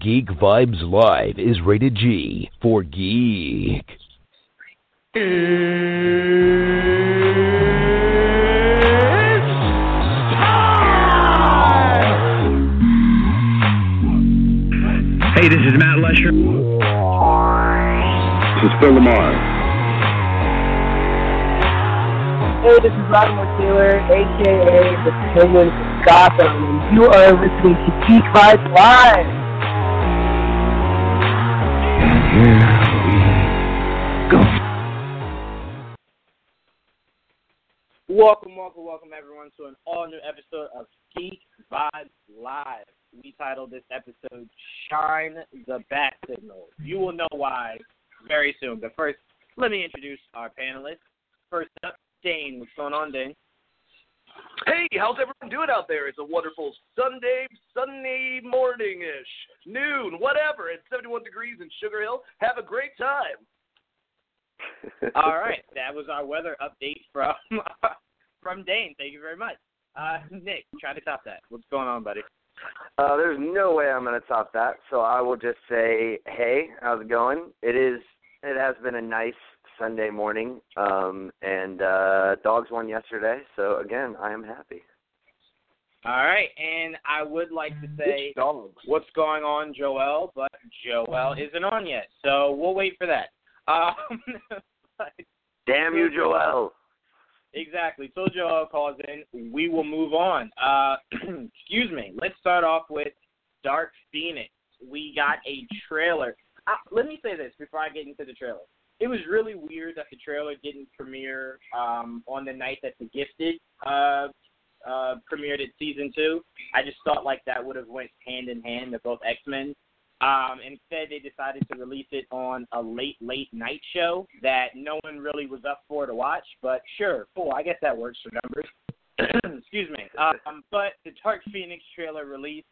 Geek Vibes Live is rated G for geek. Hey, this is Matt Lesher. This is Phil LaMarr. Hey, this is Vladimir Taylor, aka the Penguin from Gotham, and you are listening to Geek Vibes Live. Welcome, welcome, welcome everyone to an all new episode of Geek Vibes Live. We titled this episode Shine the Bat Signal. You will know why very soon. But first, let me introduce our panelists. First up, Dane. What's going on, Dane? Hey, how's everyone doing out there? It's a wonderful Sunday, sunny morning ish, noon, whatever. It's 71 degrees in Sugar Hill. Have a great time. All right, that was our weather update from from Dane. Thank you very much. Uh, Nick, try to top that. What's going on, buddy? Uh, there's no way I'm going to top that, so I will just say, hey, how's it going? It is. It has been a nice Sunday morning, um, and uh, dogs won yesterday, so again, I am happy. All right, and I would like to say what's going on, Joel, but Joel isn't on yet, so we'll wait for that. Um, Damn you, Joel! Exactly. So Joel calls in. We will move on. Uh, excuse me. Let's start off with Dark Phoenix. We got a trailer. Uh, let me say this before I get into the trailer. It was really weird that the trailer didn't premiere um, on the night that The Gifted uh, uh, premiered at season two. I just thought like that would have went hand in hand. They're both X Men. Um, instead, they decided to release it on a late, late night show that no one really was up for to watch. But sure, cool. I guess that works for numbers. Excuse me. Um, but the Dark Phoenix trailer released,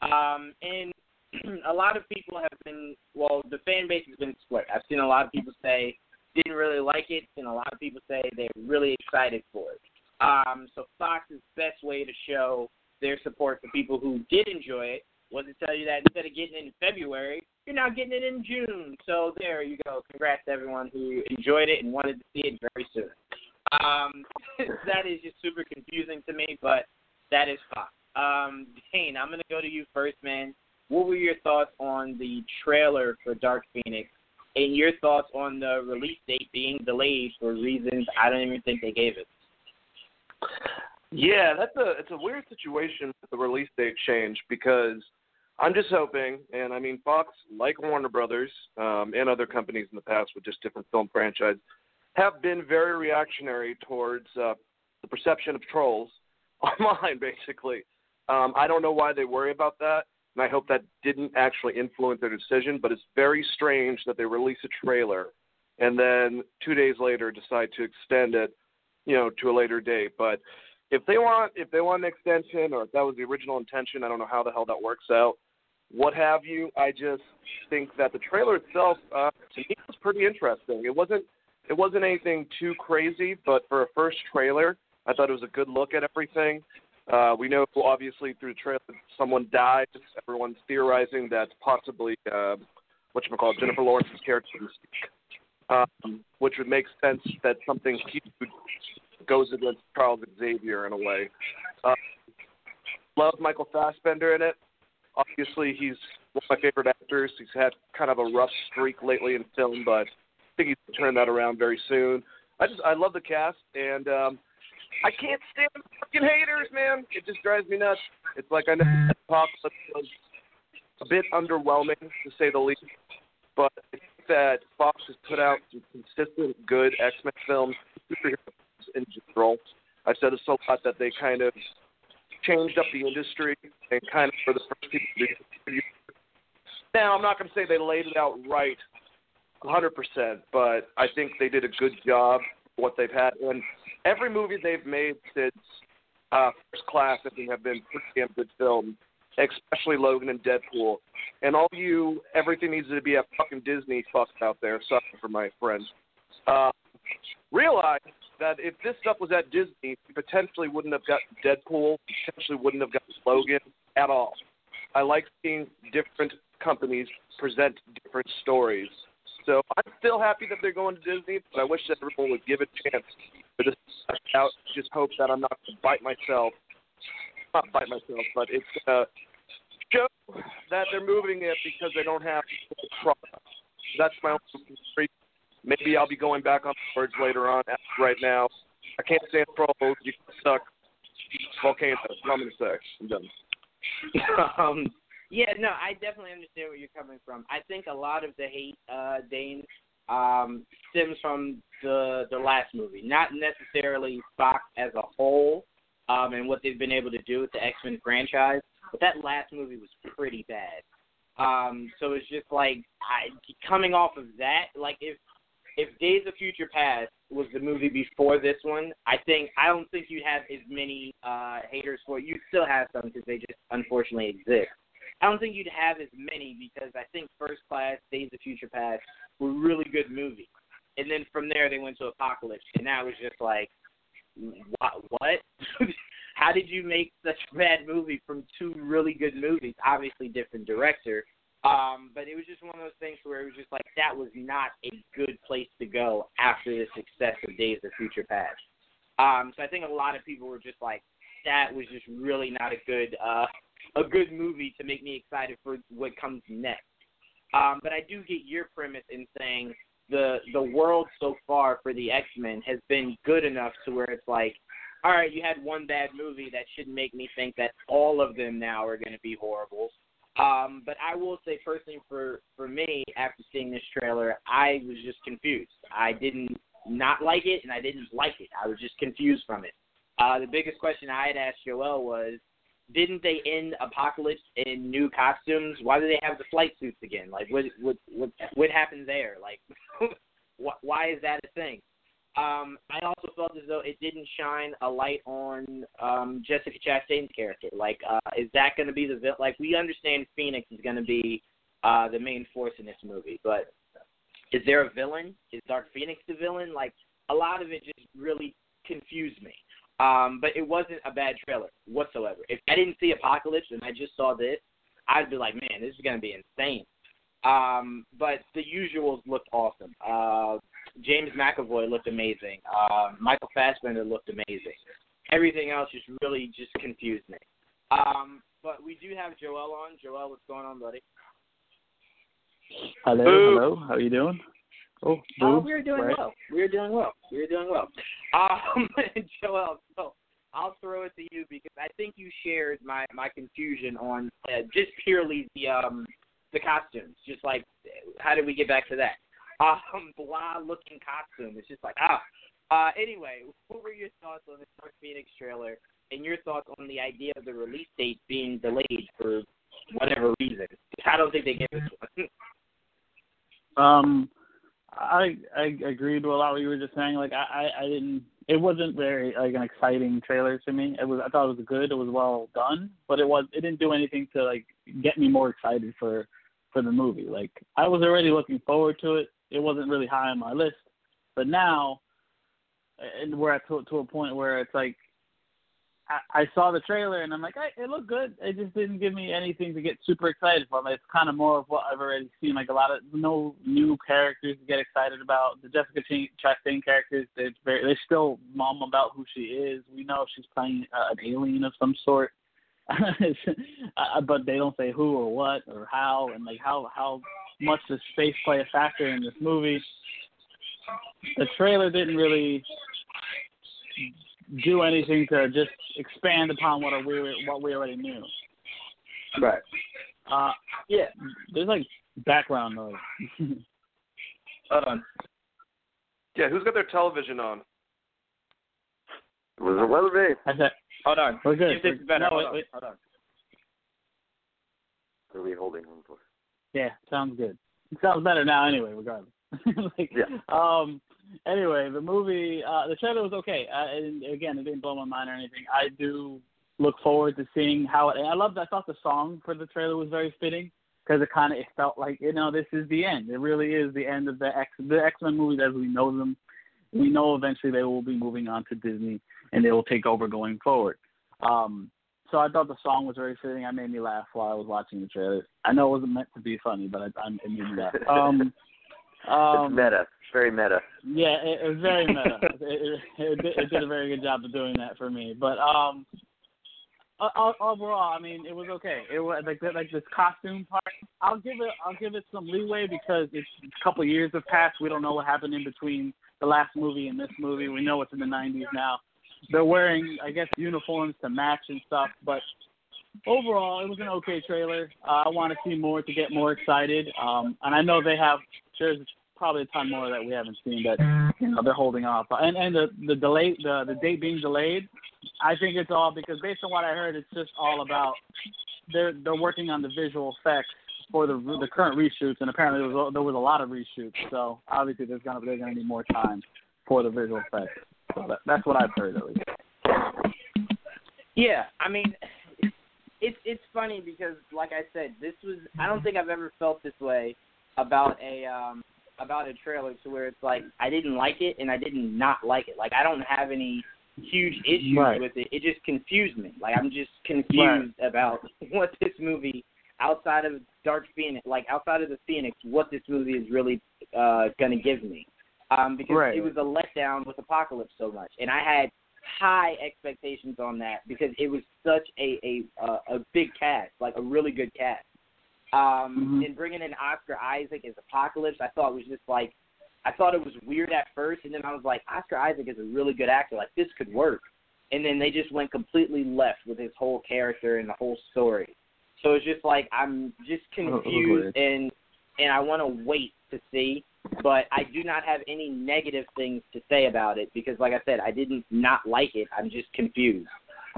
um, and a lot of people have been, well, the fan base has been split. I've seen a lot of people say didn't really like it, and a lot of people say they're really excited for it. Um, so Fox's best way to show their support for people who did enjoy it was to tell you that instead of getting it in February, you're now getting it in June. So there you go. Congrats to everyone who enjoyed it and wanted to see it very soon. Um, that is just super confusing to me, but that is Fox. Um, Dane, I'm going to go to you first, man. What were your thoughts on the trailer for Dark Phoenix and your thoughts on the release date being delayed for reasons I don't even think they gave it? Yeah, that's a it's a weird situation with the release date change because I'm just hoping, and I mean Fox, like Warner Brothers um, and other companies in the past with just different film franchises, have been very reactionary towards uh, the perception of trolls online. Basically, um, I don't know why they worry about that, and I hope that didn't actually influence their decision. But it's very strange that they release a trailer and then two days later decide to extend it, you know, to a later date. But if they want if they want an extension or if that was the original intention, I don't know how the hell that works out. What have you? I just think that the trailer itself uh, to me was pretty interesting. It wasn't it wasn't anything too crazy, but for a first trailer, I thought it was a good look at everything. Uh, we know obviously through the trailer someone died. Everyone's theorizing that possibly uh, what you call Jennifer Lawrence's character, um, which would make sense that something huge goes against Charles Xavier in a way. Uh, love Michael Fassbender in it. Obviously, he's one of my favorite actors. He's had kind of a rough streak lately in film, but I think he's going to turn that around very soon. I just I love the cast, and um, I can't stand fucking haters, man. It just drives me nuts. It's like I know Pop was a bit underwhelming to say the least, but I think that Fox has put out some consistent good X Men films, superhero in general. I've said this a lot that they kind of changed up the industry and kind of for the first people. Now, I'm not going to say they laid it out right 100%, but I think they did a good job what they've had. And every movie they've made since uh, First Class, I think, have been pretty damn good films, especially Logan and Deadpool. And all you, everything needs to be at fucking Disney fucks out there. Sorry for my friends. Uh, realize that if this stuff was at Disney, we potentially wouldn't have gotten Deadpool, potentially wouldn't have gotten Logan at all. I like seeing different companies present different stories. So I'm still happy that they're going to Disney, but I wish that everyone would give it a chance for this out. Just hope that I'm not going to bite myself. Not bite myself, but it's to show that they're moving it because they don't have the product. That's my own theory. Maybe I'll be going back on words later on. Right now, I can't stand trolls. You suck. Volcano. I'm gonna. I'm done. um, yeah, no, I definitely understand where you're coming from. I think a lot of the hate, uh, Dane, um, stems from the the last movie, not necessarily Fox as a whole, um, and what they've been able to do with the X Men franchise. But that last movie was pretty bad. Um, so it's just like I coming off of that, like if if Days of Future Past was the movie before this one, I think I don't think you'd have as many uh, haters for it. You still have some because they just unfortunately exist. I don't think you'd have as many because I think First Class, Days of Future Past were really good movies, and then from there they went to Apocalypse, and that was just like, what? what? How did you make such a bad movie from two really good movies? Obviously, different director, um, but it was just one of those things where it was just like that was not a good place to go after the success of Days of Future Past. Um, so I think a lot of people were just like, that was just really not a good uh, a good movie to make me excited for what comes next. Um, but I do get your premise in saying the the world so far for the X Men has been good enough to where it's like, all right, you had one bad movie that shouldn't make me think that all of them now are going to be horrible. Um, but I will say personally for for me, after seeing this trailer, I was just confused. I didn't not like it, and I didn't like it. I was just confused from it. Uh, the biggest question I had asked Joel was, didn't they end Apocalypse in new costumes? Why do they have the flight suits again? Like, what what what what happened there? Like, why is that a thing? Um, I also felt as though it didn't shine a light on um, Jessica Chastain's character. Like, uh, is that going to be the? Like, we understand Phoenix is going to be uh, the main force in this movie, but is there a villain? Is Dark Phoenix the villain? Like, a lot of it just really confused me. Um, but it wasn't a bad trailer whatsoever. If I didn't see Apocalypse and I just saw this, I'd be like, man, this is going to be insane. Um, but the usuals looked awesome. Uh, James McAvoy looked amazing. Uh, Michael Fassbender looked amazing. Everything else just really just confused me. Um, but we do have Joel on. Joel, what's going on, buddy? Hello, Boo. hello. How are you doing? Oh, Oh, we're doing right. well. We're doing well. We're doing well. Um, Joel, so I'll throw it to you because I think you shared my my confusion on uh, just purely the um the costumes. Just like how did we get back to that? Um, blah looking costume. It's just like ah. Uh, anyway, what were your thoughts on the Dark Phoenix trailer and your thoughts on the idea of the release date being delayed for whatever reason? I don't think they gave us one. Um, I I agreed with a lot of what you were just saying. Like I, I didn't. It wasn't very like an exciting trailer to me. It was. I thought it was good. It was well done, but it was. It didn't do anything to like get me more excited for for the movie. Like I was already looking forward to it. It wasn't really high on my list, but now, and we're at to, to a point where it's like I, I saw the trailer and I'm like, hey, it looked good. It just didn't give me anything to get super excited for. It's kind of more of what I've already seen. Like a lot of no new characters to get excited about. The Jessica Ch- Chastain characters, they're very, they're still mum about who she is. We know she's playing uh, an alien of some sort, uh, but they don't say who or what or how and like how how much does space play a factor in this movie. The trailer didn't really do anything to just expand upon what we what we already knew. Right. Uh, Yeah. there's like background noise. Hold on. Yeah, who's got their television on? Was it well be? I said Hold on. we're good. See if this is better. No, Hold wait, on. wait. Hold on. What are we holding on for? Yeah, sounds good. It sounds better now anyway, regardless. like, Yeah. Um. Anyway, the movie, uh, the trailer was okay. Uh, and again, it didn't blow my mind or anything. I do look forward to seeing how it. I loved. I thought the song for the trailer was very fitting because it kind of it felt like you know this is the end. It really is the end of the X the X Men movies as we know them. We know eventually they will be moving on to Disney and they will take over going forward. Um, so I thought the song was very fitting. I made me laugh while I was watching the trailer. I know it wasn't meant to be funny, but I, I it made me laugh. Um, um, it's meta. It's very meta. Yeah, it, it was very meta. it, it, did, it did a very good job of doing that for me. But um, overall, I mean, it was okay. It was like like this costume part. I'll give it I'll give it some leeway because it's a couple years have passed. We don't know what happened in between the last movie and this movie. We know it's in the 90s now. They're wearing, I guess, uniforms to match and stuff. But overall, it was an okay trailer. Uh, I want to see more to get more excited. Um, and I know they have. There's probably a ton more that we haven't seen that you know they're holding off. And and the the delay the the date being delayed, I think it's all because based on what I heard, it's just all about they're they're working on the visual effects for the the current reshoots, and apparently there was there was a lot of reshoots. So obviously there's gonna there's gonna be more time for the visual effects. So that, that's what I've heard at least. Yeah, I mean, it's it's funny because like I said, this was I don't think I've ever felt this way about a um about a trailer to where it's like I didn't like it and I didn't not like it. Like I don't have any huge issues right. with it. It just confused me. Like I'm just confused right. about what this movie outside of Dark Phoenix, like outside of the Phoenix, what this movie is really uh going to give me. Um because right. it was a letdown with Apocalypse so much, and I had high expectations on that because it was such a a uh, a big cast, like a really good cast. Um, mm-hmm. and bringing in Oscar Isaac as Apocalypse, I thought was just like, I thought it was weird at first, and then I was like, Oscar Isaac is a really good actor, like this could work. And then they just went completely left with his whole character and the whole story. So it's just like I'm just confused, and and I want to wait to see. But I do not have any negative things to say about it because, like I said, I didn't not like it. I'm just confused.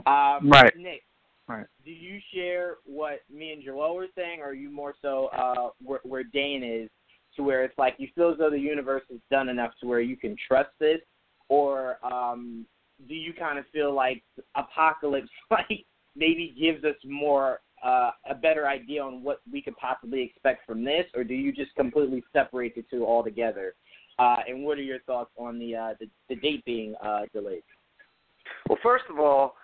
Um, right. Nick, Right. do you share what me and Joel were saying, or are you more so uh, where, where Dane is, to where it's like you feel as though the universe is done enough to where you can trust this, or um, do you kind of feel like Apocalypse like maybe gives us more uh, a better idea on what we could possibly expect from this, or do you just completely separate the two altogether? Uh, and what are your thoughts on the uh, the, the date being uh, delayed? Well, first of all,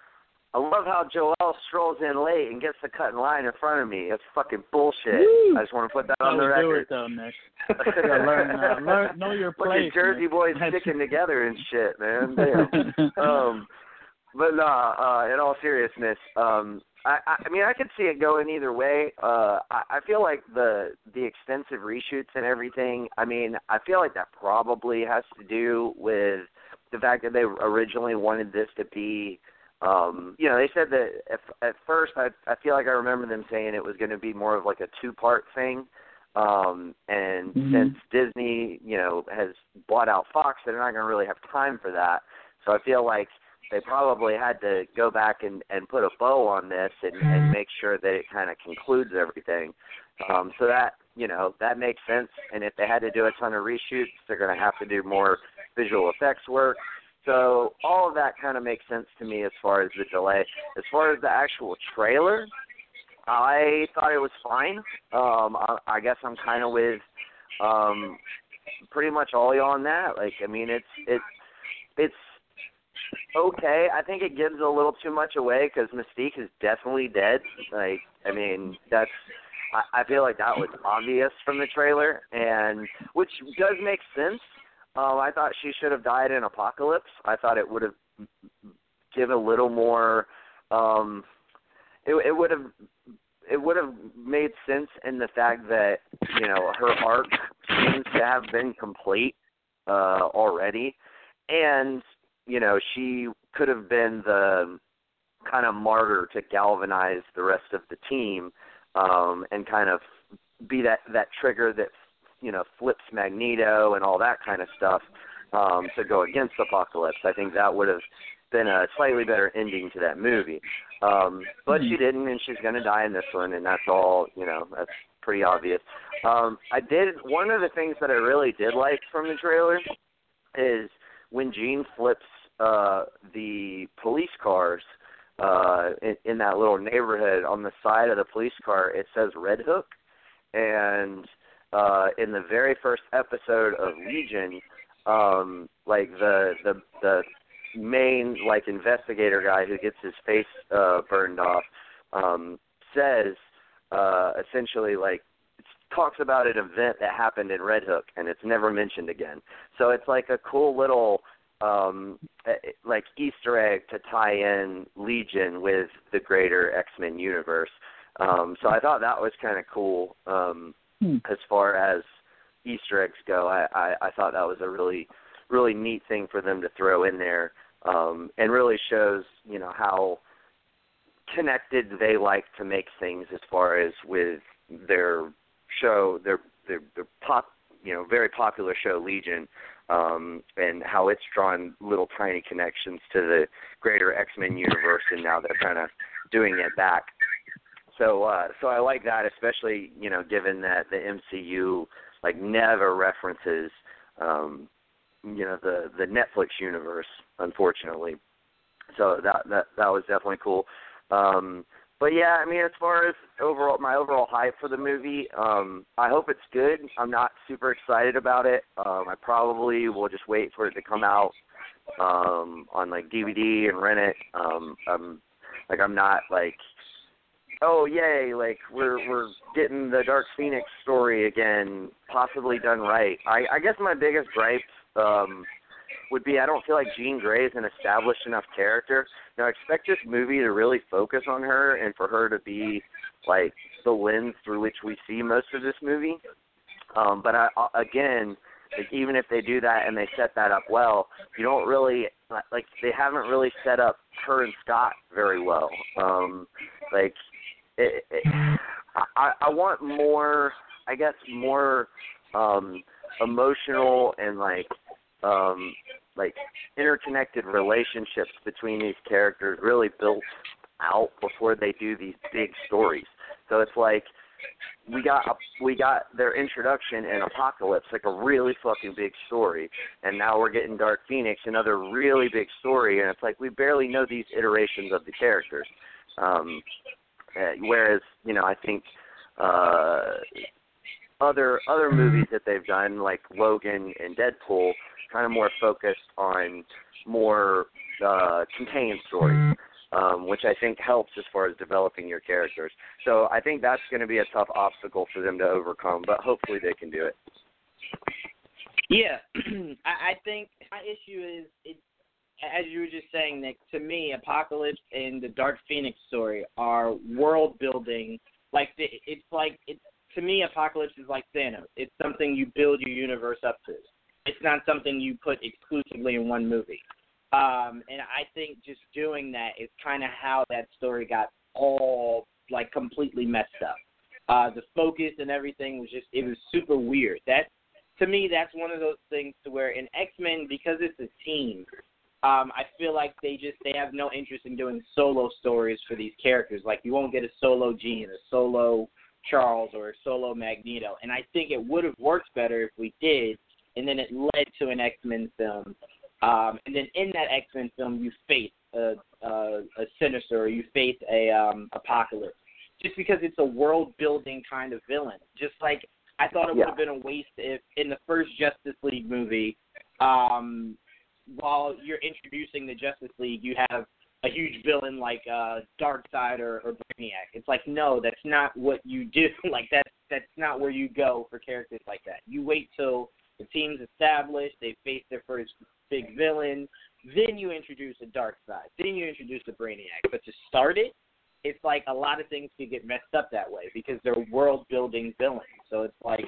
I love how Joel strolls in late and gets the cut in line in front of me. That's fucking bullshit. Woo! I just want to put that on the to do record. it though, Nick. Yeah, learn, uh, learn, know your Look place. at Jersey Nick. boys That's- sticking together and shit, man. Damn. um, but nah, uh, in all seriousness, um, I, I, I mean, I could see it going either way. Uh, I, I feel like the the extensive reshoots and everything. I mean, I feel like that probably has to do with the fact that they originally wanted this to be. Um, you know, they said that if, at first, I I feel like I remember them saying it was going to be more of like a two part thing. Um, and Mhm. since Disney, you know, has bought out Fox, they're not going to really have time for that. So I feel like they probably had to go back and and put a bow on this and and make sure that it kind of concludes everything. Um, so that you know that makes sense. And if they had to do a ton of reshoots, they're going to have to do more visual effects work. So all of that kind of makes sense to me as far as the delay. As far as the actual trailer, I thought it was fine. Um, I, I guess I'm kind of with um, pretty much all y'all on that. Like, I mean, it's it's it's okay. I think it gives a little too much away because Mystique is definitely dead. Like, I mean, that's I, I feel like that was obvious from the trailer, and which does make sense. Um, I thought she should have died in Apocalypse. I thought it would have given a little more. Um, it, it would have it would have made sense in the fact that you know her arc seems to have been complete uh, already, and you know she could have been the kind of martyr to galvanize the rest of the team um, and kind of be that that trigger that you know flips Magneto and all that kind of stuff um, to go against Apocalypse. I think that would have been a slightly better ending to that movie. Um, but she didn't, and she's going to die in this one, and that's all. You know, that's pretty obvious. Um, I did one of the things that I really did like from the trailer is when Jean flips uh, the police cars uh, in, in that little neighborhood. On the side of the police car, it says Red Hook, and uh, in the very first episode of Legion, um, like the the the main like investigator guy who gets his face uh burned off um says uh essentially like talks about an event that happened in Red Hook and it's never mentioned again. So it's like a cool little um like Easter egg to tie in Legion with the greater X-Men universe. Um so I thought that was kind of cool um Hmm. as far as Easter eggs go. I, I I thought that was a really really neat thing for them to throw in there um and really shows, you know, how connected they like to make things as far as with their show, their their, their pop, you know, very popular show Legion, um, and how it's drawn little tiny connections to the greater X Men universe, and now they're kind of doing it back. So, uh, so I like that, especially you know, given that the MCU like never references, um, you know, the the Netflix universe, unfortunately. So that that that was definitely cool. Um, but yeah, I mean, as far as overall my overall hype for the movie, um, I hope it's good. I'm not super excited about it. Um, I probably will just wait for it to come out um, on like DVD and rent it. Um, um, like I'm not like, oh yay, like we're we're getting the Dark Phoenix story again, possibly done right. I, I guess my biggest gripe um, would be I don't feel like Jean Grey is an established enough character. Now I expect this movie to really focus on her and for her to be like the lens through which we see most of this movie. Um, but I, again, like even if they do that and they set that up well, you don't really like they haven't really set up her and Scott very well. Um, like it, it, I, I want more, I guess more um, emotional and like um, like interconnected relationships between these characters really built out before they do these big stories. So it's like we got we got their introduction in Apocalypse, like a really fucking big story, and now we're getting Dark Phoenix, another really big story, and it's like we barely know these iterations of the characters. Um, whereas you know I think uh, other other movies that they've done, like Logan and Deadpool, kind of more focused on more uh, contained stories, um, which I think helps as far as developing your characters. So I think that's going to be a tough obstacle for them to overcome, but hopefully they can do it. Yeah, I, think my issue is it, as you were just saying, Nick. To me, Apocalypse and the Dark Phoenix story are world building. Like the, it's like it's to me, Apocalypse is like Thanos. It's something you build your universe up to. It's not something you put exclusively in one movie. Um, and I think just doing that is kind of how that story got all like completely messed up. Uh, the focus and everything was just it was super weird. That to me, that's one of those things to where in X Men, because it's a team, um, I feel like they just they have no interest in doing solo stories for these characters. Like you won't get a solo Jean, a solo Charles, or a solo Magneto. And I think it would have worked better if we did, and then it led to an X Men film. Um, and then in that X Men film, you face a, a, a Sinister, or you face a um, Apocalypse, just because it's a world building kind of villain. Just like I thought it would Yeah. have been a waste if in the first Justice League movie, um, while you're introducing the Justice League, you have a huge villain like uh Darkseid or, or Brainiac. It's like no, that's not what you do. like that's that's not where you go for characters like that. You wait till the team's established, they face their first big villain, then you introduce a Darkseid, then you introduce a Brainiac. But to start it, it's like a lot of things could get messed up that way because they're world building villains. So it's like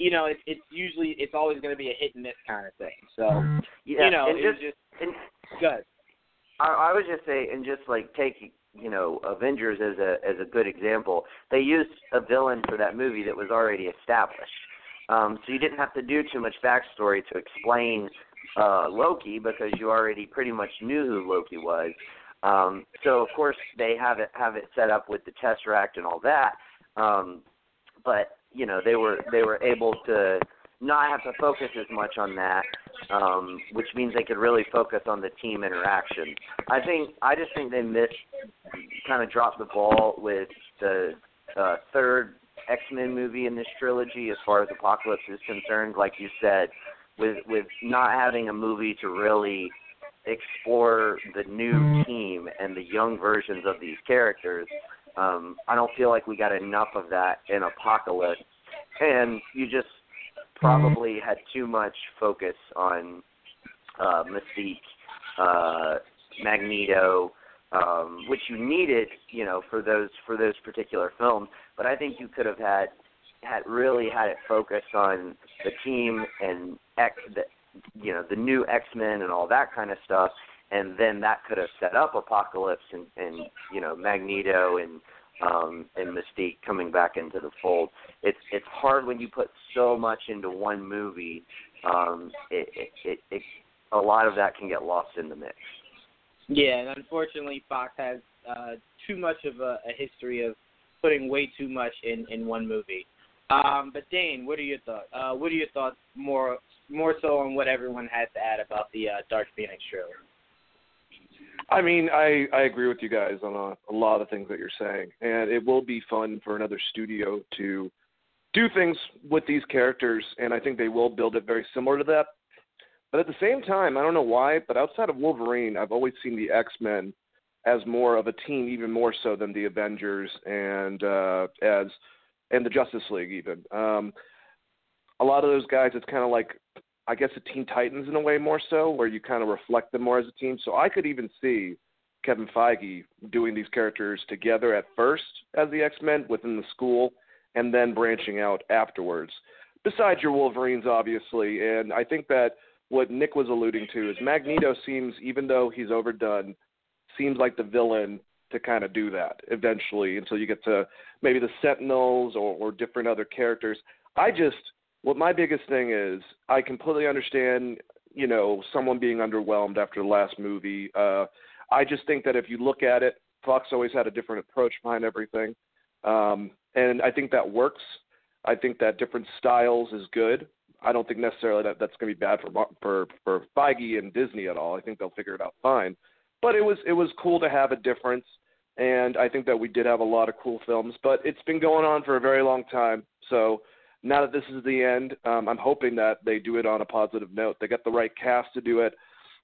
you know, it's it's usually it's always going to be a hit and miss kind of thing. So Yeah, you know, and it just, just and good. I, I would just say, and just like take you know Avengers as a as a good example. They used a villain for that movie that was already established, um, so you didn't have to do too much backstory to explain uh, Loki because you already pretty much knew who Loki was. Um, so of course they have it have it set up with the Tesseract and all that, um, but you know they were they were able to not have to focus as much on that, um, which means they could really focus on the team interaction. I think I just think they missed, kind of dropped the ball with the uh, third X Men movie in this trilogy as far as Apocalypse is concerned. Like you said, with with not having a movie to really explore the new team and the young versions of these characters. Um, I don't feel like we got enough of that in Apocalypse, and you just probably had too much focus on uh, Mystique, uh, Magneto, um, which you needed, you know, for those for those particular films. But I think you could have had had really had it focus on the team and X, the, you know, the new X Men and all that kind of stuff, and then that could have set up Apocalypse and, and you know Magneto and um, and Mystique coming back into the fold. It's it's hard when you put so much into one movie. Um, it, it, it, it a lot of that can get lost in the mix. Yeah, and unfortunately, Fox has uh, too much of a, a history of putting way too much in in one movie. Um, but Dane, what are your thoughts? Uh, what are your thoughts more more so on what everyone has to add about the uh, Dark Phoenix trailer? I mean, I I agree with you guys on a, a lot of things that you're saying, and it will be fun for another studio to do things with these characters, and I think they will build it very similar to that. But at the same time, I don't know why, but outside of Wolverine, I've always seen the X Men as more of a team, even more so than the Avengers and uh, as and the Justice League even. Um, a lot of those guys, it's kind of like I guess the Teen Titans in a way more so, where you kind of reflect them more as a team. So I could even see Kevin Feige doing these characters together at first as the X Men within the school, and then branching out afterwards. Besides your Wolverines, obviously, and I think that what Nick was alluding to is Magneto seems, even though he's overdone, seems like the villain to kind of do that eventually until you get to maybe the Sentinels or, or different other characters. I just what my biggest thing is I completely understand, you know, someone being underwhelmed after the last movie. Uh I just think that if you look at it, Fox always had a different approach behind everything. Um and I think that works. I think that different styles is good. I don't think necessarily that that's going to be bad for for for Feige and Disney at all. I think they'll figure it out fine. But it was it was cool to have a difference, and I think that we did have a lot of cool films. But it's been going on for a very long time, so now that this is the end, um, I'm hoping that they do it on a positive note. They get the right cast to do it.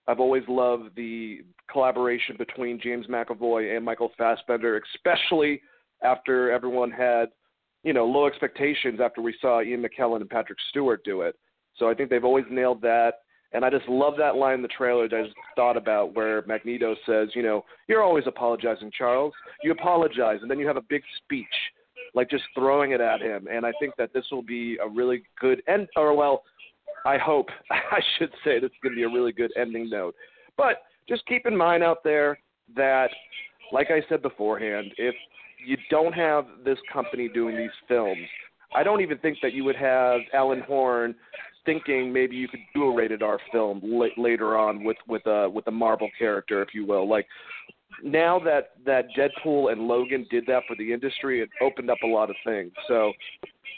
I've always loved the collaboration between James McAvoy and Michael Fassbender, especially after everyone had, you know, low expectations after we saw Ian McKellen and Patrick Stewart do it. So I think they've always nailed that. And I just love that line in the trailer that I just thought about where Magneto says, you know, you're always apologizing, Charles. You apologize, and then you have a big speech like just throwing it at him. And I think that this will be a really good end, or well, I hope I should say this is going to be a really good ending note. But just keep in mind out there that, like I said beforehand, if you don't have this company doing these films, I don't even think that you would have Alan Horn thinking maybe you could do a rated R film l- later on with with a with a Marvel character, if you will. Like now that that Deadpool and Logan did that for the industry, it opened up a lot of things. So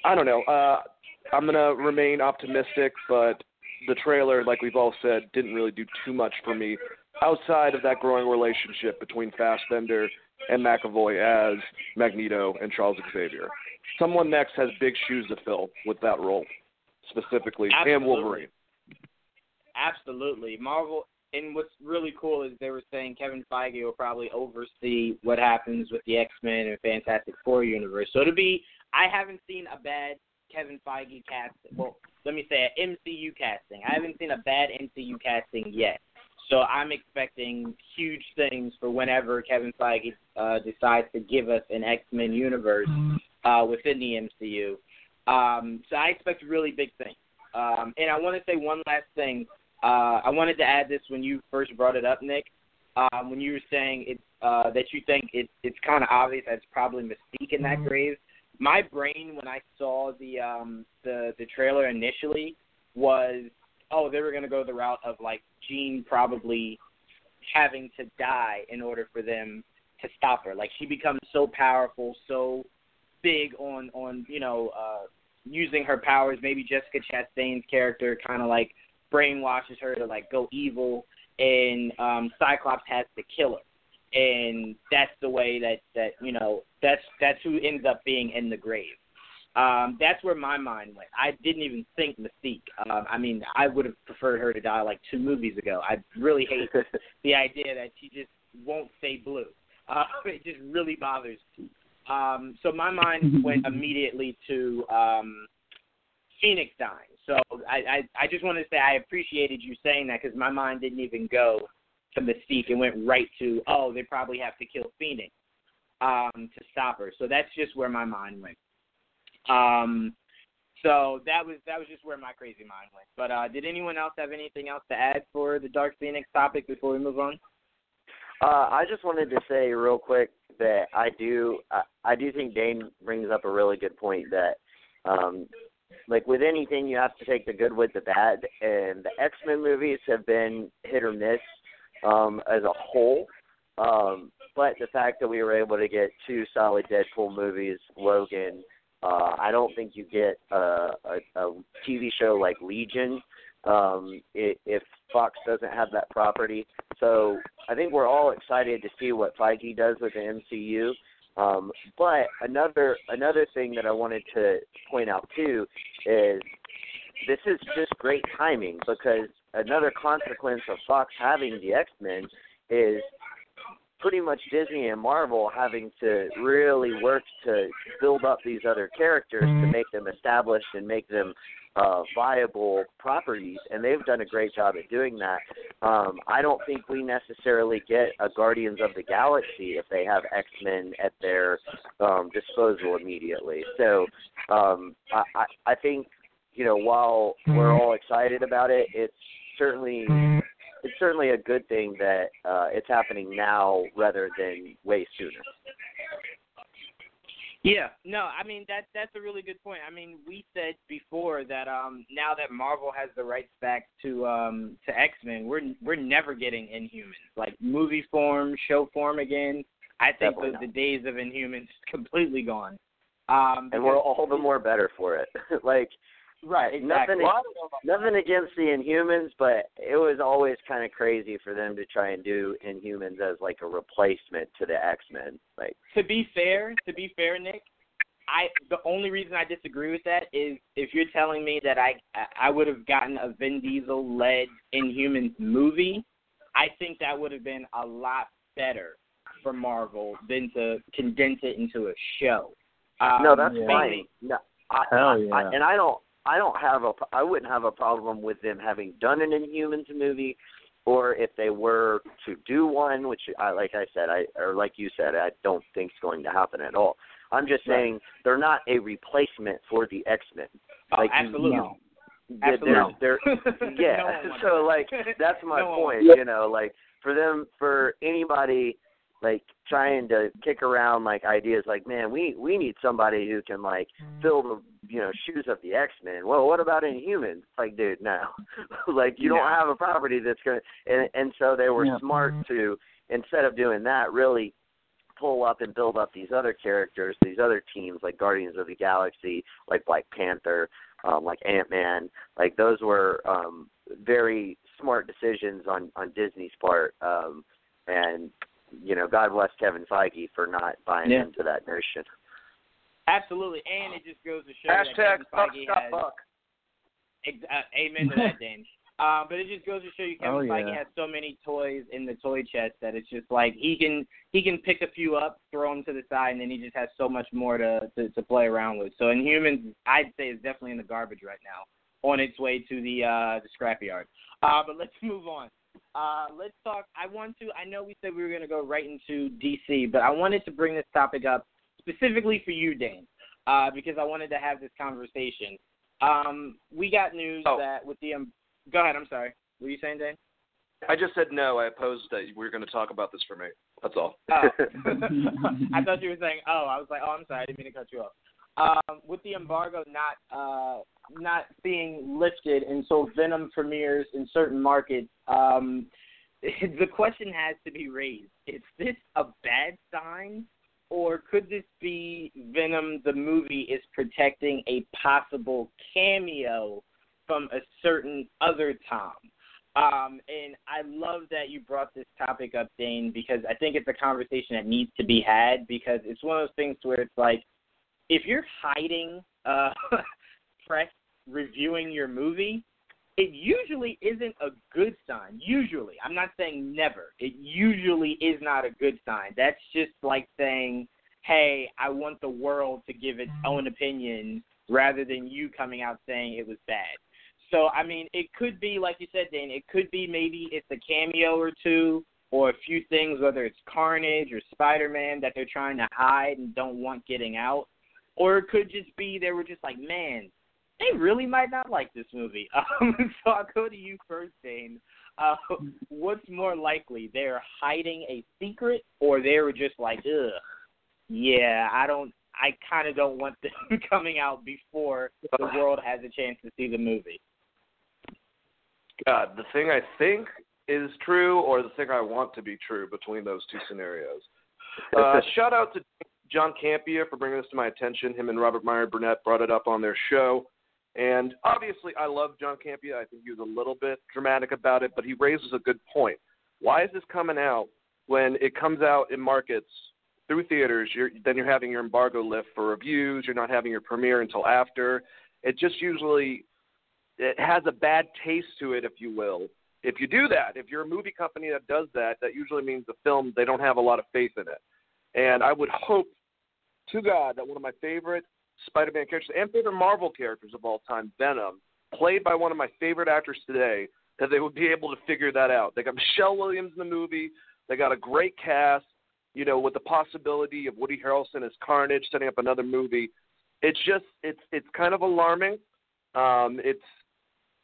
I don't know. Uh, I'm gonna remain optimistic, but the trailer, like we've all said, didn't really do too much for me outside of that growing relationship between Fassbender and McAvoy as Magneto and Charles Xavier. Someone next has big shoes to fill with that role, specifically, Absolutely. and Wolverine. Absolutely, Marvel and what's really cool is they were saying Kevin Feige will probably oversee what happens with the X Men and Fantastic Four universe. So to be, I haven't seen a bad Kevin Feige cast. Well, let me say an MCU casting. I haven't seen a bad MCU casting yet. So I'm expecting huge things for whenever Kevin Feige uh, decides to give us an X Men universe uh, within the MCU. Um, so I expect really big things. Um, and I want to say one last thing uh, I wanted to add this when you first brought it up, Nick. Um, when you were saying it, uh, that you think it, it's kind of obvious that it's probably Mystique in that grave. My brain, when I saw the um, the the trailer initially, was oh they were going to go the route of like Jean probably having to die in order for them to stop her. Like she becomes so powerful, so big on on you know uh, using her powers. Maybe Jessica Chastain's character kind of like brainwashes her to like go evil, and um, Cyclops has to kill her, and that's the way that that you know that's that's who ends up being in the grave. Um, that's where my mind went. I didn't even think Mystique. Um, I mean, I would have preferred her to die like two movies ago. I really hate the idea that she just won't stay blue. Uh, it just really bothers me. Um, so my mind went immediately to um, Phoenix dying. So I, I, I just wanted to say I appreciated you saying that because my mind didn't even go to Mystique. It went right to, oh, they probably have to kill Phoenix um, to stop her. So that's just where my mind went. Um, so that was that was just where my crazy mind went. But uh, did anyone else have anything else to add for the Dark Phoenix topic before we move on? Uh, I just wanted to say real quick that I do I, I do think Dane brings up a really good point that um like with anything you have to take the good with the bad and the X Men movies have been hit or miss um as a whole. Um but the fact that we were able to get two solid Deadpool movies, Logan, uh I don't think you get a a, a TV show like Legion um if Fox doesn't have that property. So I think we're all excited to see what Feige does with the MCU. Um, but another another thing that I wanted to point out too is this is just great timing because another consequence of Fox having the X Men is pretty much Disney and Marvel having to really work to build up these other characters to make them established and make them uh, viable properties, and they've done a great job at doing that. Um, I don't think we necessarily get a Guardians of the Galaxy if they have X Men at their um, disposal immediately. So um, I, I, I think you know while we're all excited about it, it's certainly it's certainly a good thing that uh, it's happening now rather than way sooner. Yeah, no, I mean that that's a really good point. I mean, we said before that um now that Marvel has the rights back to um to X Men, we're we're never getting Inhumans like movie form, show form again. I think the, the days of Inhumans is completely gone. Um, and we're all the more better for it. like Right, exactly. Nothing, nothing against the Inhumans, but it was always kind of crazy for them to try and do Inhumans as like a replacement to the X Men. Like to be fair, to be fair, Nick, I the only reason I disagree with that is if you're telling me that I I would have gotten a Vin Diesel led Inhumans movie, I think that would have been a lot better for Marvel than to condense it into a show. Um, no, that's mainly- fine. No, I, Hell yeah. I, and I don't I don't have a I wouldn't have a problem with them having done an Inhumans movie, or if they were to do one, which I like I said I or like you said I don't think is going to happen at all. I'm just Right. saying they're not a replacement for the X Men. Oh, like you- absolutely. No. Absolutely. They're, they're, yeah. No so like that's my No point. You know, like for them for anybody like trying to kick around like ideas like, man, we we need somebody who can like fill the you know shoes of the X Men. Well, what about Inhumans? Like, dude, no. like you don't have a property that's gonna and and so they were Yeah. smart to instead of doing that, really pull up and build up these other characters, these other teams like Guardians of the Galaxy, like Black Panther, um, like Ant Man. Like those were um, very smart decisions on on Disney's part. Um, and you know, God bless Kevin Feige for not buying Yeah. into that notion. Absolutely, and it just goes to show Hashtag that fuck Kevin Feige stop has. fuck. Ex- uh, amen to that, Dan. Uh, but it just goes to show you Kevin Oh, Feige yeah. has so many toys in the toy chest that it's just like he can he can pick a few up, throw them to the side, and then he just has so much more to to, to play around with. So Inhumans, I'd say, is definitely in the garbage right now, on its way to the uh, the scrapyard. Uh, but let's move on. Uh, let's talk. I want to. I know we said we were going to go right into DC, but I wanted to bring this topic up specifically for you, Dane, uh, because I wanted to have this conversation. Um, we got news Oh. that with the um, go ahead. I'm sorry. What were you saying, Dane? I just said no. I opposed that we were going to talk about this for me. That's all. Oh. I thought you were saying, oh, I was like, oh, I'm sorry, I didn't mean to cut you off. Um, with the embargo not uh, not being lifted until Venom premieres in certain markets, um, the question has to be raised: Is this a bad sign, or could this be Venom the movie is protecting a possible cameo from a certain other Tom? Um, and I love that you brought this topic up, Dane, because I think it's a conversation that needs to be had because it's one of those things where it's like, if you're hiding uh, press reviewing your movie, it usually isn't a good sign. Usually, I'm not saying never. It usually is not a good sign. That's just like saying, "Hey, I want the world to give its mm-hmm. own opinion rather than you coming out saying it was bad." So, I mean, it could be like you said, Dane. It could be maybe it's a cameo or two or a few things, whether it's Carnage or Spider Man that they're trying to hide and don't want getting out. Or it could just be they were just like, man, they really might not like this movie. Um, so I'll go to you first, Dane. Uh, what's more likely? They're hiding a secret, or they were just like, ugh, yeah, I don't, I kind of don't want them coming out before the world has a chance to see the movie. God, the thing I think is true, or the thing I want to be true between those two scenarios. Uh, shout out to John Campea for bringing this to my attention. Him and Robert Meyer Burnett brought it up on their show. And obviously, I love John Campea. I think he was a little bit dramatic about it, but he raises a good point. Why is this coming out when it comes out in markets through theaters? You're, then you're having your embargo lift for reviews. You're not having your premiere until after. It just usually it has a bad taste to it, if you will. If you do that, if you're a movie company that does that, that usually means the film they don't have a lot of faith in it. And I would hope to God that one of my favorite Spider-Man characters and favorite Marvel characters of all time, Venom, played by one of my favorite actors today, that they would be able to figure that out. They got Michelle Williams in the movie. They got a great cast. You know, with the possibility of Woody Harrelson as Carnage setting up another movie. It's just it's it's kind of alarming. Um, it's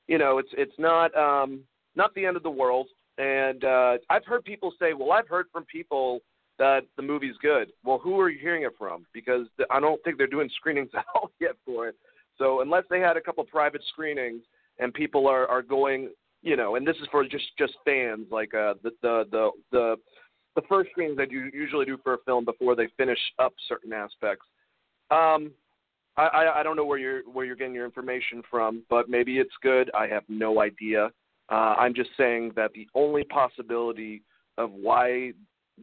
you know it's it's not um, not the end of the world. And uh, I've heard people say, well, I've heard from people that the movie's good. Well, who are you hearing it from? Because I don't think they're doing screenings out yet for it. So unless they had a couple private screenings and people are are going, you know, and this is for just just fans, like uh, the the the the the first screenings that you usually do for a film before they finish up certain aspects. Um, I, I I don't know where you're where you're getting your information from, but maybe it's good. I have no idea. Uh, I'm just saying that the only possibility of why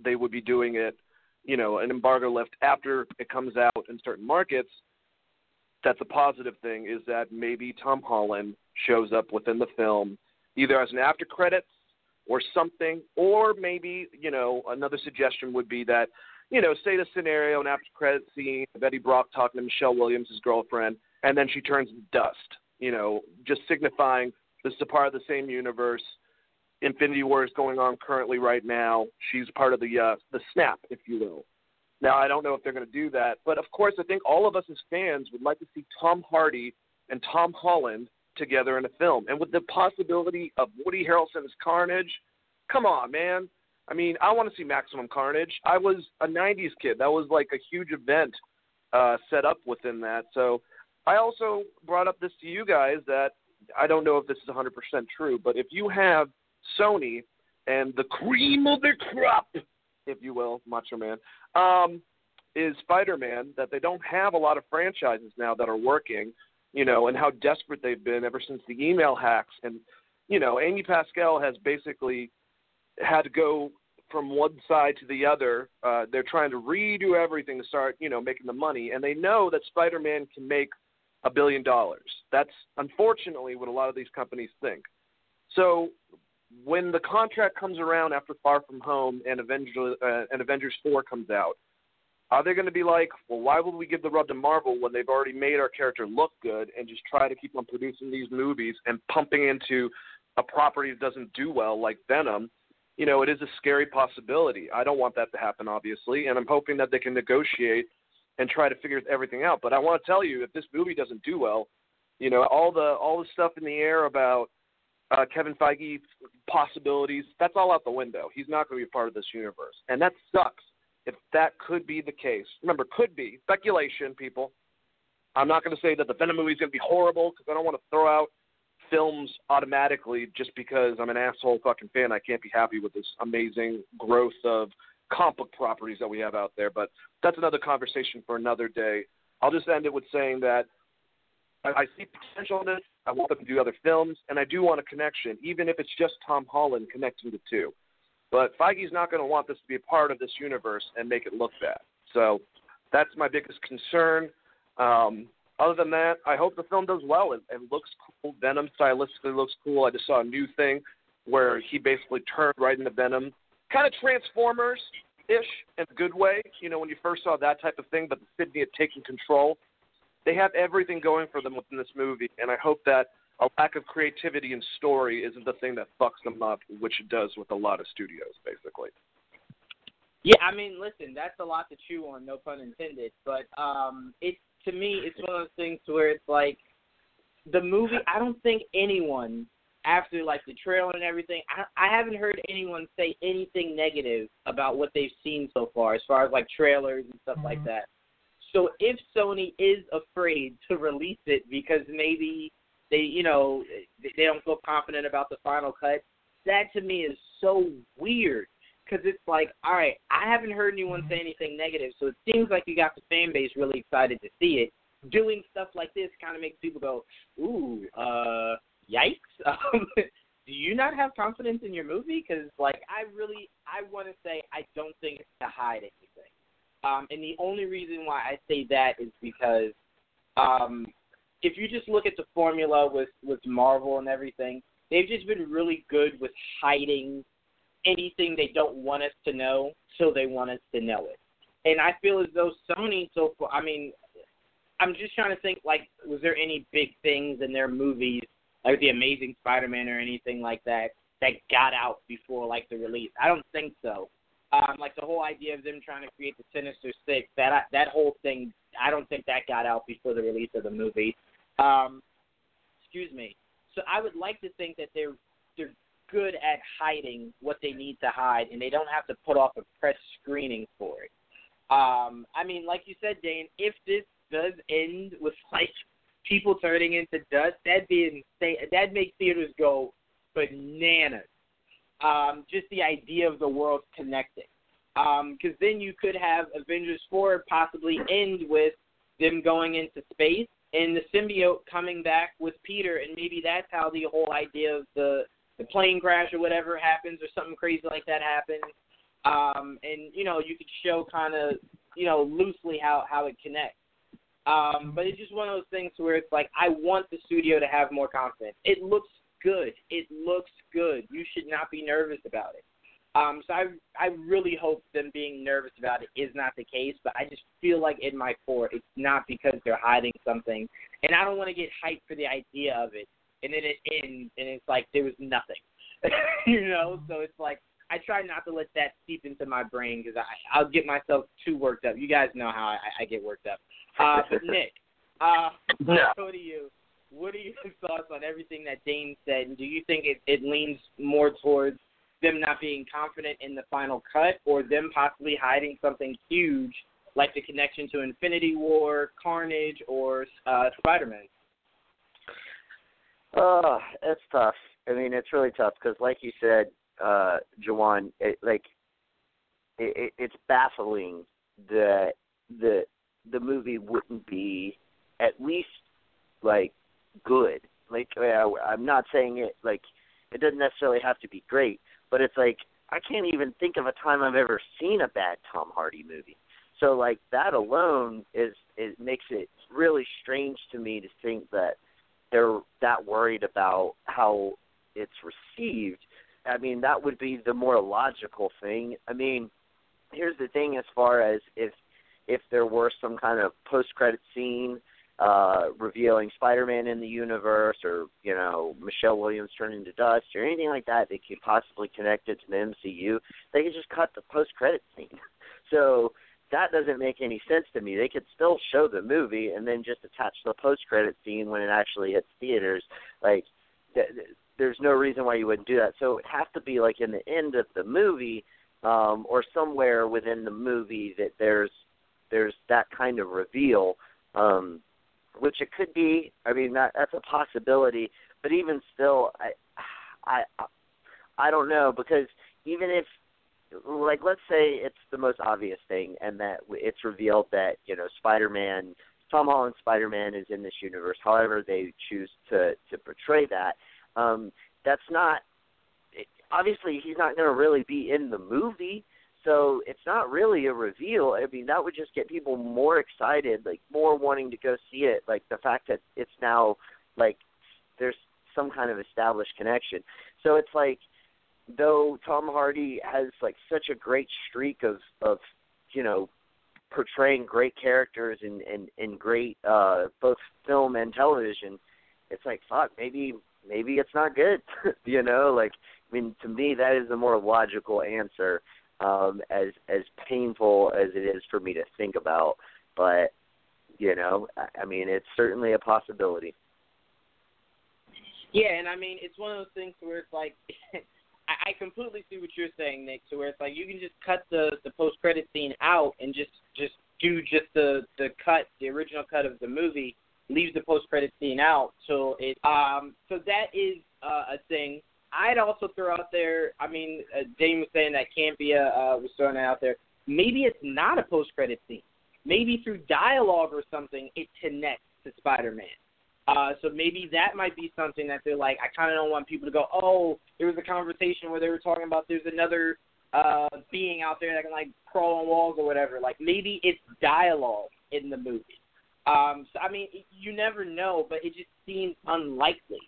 they would be doing it, you know, an embargo lift after it comes out in certain markets, that's a positive thing is that maybe Tom Holland shows up within the film either as an after credits or something, or maybe, you know, another suggestion would be that, you know, say the scenario, an after credit scene of Brock talking to Michelle Williams, his girlfriend, and then she turns dust, you know, just signifying this is a part of the same universe Infinity War is going on currently right now. She's part of the uh, the snap, if you will. Now I don't know if they're going to do that, but of course I think all of us as fans would like to see Tom Hardy and Tom Holland together in a film, and with the possibility of Woody Harrelson as Carnage. Come on, man. I mean, I want to see Maximum Carnage. I was a '90s kid. That was like a huge event uh, set up within that. So I also brought up this to you guys that I don't know if this is 100% true, but if you have Sony and the cream of the crop, if you will, Macho Man, um, is Spider Man. That they don't have a lot of franchises now that are working, you know, and how desperate they've been ever since the email hacks. And, you know, Amy Pascal has basically had to go from one side to the other. Uh, they're trying to redo everything to start, you know, making the money. And they know that Spider Man can make a billion dollars. That's unfortunately what a lot of these companies think. So when the contract comes around after Far From Home and Avengers uh, and Avengers Four comes out, are they going to be like, well, why would we give the rub to Marvel when they've already made our character look good and just try to keep on producing these movies and pumping into a property that doesn't do well like Venom? You know, it is a scary possibility. I don't want that to happen, obviously, and I'm hoping that they can negotiate and try to figure everything out. But I want to tell you, if this movie doesn't do well, you know, all the all the stuff in the air about uh, Kevin Feige possibilities, that's all out the window. He's not going to be a part of this universe. And that sucks if that could be the case. Remember, could be speculation, people. I'm not going to say that the Venom movie is going to be horrible because I don't want to throw out films automatically just because I'm an asshole fucking fan. I can't be happy with this amazing growth of comic book properties that we have out there. But that's another conversation for another day. I'll just end it with saying that I, see potential in it. I want them to do other films, and I do want a connection, even if it's just Tom Holland connecting the two. But Feige's not going to want this to be a part of this universe and make it look bad. So that's my biggest concern. Um, other than that, I hope the film does well. It, it looks cool. Venom stylistically looks cool. I just saw a new thing where he basically turned right into Venom, kind of Transformers ish in a good way. You know, when you first saw that type of thing, but the Sydney had taken control. They have everything going for them within this movie, and I hope that a lack of creativity and story isn't the thing that fucks them up, which it does with a lot of studios, basically. Yeah, I mean, listen, that's a lot to chew on, no pun intended. But um, it to me, it's one of those things where it's like the movie. I don't think anyone after like the trailer and everything, I, I haven't heard anyone say anything negative about what they've seen so far, as far as like trailers and stuff mm-hmm. like that. So if Sony is afraid to release it because maybe they, you know, they don't feel confident about the final cut, that to me is so weird because it's like, all right, I haven't heard anyone say anything negative, so it seems like you got the fan base really excited to see it. Doing stuff like this kind of makes people go, ooh, uh, yikes. Um, do you not have confidence in your movie? Because, like, I really, I want to say I don't think it's to hide anything. Um, and the only reason why I say that is because um, if you just look at the formula with with Marvel and everything, they've just been really good with hiding anything they don't want us to know so they want us to know it. And I feel as though Sony so far I mean I'm just trying to think like was there any big things in their movies like the Amazing Spider Man or anything like that that got out before like the release? I don't think so. Um, like the whole idea of them trying to create the Sinister Six, that that whole thing, I don't think that got out before the release of the movie. Um, excuse me. So I would like to think that they're they're good at hiding what they need to hide, and they don't have to put off a press screening for it. Um, I mean, like you said, Dane, if this does end with like people turning into dust, that'd be insane. That'd make theaters go bananas. Um, just the idea of the world connecting. Because um, then you could have Avengers 4 possibly end with them going into space and the symbiote coming back with Peter, and maybe that's how the whole idea of the the plane crash or whatever happens, or something crazy like that happens. Um, and you know, you could show kind of you know loosely how how it connects. Um, but it's just one of those things where it's like I want the studio to have more confidence. It looks good. It looks good. You should not be nervous about it. Um, so I I really hope them being nervous about it is not the case, but I just feel like in my core it's not because they're hiding something, and I don't want to get hyped for the idea of it, and then it ends and it's like there was nothing, you know. So it's like I try not to let that seep into my brain because I I'll get myself too worked up. You guys know how I, I get worked up. Uh, but Nick, uh, no. go to you. What are your thoughts on everything that Dane said? And do you think it, it leans more towards them not being confident in the final cut or them possibly hiding something huge like the connection to Infinity War, Carnage, or uh, Spider Man? Uh, it's tough. I mean, it's really tough because, like you said, uh, Juwan, it, like it, it, it's baffling that the the movie wouldn't be at least like good. Like I'm not saying it like it doesn't necessarily have to be great, but it's like I can't even think of a time I've ever seen a bad Tom Hardy movie. So like that alone is it makes it really strange to me to think that they're that worried about how it's received. I mean, that would be the more logical thing. I mean, here's the thing as far as if if there were some kind of post credit scene uh, revealing Spider-Man in the universe, or you know Michelle Williams turning to dust, or anything like that that could possibly connect it to the MCU, they could just cut the post-credit scene. So that doesn't make any sense to me. They could still show the movie and then just attach the post-credit scene when it actually hits theaters. Like, th- there's no reason why you wouldn't do that. So it has to be like in the end of the movie, um, or somewhere within the movie that there's there's that kind of reveal. Um, which it could be. I mean, that that's a possibility. But even still, I, I, I don't know because even if, like, let's say it's the most obvious thing, and that it's revealed that you know Spider-Man, Tom Holland Spider-Man is in this universe. However, they choose to to portray that. Um, that's not obviously he's not going to really be in the movie. So it's not really a reveal. I mean, that would just get people more excited, like more wanting to go see it. Like the fact that it's now like there's some kind of established connection. So it's like though Tom Hardy has like such a great streak of of you know portraying great characters and and in great uh both film and television it's like fuck maybe maybe it's not good you know like i mean to me that is the more logical answer um as as painful as it is for me to think about but you know i, I mean it's certainly a possibility yeah and i mean it's one of those things where it's like I, completely see what you're saying, Nick. To where it's like you can just cut the the post credit scene out and just just do just the the cut, the original cut of the movie, leave the post credit scene out. So it um so that is uh, a thing. I'd also throw out there. I mean, uh, Dane was saying that Campea uh, was throwing it out there. Maybe it's not a post credit scene. Maybe through dialogue or something, it connects to Spider Man. Uh, so maybe that might be something that they're like, I kind of don't want people to go, oh, there was a conversation where they were talking about there's another uh, being out there that can like crawl on walls or whatever. Like maybe it's dialogue in the movie. Um, so I mean, you never know, but it just seems unlikely.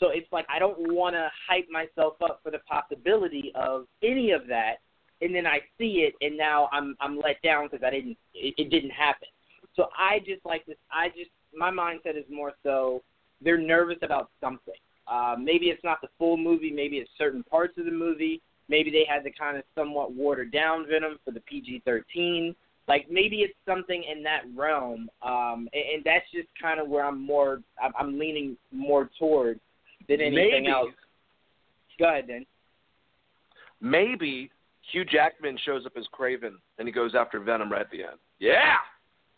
So it's like I don't want to hype myself up for the possibility of any of that, and then I see it, and now I'm I'm let down because I didn't it, it didn't happen. So I just like this. I just my mindset is more so they're nervous about something. Uh, maybe it's not the full movie. Maybe it's certain parts of the movie. Maybe they had to kind of somewhat watered down Venom for the PG-13. Like maybe it's something in that realm, um, and, and that's just kind of where I'm more. I'm, I'm leaning more toward than anything Maybe. else. Go ahead, then. Maybe Hugh Jackman shows up as Kraven and he goes after Venom right at the end. Yeah.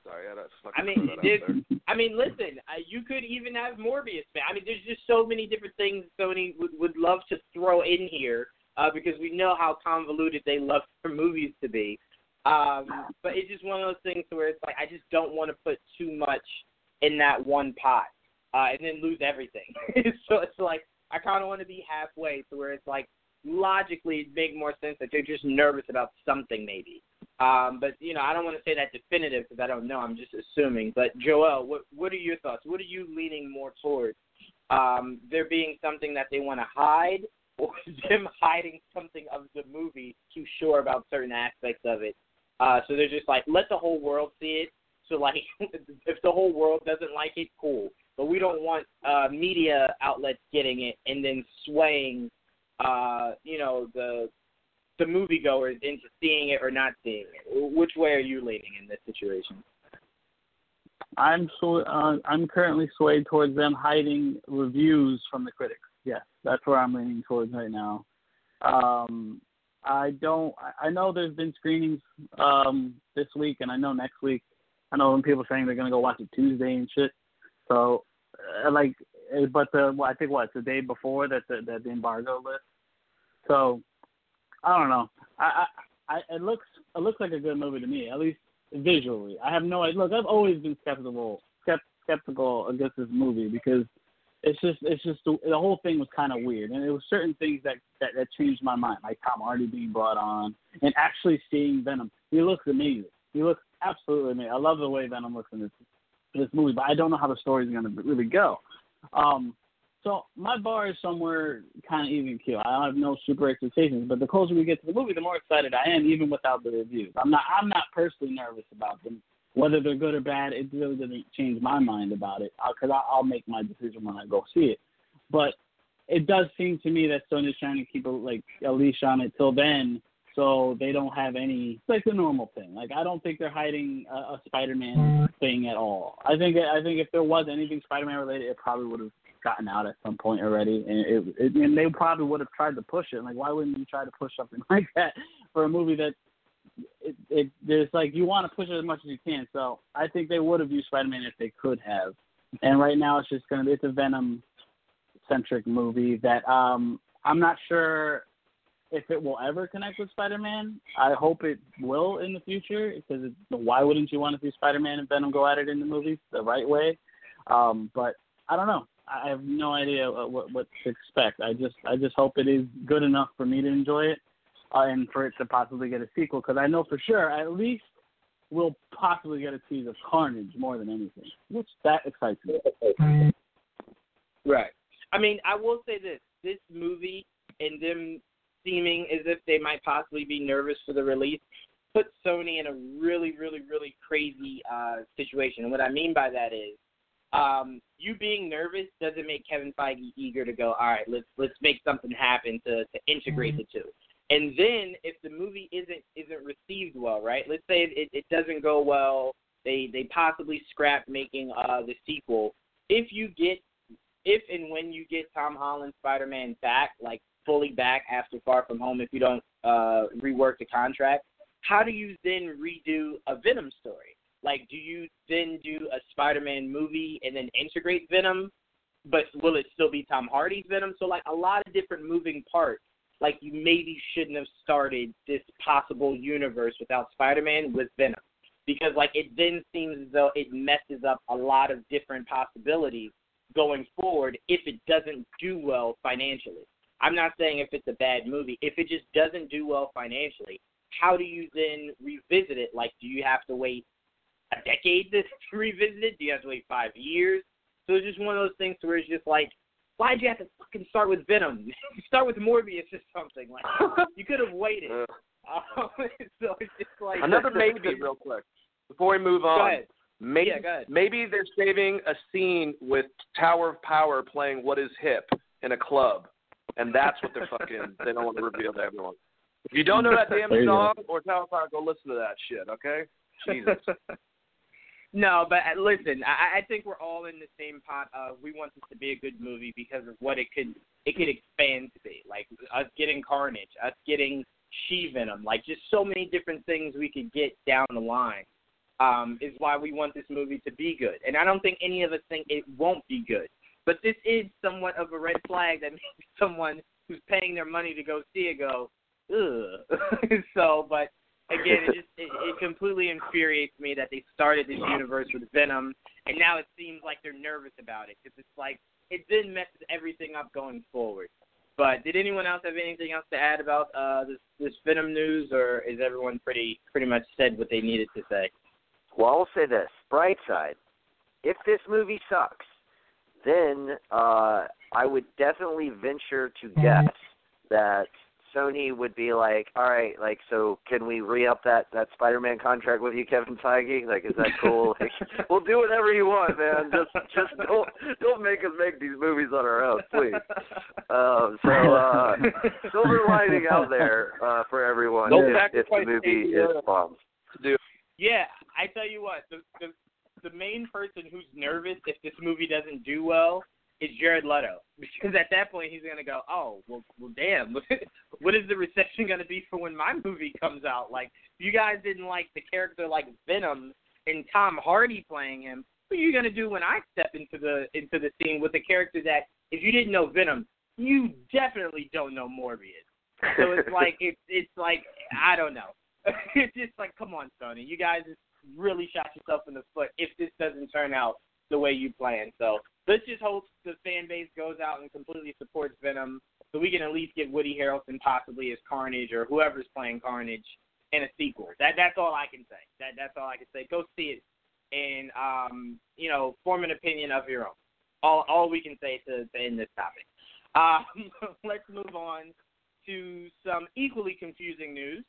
Sorry, I, had to fucking I mean, dude. I mean, listen, uh, you could even have Morbius. Man. I mean, there's just so many different things Sony would would love to throw in here uh, because we know how convoluted they love for movies to be. Um, but it's just one of those things where it's like I just don't want to put too much in that one pot uh, and then lose everything. so it's like I kind of want to be halfway to where it's like logically it make more sense that they're just nervous about something maybe. Um, but you know, I don't want to say that definitive because I don't know. I'm just assuming. But Joel, what what are your thoughts? What are you leaning more towards? Um, there being something that they want to hide, or them hiding something of the movie too sure about certain aspects of it. Uh, so they're just like, let the whole world see it. So like, if the whole world doesn't like it, cool. But we don't want uh, media outlets getting it and then swaying, uh, you know, the the moviegoers into seeing it or not seeing it. Which way are you leaning in this situation? I'm so uh, I'm currently swayed towards them hiding reviews from the critics. Yes, that's where I'm leaning towards right now. Um, I don't. I know there's been screenings um, this week, and I know next week. I know when people are saying they're gonna go watch it Tuesday and shit. So, uh, like, uh, but the well, I think what the day before that the that the embargo list. So, I don't know. I, I, I it looks it looks like a good movie to me, at least visually. I have no. Look, I've always been skeptical skept, skeptical against this movie because it's just it's just the, the whole thing was kind of weird, and it was certain things that, that that changed my mind, like Tom Hardy being brought on and actually seeing Venom. He looks amazing. He looks absolutely amazing. I love the way Venom looks in this this movie, but I don't know how the story's going to really go. Um, so my bar is somewhere kind of even keel. I have no super expectations, but the closer we get to the movie, the more excited I am, even without the reviews. I'm not. I'm not personally nervous about them, whether they're good or bad. It really doesn't change my mind about it because I'll make my decision when I go see it. But it does seem to me that Sony's trying to keep a, like a leash on it till then, so they don't have any. Like the normal thing. Like I don't think they're hiding a, a Spider-Man thing at all. I think I think if there was anything Spider-Man related, it probably would have gotten out at some point already, and it, it and they probably would have tried to push it. Like, why wouldn't you try to push something like that for a movie that it, it there's like you want to push it as much as you can. So I think they would have used Spider-Man if they could have. And right now it's just gonna be it's a Venom centric movie that um I'm not sure if it will ever connect with Spider-Man. I hope it will in the future because it, why wouldn't you want to see Spider-Man and Venom go at it in the movies the right way? Um, but I don't know. I have no idea what what to expect. I just I just hope it is good enough for me to enjoy it. uh, and for it to possibly get a sequel. Because I know for sure, at least we'll possibly get a tease of Carnage more than anything, which that excites me. Right. I mean, I will say this: this movie and them seeming as if they might possibly be nervous for the release put Sony in a really, really, really crazy uh, situation. And what I mean by that is, um, you being nervous doesn't make Kevin Feige eager to go. All right, let's let's make something happen to to integrate mm-hmm. the two. And then if the movie isn't isn't received well, right? Let's say it, it doesn't go well. They they possibly scrap making uh the sequel. If you get if and when you get Tom Holland Spider Man back, like fully back after Far From Home, if you don't uh rework the contract, how do you then redo a Venom story? Like, do you then do a Spider-Man movie and then integrate Venom, but will it still be Tom Hardy's Venom? So, like, a lot of different moving parts. Like, you maybe shouldn't have started this possible universe without Spider-Man with Venom, because like it then seems as though it messes up a lot of different possibilities going forward if it doesn't do well financially. I'm not saying if it's a bad movie. If it just doesn't do well financially, how do you then revisit it? Like, do you have to wait a decade to revisit it? Do you have to wait five years? So it's just one of those things where it's just like, why'd you have to fucking start with Venom? start with Morbius or something. Like, you could have waited. Um, so it's just like another maybe, real quick, before we move on. Maybe, yeah, maybe they're saving a scene with Tower of Power playing "What Is Hip" in a club, and that's what they're fucking. they don't want to reveal to everyone. If you don't know that damn song or Tower Power, go listen to that shit, okay? Jesus. no, but uh, listen, I, I think we're all in the same pot of we want this to be a good movie because of what it could it could expand to be. Like us getting Carnage, us getting She Venom, like just so many different things we could get down the line. Um, is why we want this movie to be good. And I don't think any of us think it won't be good. But this is somewhat of a red flag that makes someone who's paying their money to go see it go, ugh. so, but again, it just it, it completely infuriates me that they started this universe with Venom, and now it seems like they're nervous about it because it's like it then messes everything up going forward. But did anyone else have anything else to add about uh, this this Venom news, or is everyone pretty pretty much said what they needed to say? Well, I'll say this: bright side. If this movie sucks, then uh, I would definitely venture to guess that Sony would be like, all right, like, so can we re up that that Spider-Man contract with you, Kevin Feige? Like, is that cool? like, we'll do whatever you want, man. Just just don't don't make us make these movies on our own, please. Um, so uh, silver lining out there uh, for everyone no if, if the movie is bombs. Yeah, I tell you what, the, the the main person who's nervous if this movie doesn't do well is Jared Leto because at that point he's gonna go, oh well, well damn, what is the reception gonna be for when my movie comes out? Like you guys didn't like the character like Venom and Tom Hardy playing him. What are you gonna do when I step into the into the scene with a character that if you didn't know Venom, you definitely don't know Morbius. So it's like it's it's like I don't know. it's just like come on, Sony, you guys really shot yourself in the foot if this doesn't turn out the way you plan. So let's just hope the fan base goes out and completely supports Venom, so we can at least get Woody Harrelson possibly as Carnage or whoever's playing Carnage in a sequel. That that's all I can say. That that's all I can say. Go see it and um, you know form an opinion of your own. All all we can say to, to end this topic. Um, let's move on to some equally confusing news.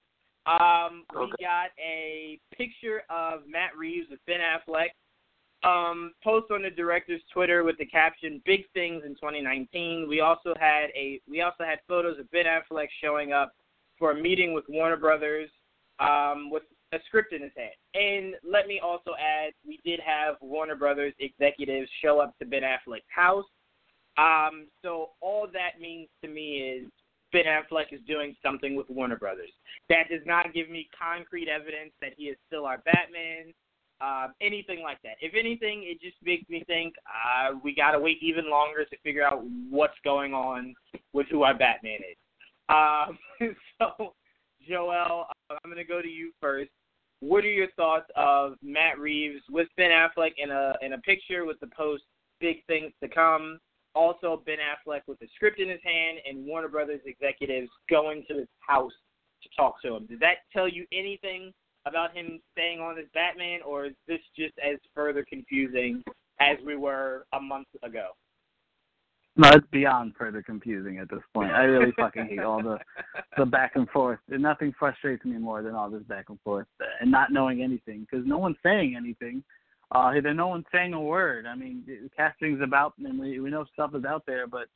Um, we got a picture of Matt Reeves with Ben Affleck um, post on the director's Twitter with the caption "Big Things in 2019." We also had a we also had photos of Ben Affleck showing up for a meeting with Warner Brothers um, with a script in his hand. And let me also add, we did have Warner Brothers executives show up to Ben Affleck's house. Um, so all that means to me is Ben Affleck is doing something with Warner Brothers. That does not give me concrete evidence that he is still our Batman uh, anything like that. If anything, it just makes me think uh, we got to wait even longer to figure out what's going on with who our Batman is. Um, so, Joel, uh, I'm going to go to you first. What are your thoughts of Matt Reeves with Ben Affleck in a in a picture with the post "Big Things to Come"? Also, Ben Affleck with the script in his hand and Warner Brothers executives going to his house to talk to him. Does that tell you anything about him staying on as Batman, or is this just as further confusing as we were a month ago? No, it's beyond further confusing at this point. I really fucking hate all the the back and forth. And nothing frustrates me more than all this back and forth and not knowing anything because no one's saying anything. Uh, then no one's saying a word. I mean, casting's about, and we we know stuff is out there, but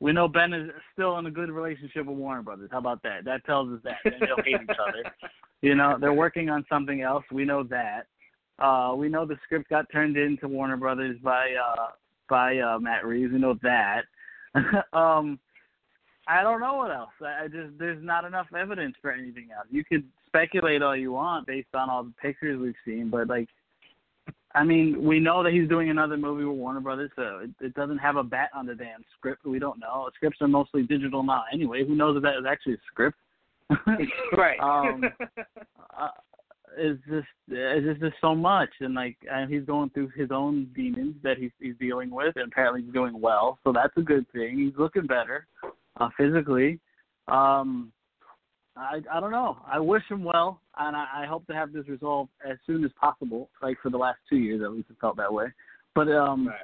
we know Ben is still in a good relationship with Warner Brothers. How about that? That tells us that they don't hate each other. You know, they're working on something else. We know that. Uh, we know the script got turned into Warner Brothers by uh, by uh, Matt Reeves. We know that. um, I don't know what else. I, I just there's not enough evidence for anything else. You could speculate all you want based on all the pictures we've seen, but like, I mean, we know that he's doing another movie with Warner Brothers, so it, it doesn't have a bat on the damn script. We don't know. Scripts are mostly digital now anyway. Who knows if that is actually a script? right. um, uh, it's just it's just, so much, and like and he's going through his own demons that he's he's dealing with, and apparently he's doing well, so that's a good thing. He's looking better, uh, physically. Um, I I don't know. I wish him well, and I, I hope to have this resolved as soon as possible. Like for the last two years, at least it felt that way. But um, Right.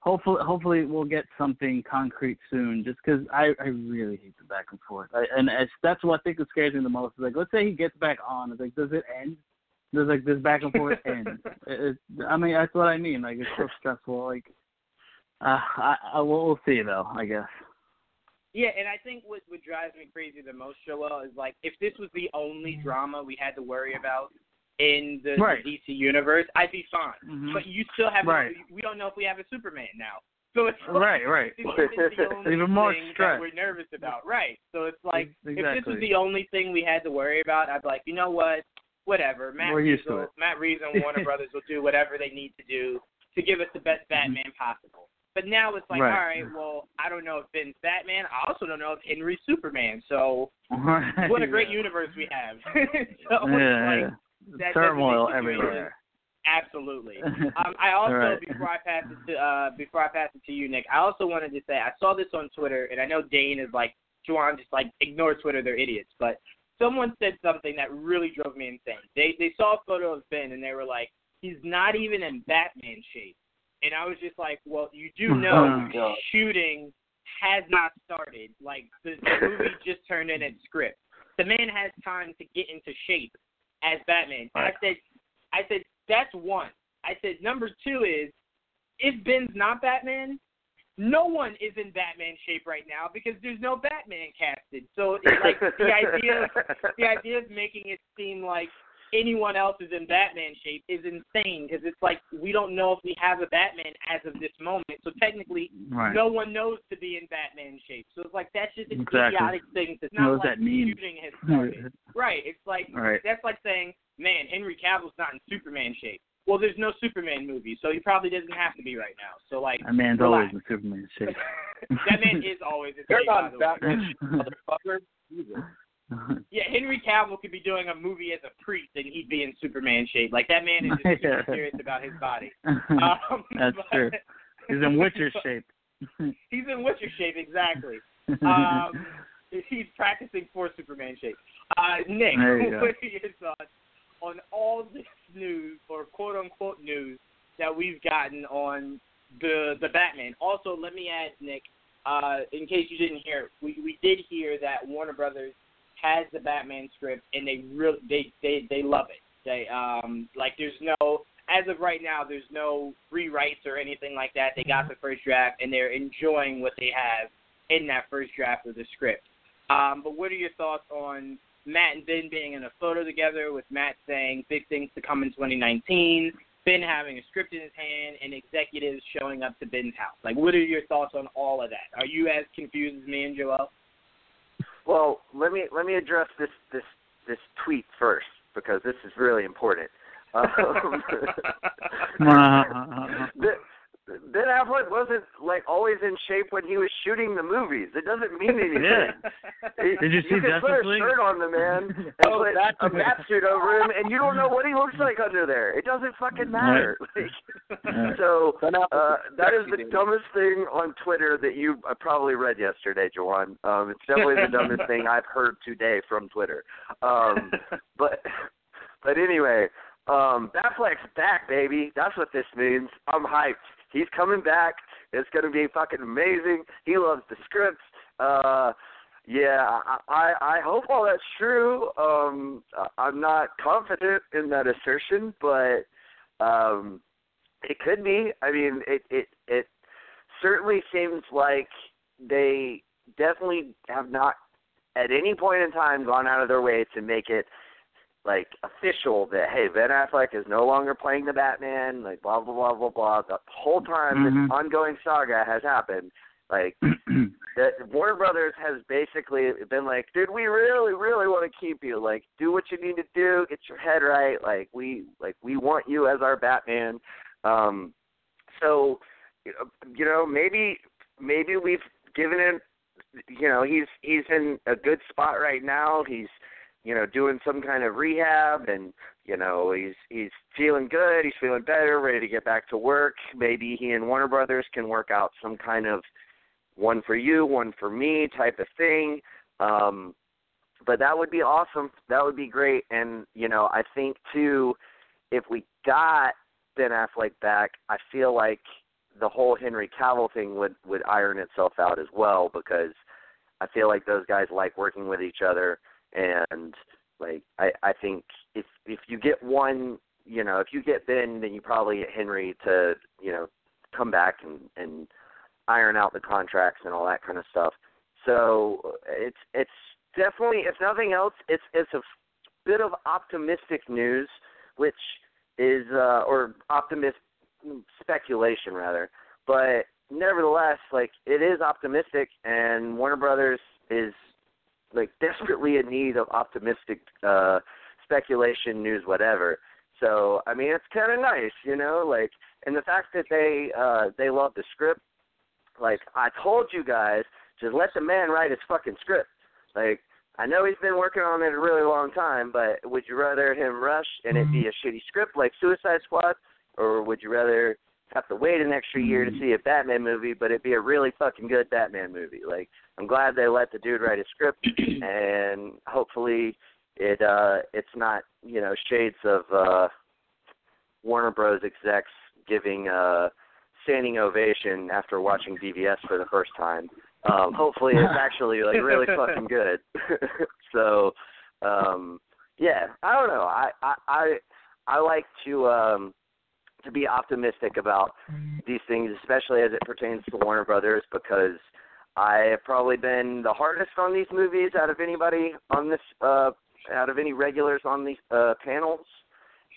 hopefully hopefully we'll get something concrete soon just because I, I really hate the back and forth I, and it's, that's what I think scares me the most is like let's say he gets back on it's like does it end does like this back and forth end it, it, I mean that's what I mean like it's so stressful like uh, I, I we'll, we'll see though I guess Yeah, and I think what what drives me crazy the most, Joel, is like if this was the only drama we had to worry about in the, Right. the DC universe, I'd be fine. Mhm. But you still have Right. we don't know if we have a Superman now. So it's like, right right This is the only Even more thing stress. that we're nervous about, right? So it's like if this was the only thing we had to worry about, I'd be like, you know what, whatever. Matt We're Reeves, used to it. Matt Reeves and Warner Brothers will do whatever they need to do to give us the best Batman possible. But now it's like. Right. all right, well, I don't know if Ben's Batman. I also don't know if Henry's Superman. So Right. what a great yeah. universe we have. so yeah, like, yeah. that turmoil doesn't everywhere Absolutely. Um, I also Right. before I pass it to uh, before I pass it to you, Nick, I also wanted to say I saw this on Twitter, and I know Dane is like Juwan, just like ignore Twitter, they're idiots. But someone said something that really drove me insane. They they saw a photo of Ben, and they were like, he's not even in Batman shape. And I was just like, well, you do oh, know Oh, shooting has not started. Like the, the movie just turned in its script. The man has time to get into shape as Batman. I said, I said that's one. I said number two is if Ben's not Batman, no one is in Batman shape right now because there's no Batman casted. So it's like the idea of, the idea of making it seem like anyone else is in Batman shape is insane because it's like we don't know if we have a Batman as of this moment. So technically, right no one knows to be in Batman shape. So it's like that's just an Exactly. idiotic thing. It's What not does like that mean? shooting has started. right. It's like right that's like saying, man, Henry Cavill's not in Superman shape. Well, there's no Superman movie, so he probably doesn't have to be right now. So like, that man's relax. always in Superman shape that man is always in You're shape. not the way. Batman, motherfucker. Jesus. Yeah, Henry Cavill could be doing a movie as a priest and he'd be in Superman shape. Like that man is just super Yeah. serious about his body. Um, That's but- true. He's in Witcher shape. He's in Witcher shape, exactly. Um, he's practicing for Superman shape. Uh, Nick, There you go. what are your thoughts on all this news or quote unquote news that we've gotten on the the Batman? Also, let me add, Nick, uh, in case you didn't hear, we we did hear that Warner Brothers has the Batman script and they really they they they love it. They um like there's no as of right now there's no rewrites or anything like that. They got the first draft and they're enjoying what they have in that first draft of the script. Um, but what are your thoughts on Matt and Ben being in a photo together with Matt saying big things to come in 2019, Ben having a script in his hand, and executives showing up to Ben's house? Like, what are your thoughts on all of that? Are you as confused as me and Joel? Well, let me let me address this this this tweet first because this is really important. Um, Ben Affleck wasn't like always in shape when he was shooting the movies. It doesn't mean anything. It- Did you see can Justice put a League? shirt on the man and Oh, put that's a bat suit over him, and you don't know what he looks like under there. It doesn't fucking matter. Like, so uh, that is the dumbest thing on Twitter that you uh, probably read yesterday, Juwan. Um, it's definitely the dumbest thing I've heard today from Twitter. Um, but but anyway, um, Batfleck's back, baby. That's what this means. I'm hyped. He's coming back. It's gonna be fucking amazing. He loves the scripts. Uh, yeah, I, I hope all that's true. Um, I'm not confident in that assertion, but um, it could be. I mean, it it it certainly seems like they definitely have not at any point in time gone out of their way to make it like official that hey Ben Affleck is no longer playing the Batman like blah blah blah blah blah. The whole time Mhm. this ongoing saga has happened like that Warner Brothers has basically been like dude we really really want to keep you. Like do what you need to do. Get your head right. Like we like we want you as our Batman. Um so you know maybe maybe we've given him you know he's he's in a good spot right now. He's you know doing some kind of rehab and you know he's he's feeling good he's feeling better ready to get back to work. Maybe he and warner brothers can work out some kind of one for you one for me type of thing. Um but that would be awesome. That would be great. And you know i think too if we got ben affleck back i feel like the whole henry cavill thing would would iron itself out as well because i feel like those guys like working with each other and like I I think if if you get one, you know, if you get Ben, then you probably get Henry to you know come back and and iron out the contracts and all that kind of stuff. So it's it's definitely if nothing else, it's it's a bit of optimistic news, which is uh or optimist speculation rather, but nevertheless, like it is optimistic, and Warner Brothers is like desperately in need of optimistic uh speculation news whatever. So i mean it's kind of nice you know like and the fact that they uh they love the script like i told you guys just let the man write his fucking script. Like i know he's been working on it a really long time but would you rather him rush and it be a shitty script like suicide squad or would you rather have to wait an extra year to see a Batman movie, but it'd be a really fucking good Batman movie. Like I'm glad they let the dude write a script, and hopefully it uh it's not you know shades of uh Warner Bros. execs giving uh standing ovation after watching BVS for the first time. Um, hopefully it's actually like really fucking good. so um yeah, I don't know. I I I, I like to um to be optimistic about these things, especially as it pertains to Warner Brothers, because I have probably been the hardest on these movies out of anybody on this, uh, out of any regulars on these uh, panels,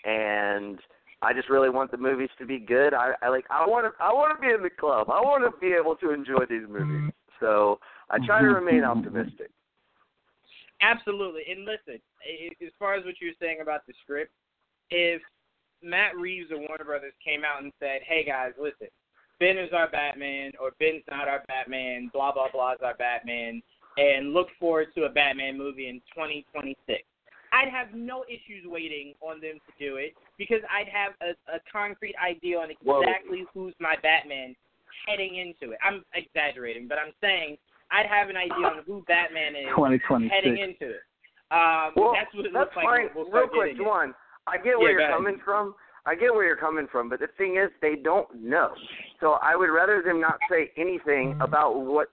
and I just really want the movies to be good. I, I like, I want to, I want to be in the club. I want to be able to enjoy these movies. So I try to remain optimistic. Absolutely. And listen, as far as what you were saying about the script, if Matt Reeves or Warner Brothers came out and said, "Hey guys, listen, Ben is our Batman, or Ben's not our Batman, blah blah blah is our Batman, and look forward to a Batman movie in 2026," I'd have no issues waiting on them to do it because I'd have a, a concrete idea on Whoa. exactly who's my Batman heading into it. I'm exaggerating, but I'm saying I'd have an idea on who Batman is 2026. heading into it. Um, Well, that's what it looks like. fine. We'll Real quick. Juwan, I get where Yeah, you're coming from. I get where you're coming from, but the thing is, they don't know. So I would rather them not say anything mm-hmm. about what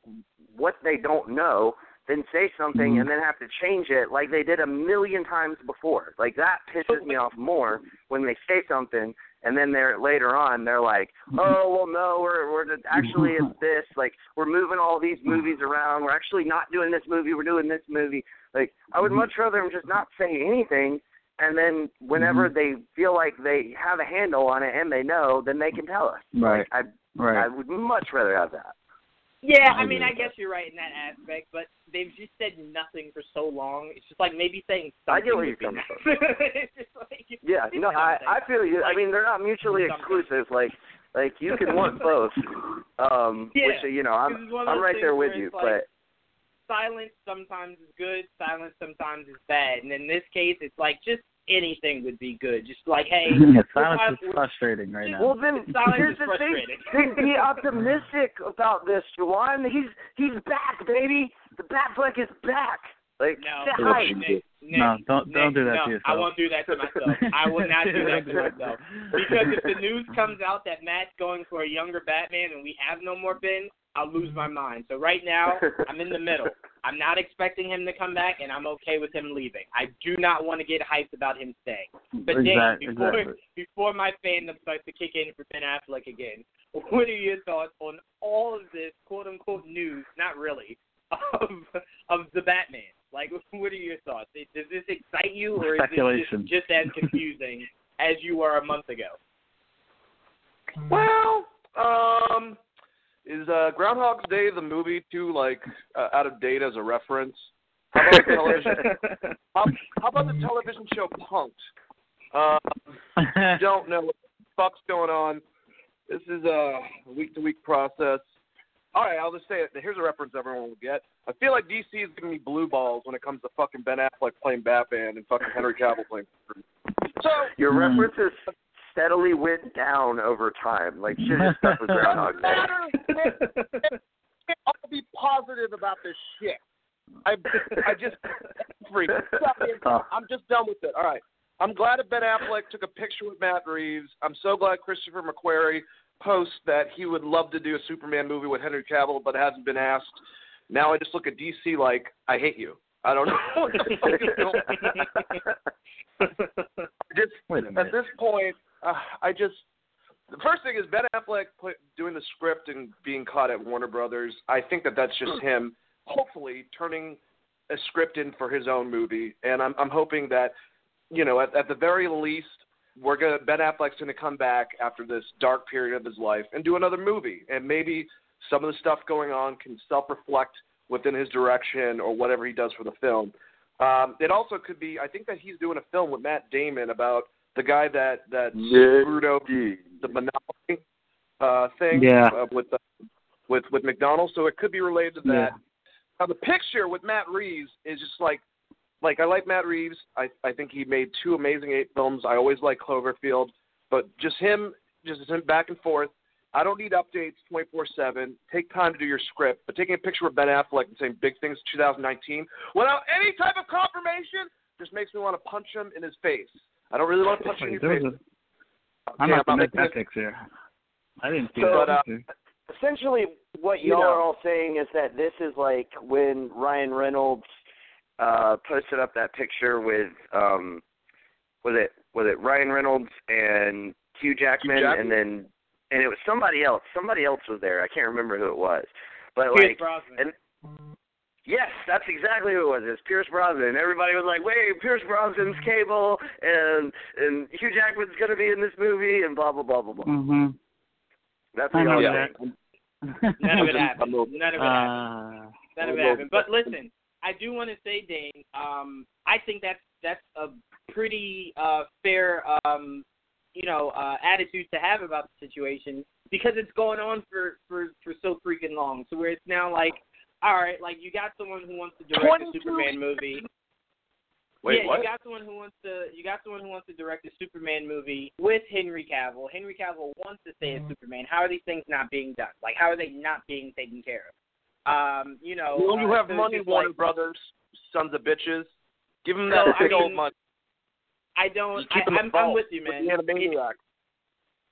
what they don't know than say something and mm-hmm. then have to change it like they did a million times before. Like that pisses me off more when they say something and then they're later on they're like, mm-hmm. oh well, no, we're we're actually it's this. Like we're moving all these movies around. We're actually not doing this movie. We're doing this movie. Like I would much rather them just not say anything. And then whenever they feel like they have a handle on it and they know, then they can tell us. Right. Like, I Right. I would much rather have that. Yeah, I I mean, I guess you're right in that aspect, but they've just said nothing for so long. It's just like maybe saying I something. get where you're coming nice. it's just like, Yeah, no, I. I feel you. I mean, they're not mutually exclusive. Like Like you can want both. Um, Yeah, which you know, I'm it's one of I'm right there with you, like- but silence sometimes is good, silence sometimes is bad. And in this case, it's like just anything would be good. Just like, hey, yeah, silence is we're- frustrating right now. well then Silence here's the thing. frustrating. Be, be optimistic about this, Juwan. He's he's back, baby. The Batfleck is back. Like No, sit Nick. Nick, Nick, No, don't- Nick, don't do that no, to yourself. I won't do that to myself. I will not do that to myself. Because if the news comes out that Matt's going for a younger Batman and we have no more Ben, I'll lose my mind. So right now, I'm in the middle. I'm not expecting him to come back, and I'm okay with him leaving. I do not want to get hyped about him staying. But Dan, Exact- before exactly. before my fandom starts to kick in for Ben Affleck again, what are your thoughts on all of this quote unquote news? Not really of of the Batman. Like, what are your thoughts? Does this excite you, or is it Speculation. just, just as confusing as you were a month ago? Well, um, is uh, Groundhog's Day the movie too like uh, out of date as a reference? How about the television? how, how about the television show Punk'd? Um, don't know what the fuck's going on. This is a week to week process. All right, I'll just say it. Here's a reference everyone will get. I feel like DC is giving me blue balls when it comes to fucking Ben Affleck playing Batman and fucking Henry Cavill playing. Superman. So Your Mm. references steadily went down over time. Like shit have stuck with Groundhog Day. I'll be positive about this shit. I I just freak. Stop. I'm just done with it. All right. I'm glad that Ben Affleck took a picture with Matt Reeves. I'm so glad Christopher McQuarrie posts that he would love to do a Superman movie with Henry Cavill, but hasn't been asked. Now I just look at DC like I hate you. I don't know what the fuck is going on. Just Wait a at this point, uh, I just the first thing is Ben Affleck put, doing the script and being caught at Warner Brothers. I think that that's just him, hopefully turning a script in for his own movie, and I'm I'm hoping that you know at, at the very least we're gonna Ben Affleck's gonna come back after this dark period of his life and do another movie, and maybe some of the stuff going on can self-reflect within his direction or whatever he does for the film. Um, it also could be. I think that he's doing a film with Matt Damon about the guy that that screwed over the Monopoly uh, thing Yeah. uh, with uh, with with McDonald's. So it could be related to that. Yeah. Now the picture with Matt Reeves is just like like I like Matt Reeves. I I think he made two amazing eight films. I always like Cloverfield, but just him, just him back and forth. I don't need updates 24/7. Take time to do your script, but taking a picture with Ben Affleck and saying big things 2019 without any type of confirmation just makes me want to punch him in his face. I don't really want to punch him in Wait, your face. was a- I'm Okay, not I'm make making that picture. I didn't see So, that uh. Essentially, what You y'all know. are all saying is that this is like when Ryan Reynolds uh posted up that picture with um was it was it Ryan Reynolds and Hugh Jackman, Jackman? and then and it was somebody else. Somebody else was there. I can't remember who it was. But Pierce like Brosnan. and Yes, that's exactly who it was. It was Pierce Brosnan. And Everybody was like, "Wait, Pierce Brosnan's Cable, and and Hugh Jackman's gonna be in this movie, and blah blah blah blah blah." Mm-hmm. That's I what y'all know are that. None of it I'm happened. a- None of it happened. Uh, None of it happened. But listen, I do want to say, Dane, um, I think that's that's a pretty uh, fair, um, you know, uh, attitude to have about the situation because it's going on for for for so freaking long. So where it's now like, all right, like you got someone who wants to direct a Superman movie. Wait, yeah, what? you got someone who wants to you got someone who wants to direct a Superman movie with Henry Cavill. Henry Cavill wants to stay as Superman. How are these things not being done? Like how are they not being taken care of? Um, you know, Well, you uh, have money, Warner like, Brothers, sons of bitches. Give them that I big old money. I don't. I, them I'm, I'm with you, man. With It's,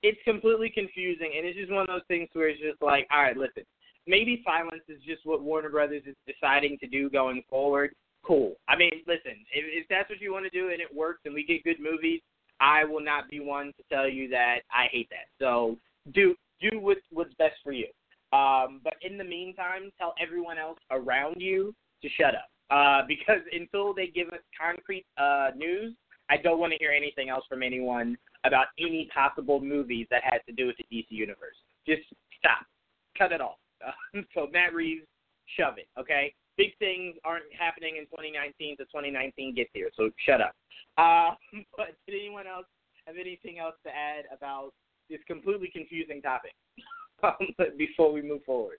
it's completely confusing, and it's just one of those things where it's just like, all right, listen, maybe silence is just what Warner Brothers is deciding to do going forward. Cool. I mean, listen, if, if that's what you want to do and it works and we get good movies, I will not be one to tell you that I hate that. So do do what, what's best for you. Um, but in the meantime, tell everyone else around you to shut up. Uh, because until they give us concrete uh, news, I don't want to hear anything else from anyone about any possible movies that has to do with the DC universe. Just stop, cut it off. Uh, so Matt Reeves, shove it, okay? Big things aren't happening in 2019 so 2019 gets here, so shut up. Uh, but did anyone else have anything else to add about this completely confusing topic before we move forward.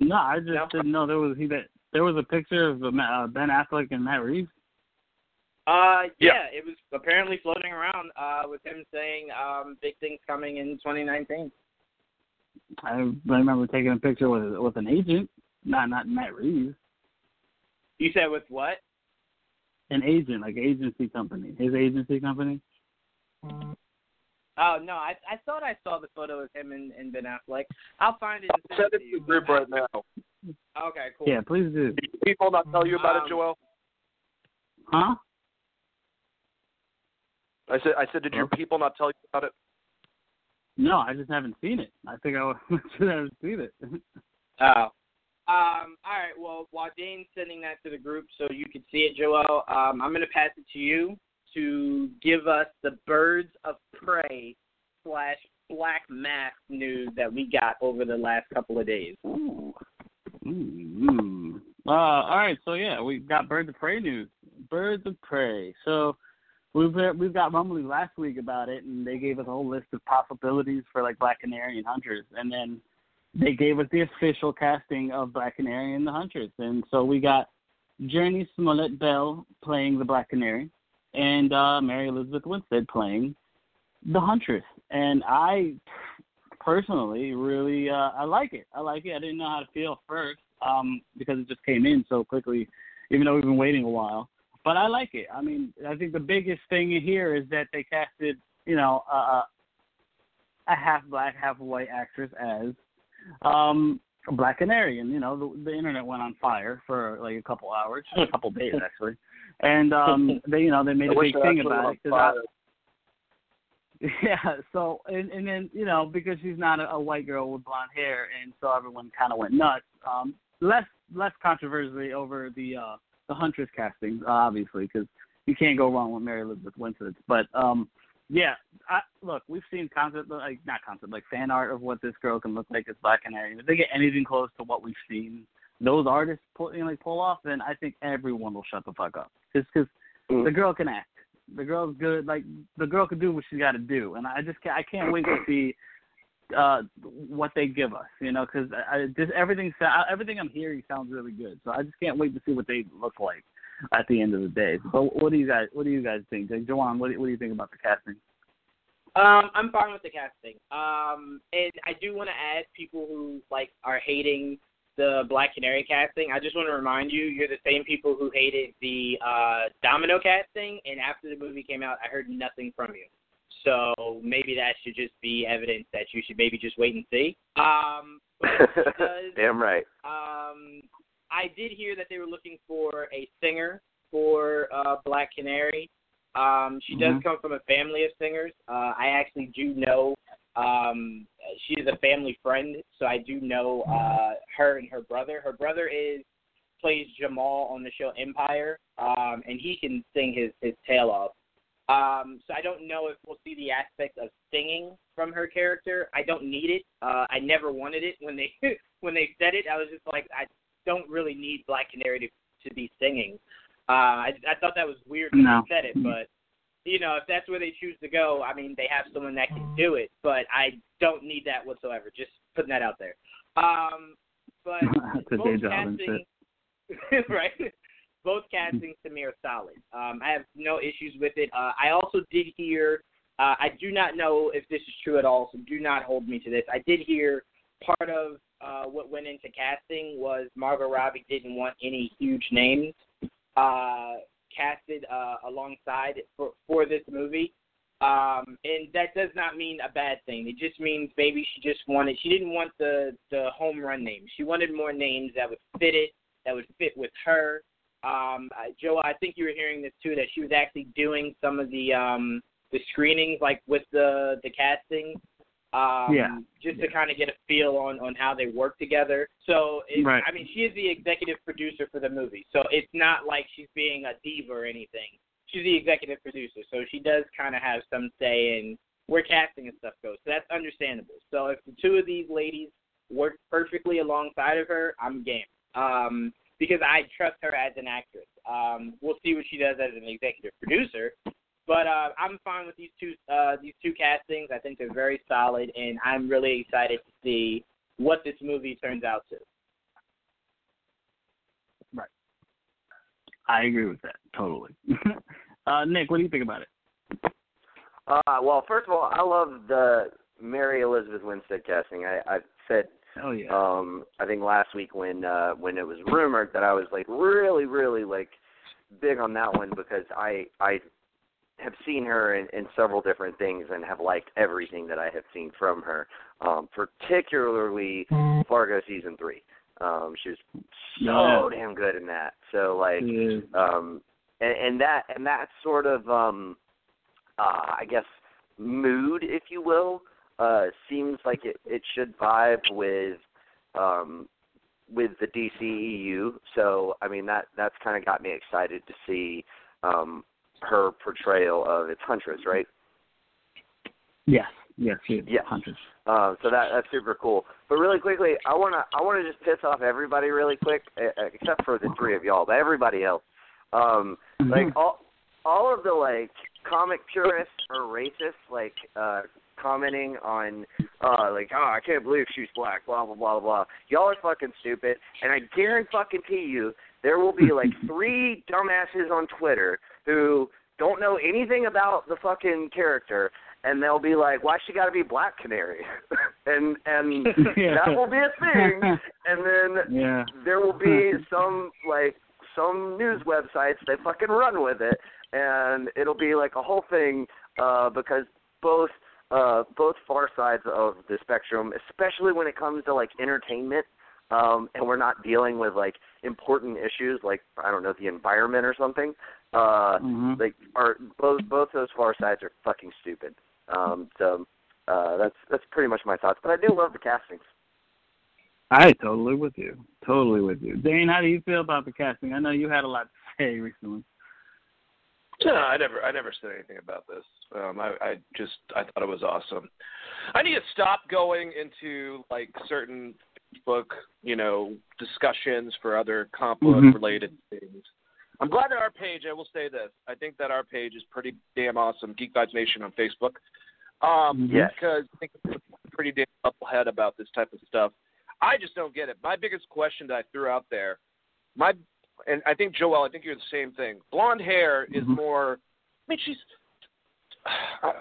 No, I just No. didn't know there was he that there was a picture of uh, Ben Affleck and Matt Reeves. Uh, Yeah. yeah, it was apparently floating around uh, with him saying um, big things coming in 2019. I remember taking a picture with with an agent, not not Matt Reeves, You said with what? an agent like agency company, his agency company. Oh no, I I thought I saw the photo of him and, and Ben Affleck. I'll find it. And Send send it it to to the you. group right now. Okay, cool. Yeah, please do. Did people not tell you about Um, it, Joel? Huh? I said, I said, did your people not tell you about it? No, I just haven't seen it. I think I should have seen it. Oh. Um, all right. Well, while Jane's sending that to the group so you can see it, Joel, um, I'm going to pass it to you to give us the birds of prey slash black mask news that we got over the last couple of days. Ooh. Mm. Uh, all right, so yeah, we got birds of prey news. Birds of prey. So we've we've got rumbling last week about it, and they gave us a whole list of possibilities for like Black Canary and Huntress, and then they gave us the official casting of Black Canary and the Huntress, and so we got Jurnee Smollett-Bell playing the Black Canary, and uh, Mary Elizabeth Winstead playing the Huntress, and I personally really uh I like it. I like it. I didn't know how to feel first, um, because it just came in so quickly, even though we've been waiting a while. But I like it. I mean, I think the biggest thing here is that they casted, you know, uh, a half black, half white actress as um a Black Canary, and you know, the, the internet went on fire for like a couple hours, a couple days actually, and um they, you know, they made I a big thing about it. I- yeah. So and and then you know because she's not a, a white girl with blonde hair, and so everyone kind of went nuts. Um, less less controversy over the uh the Huntress casting, obviously, because you can't go wrong with Mary Elizabeth Winstead. But um, yeah. I, look, we've seen concept like not concept like fan art of what this girl can look like as Black and Canary. If they get anything close to what we've seen those artists pull you know, like pull off, then I think everyone will shut the fuck up. Just because Mm. the girl can act the girl's good. Like the girl can do what she's got to do, and I just can't, I can't wait to see uh what they give us. You know, because I, I just everything sa- everything I'm hearing sounds really good. So I just can't wait to see what they look like at the end of the day. So what do you guys what do you guys think? Like, Juwan, what do, what do you think about the casting? Um, I'm fine with the casting. Um, and I do want to add people who like are hating the Black Canary casting. I just want to remind you, you're the same people who hated the uh, Domino casting, and after the movie came out, I heard nothing from you. So maybe that should just be evidence that you should maybe just wait and see. Um, does, Damn right. um, I did hear that they were looking for a singer for uh, Black Canary. Um, she does Mhm. come from a family of singers. Uh, I actually do know um, she is a family friend, so I do know uh, her and her brother. Her brother is plays Jamal on the show Empire, um, and he can sing his his tail off. Um, so I don't know if we'll see the aspect of singing from her character. I don't need it. Uh, I never wanted it when they when they said it. I was just like, I don't really need Black Canary to to be singing. Uh, I I thought that was weird when No. they said it, but you know, if that's where they choose to go, I mean, they have someone that can do it. But I don't need that whatsoever. Just putting that out there. Um, but both day job and casting, right? Both castings to me are solid. Um, I have no issues with it. Uh, I also did hear. Uh, I do not know if this is true at all, so do not hold me to this. I did hear part of uh, what went into casting was Margot Robbie didn't want any huge names uh, casted uh, alongside for for this movie. Um, and that does not mean a bad thing. It just means maybe she just wanted she didn't want the the home run names. She wanted more names that would fit it, that would fit with her. Um, Joe, I think you were hearing this too that she was actually doing some of the um the screenings like with the the casting. Um, Yeah. Just to kind of get a feel on on how they work together. So it, Right. I mean, she is the executive producer for the movie, so it's not like she's being a diva or anything she's the executive producer, so she does kind of have some say in where casting and stuff goes. So that's understandable. So if the two of these ladies work perfectly alongside of her, I'm game. Um, because I trust her as an actress. Um, we'll see what she does as an executive producer, But uh, I'm fine with these two uh, these two castings. I think they're very solid, and I'm really excited to see what this movie turns out to. Right. I agree with that totally. uh, Nick, what do you think about it? Uh, well, first of all, I love the Mary Elizabeth Winstead casting. I, I said Oh yeah. um I think last week when uh when it was rumored that I was like really really like big on that one because I I have seen her in, in several different things and have liked everything that I have seen from her. Um particularly Fargo season 3. Um she was so Yeah. damn good in that. So like Yeah. um and, and that and that sort of um uh I guess mood if you will uh seems like it it should vibe with um with the DCEU so I mean that that's kind of got me excited to see um her portrayal of its huntress right Yes. Yes. Yes. Yes. Huntress. uh, so that that's super cool. But really quickly, I wanna I wanna just piss off everybody really quick, except for the three of y'all, but everybody else. Um, like all all of the like comic purists or racists like uh commenting on uh like oh I can't believe she's black blah blah blah blah y'all are fucking stupid and I guarantee fucking you there will be like three dumbasses on Twitter who don't know anything about the fucking character and they'll be like why she got to be black canary and and Yeah. that will be a thing and then Yeah. there will be some like some news websites they fucking run with it and it'll be like a whole thing uh because both uh both far sides of the spectrum especially when it comes to like entertainment um and we're not dealing with like important issues like I don't know the environment or something uh Mhm. like are both both those far sides are fucking stupid um so uh that's that's pretty much my thoughts but I do love the castings I totally with you. Totally with you. Dane, how do you feel about the casting? I know you had a lot to say recently. No, I never, I never said anything about this. Um, I, I just, I thought it was awesome. I need to stop going into like certain book, you know, discussions for other comic book Mhm. related things. I'm glad that our page. I will say this. I think that our page is pretty damn awesome. Geek Vibes Nation on Facebook. Um, Yes. because I think it's pretty damn up ahead about this type of stuff. I just don't get it. My biggest question that I threw out there, my and I think Joel, I think you're the same thing. Blonde hair is Mhm. more. I mean, she's uh,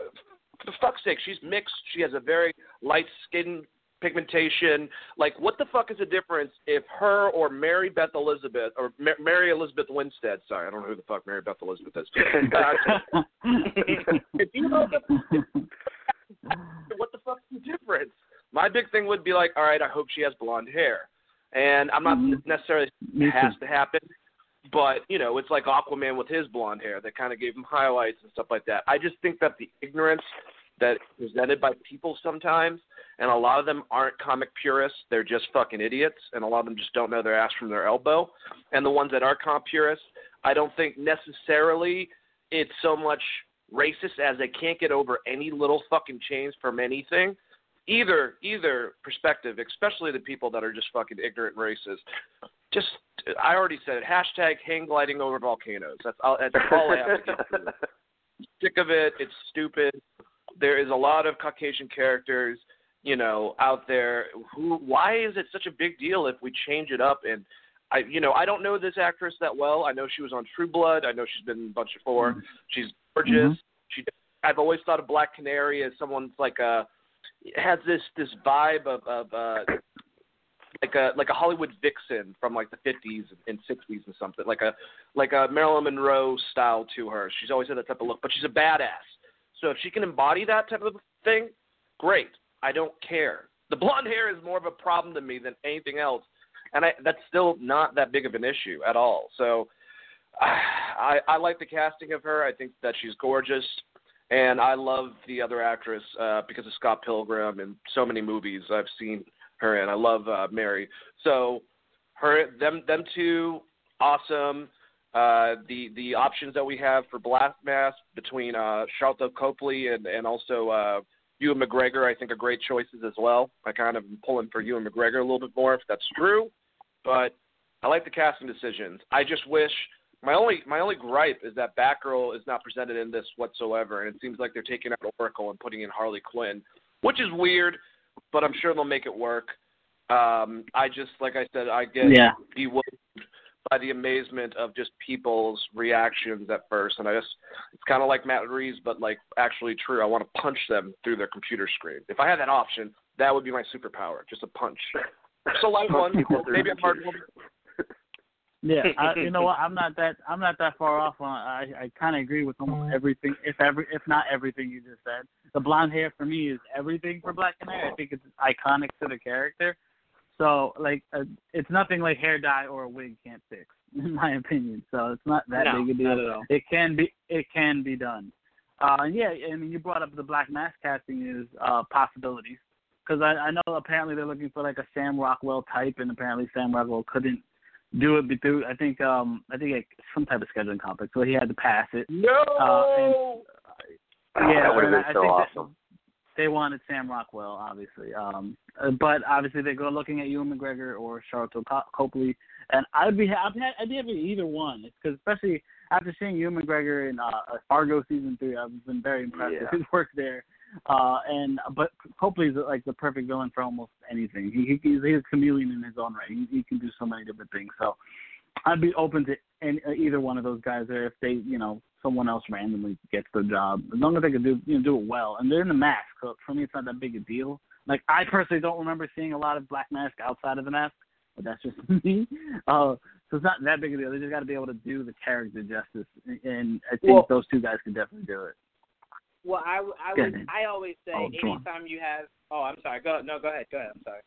for fuck's sake, she's mixed. She has a very light skin pigmentation. Like, what the fuck is the difference if her or Mary Beth Elizabeth or Ma- Mary Elizabeth Winstead? Sorry, I don't know who the fuck Mary Beth Elizabeth is. Uh, if you know the, what the fuck's the difference? My big thing would be like, all right, I hope she has blonde hair, and I'm not Mhm. necessarily it has to happen. But you know, it's like Aquaman with his blonde hair that kind of gave him highlights and stuff like that. I just think that the ignorance that is presented by people sometimes, and a lot of them aren't comic purists. They're just fucking idiots, and a lot of them just don't know their ass from their elbow. And the ones that are comic purists, I don't think necessarily it's so much racist as they can't get over any little fucking change from anything. Either either perspective, especially the people that are just fucking ignorant and racist. Just I already said it. Hashtag hang gliding over volcanoes. That's all. That's all I have to get through. Sick of it. It's stupid. There is a lot of Caucasian characters, you know, out there. Who? Why is it such a big deal if we change it up? And I, you know, I don't know this actress that well. I know she was on True Blood. I know she's been in a bunch of 4 She's gorgeous. Mhm. She. I've always thought of Black Canary as someone's like a has this this vibe of of uh like a like a Hollywood vixen from like the 50s and 60s and something like a like a Marilyn Monroe style to her. She's always had that type of look, but she's a badass. So if she can embody that type of thing, great. I don't care. The blonde hair is more of a problem to me than anything else, and I, that's still not that big of an issue at all. So I I like the casting of her. I think that she's gorgeous. And I love the other actress uh, because of Scott Pilgrim and so many movies I've seen her in. I love uh, Mary. So her, them, them two, awesome. Uh, the the options that we have for Black Mask between uh, Sharlto Copley and and also uh, Ewan McGregor, I think are great choices as well. I kind of am pulling for Ewan McGregor a little bit more if that's true, but I like the casting decisions. I just wish my only my only gripe is that Batgirl is not presented in this whatsoever, and it seems like they're taking out Oracle and putting in Harley Quinn, which is weird, but I'm sure they'll make it work. Um, I just like I said, I get Yeah. bewildered by the amazement of just people's reactions at first, and I just it's kind of like Matt Reeves, but like actually true. I want to punch them through their computer screen. If I had that option, that would be my superpower, just a punch. A light one, maybe a hard one. Yeah, I, you know what? I'm not that I'm not that far off on. I I kind of agree with almost everything, if every if not everything you just said. The blonde hair for me is everything for Black Canary. I think it's iconic to the character. So like, uh, it's nothing like hair dye or a wig can't fix, in my opinion. So it's not that No, big a deal. not at all. It can be it can be done. Uh, and yeah, I mean, you brought up the Black Mask casting is uh, possibilities because I, I know apparently they're looking for like a Sam Rockwell type, and apparently Sam Rockwell couldn't do it through I think um I think like some type of scheduling conflict, so he had to pass it. No. Uh, Yeah, that would have been I so think that awesome. They wanted Sam Rockwell, obviously, um, uh, but obviously they go looking at Ewan McGregor or Sharlto Co- Copley, and I'd be I'd be, I'd be happy either one, because especially after seeing Ewan McGregor in uh, Fargo season three, I've been very impressed with his work there. Uh, and but Copley's like the perfect villain for almost anything. He, he he's, he's a chameleon in his own right. He, he can do so many different things. So I'd be open to any, uh, either one of those guys there if they, you know, someone else randomly gets the job. As long as they can do, you know, do it well. And they're in the mask, so for me, it's not that big a deal. Like I personally don't remember seeing a lot of Black Mask outside of the mask, but that's just me. Uh, so it's not that big a deal. They just got to be able to do the character justice, and I think Well- those two guys can definitely do it. Well, I, I would. I always say Oh, anytime you have oh I'm sorry go no go ahead go ahead I'm sorry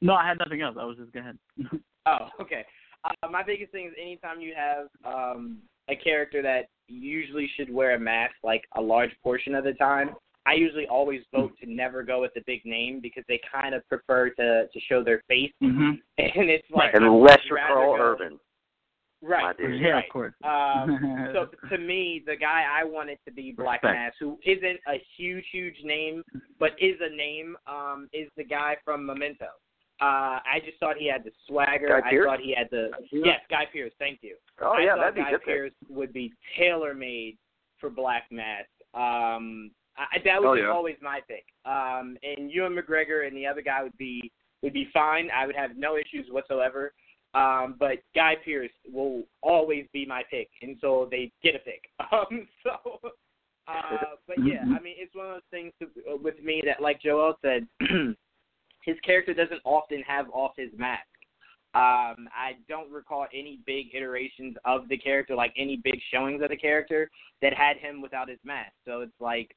No, I had nothing else. I was just go ahead. oh okay uh, my biggest thing is anytime you have um a character that usually should wear a mask like a large portion of the time I usually always vote to never go with the big name because they kind of prefer to to show their face hmm and it's like And I'd Lester rather Carl go- Urban. right. Yeah, right. of course. Um, so to me, the guy I wanted to be Black Respect. Mass, who isn't a huge, huge name, but is a name, um, is the guy from Memento. Uh, I just thought he had the swagger. Guy I thought he had the yes, Guy Pearce. Thank you. Oh I yeah, that'd be Guy good. pick. Pearce would be tailor made for Black Mask. Um, I, that Oh, was yeah. always my pick. Um, and Ewan McGregor and the other guy would be would be fine. I would have no issues whatsoever. Um, but Guy Pearce will always be my pick, and so they get a pick. Um, so, uh, but yeah, I mean, it's one of those things to, with me that, like Joel said, his character doesn't often have off his mask. Um, I don't recall any big iterations of the character, like any big showings of the character that had him without his mask. So it's like,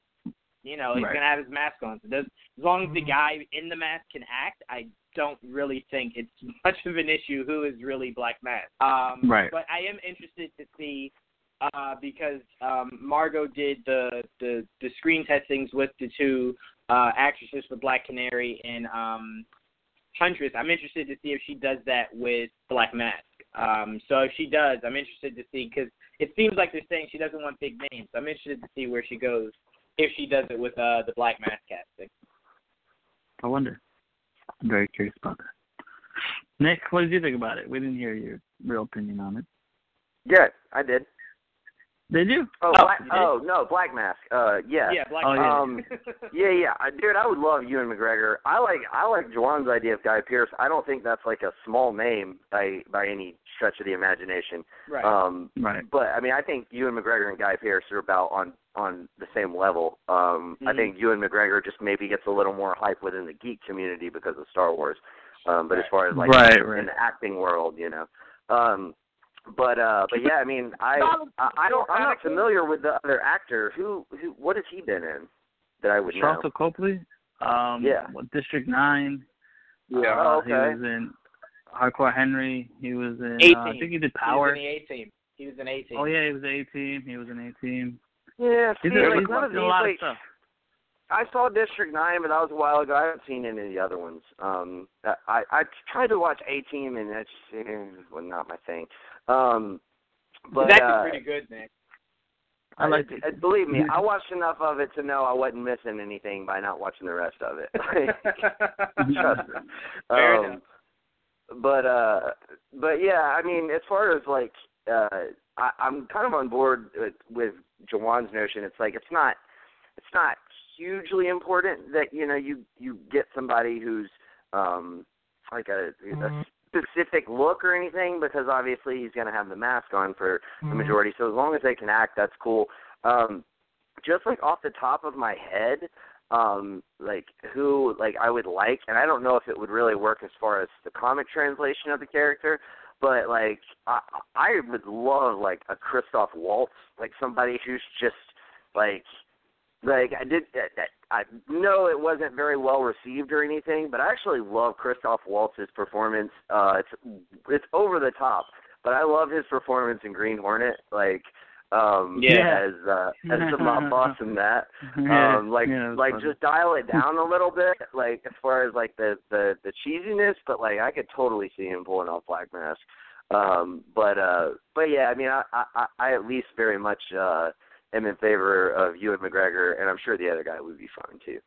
you know, he's Right. gonna have his mask on. So does, as long as the guy in the mask can act, I don't really think it's much of an issue who is really Black Mask. Um, Right. But I am interested to see uh, because um, Margot did the, the the screen testings with the two uh, actresses for Black Canary and um, Huntress. I'm interested to see if she does that with Black Mask. Um, so if she does, I'm interested to see because it seems like they're saying she doesn't want big names. So I'm interested to see where she goes if she does it with uh, the Black Mask casting. I wonder. I'm very curious about that. Nick, what did you think about it? We didn't hear your real opinion on it. Yeah, I did. Did you? Oh, Oh, Black, you did? oh no, Black Mask. Uh, yeah. Yeah, Black Oh, Mask. yeah. Um, Yeah, yeah, I- dude, I would love Ewan McGregor. I like I like Juwan's idea of Guy Pearce. I don't think that's like a small name by by any stretch of the imagination. right. Um, Right. but I mean, I think Ewan McGregor and Guy Pearce are about on on the same level. Um, I Mhm. think Ewan McGregor just maybe gets a little more hype within the geek community because of Star Wars. Um, but as far as like Right, in right. the acting world, you know. Um, but uh, but yeah, I mean, I I, I don't I'm not familiar with the other actor. Who who what has he been in that I would know? Sharlto Copley. Um, Yeah. what, District Nine. Yeah. Uh, Oh, He was in Hardcore Henry. He was in. Uh, I think he did Power. He Power. was in the A team. He was in A team. Oh yeah, he was A team. He was in A team. Yeah, see, He's, in, like he's none of in a these, lot like, of stuff. I saw District Nine, but that was a while ago. I haven't seen any of the other ones. Um, I I tried to watch A Team, and that's eh, well, not my thing. Um, but It's actually uh, pretty good, Nick. I like uh, believe me, I watched enough of it to know I wasn't missing anything by not watching the rest of it. Trust me. Fair um, enough. But uh, but yeah, I mean, as far as like, uh, I, I'm kind of on board with, with Juwan's notion. It's like it's not it's not hugely important that you know you you get somebody who's um like a, a specific look or anything because obviously he's going to have the mask on for the majority. So as long as they can act, that's cool. Um, just like off the top of my head, um, like who like I would like, and I don't know if it would really work as far as the comic translation of the character, but like I I would love like a Christoph Waltz, like somebody who's just like like I did I I know it wasn't very well received or anything, but I actually love Christoph Waltz's performance. Uh it's it's over the top, but I love his performance in Green Hornet like um Yeah. as uh as the mob boss in that. Yeah, Um like yeah, like funny. just dial it down a little bit, like as far as like the the the cheesiness, but like I could totally see him pulling off Black Mask. Um but uh but yeah, I mean I I I at least very much uh am in favor of Ewan McGregor and I'm sure the other guy would be fine too.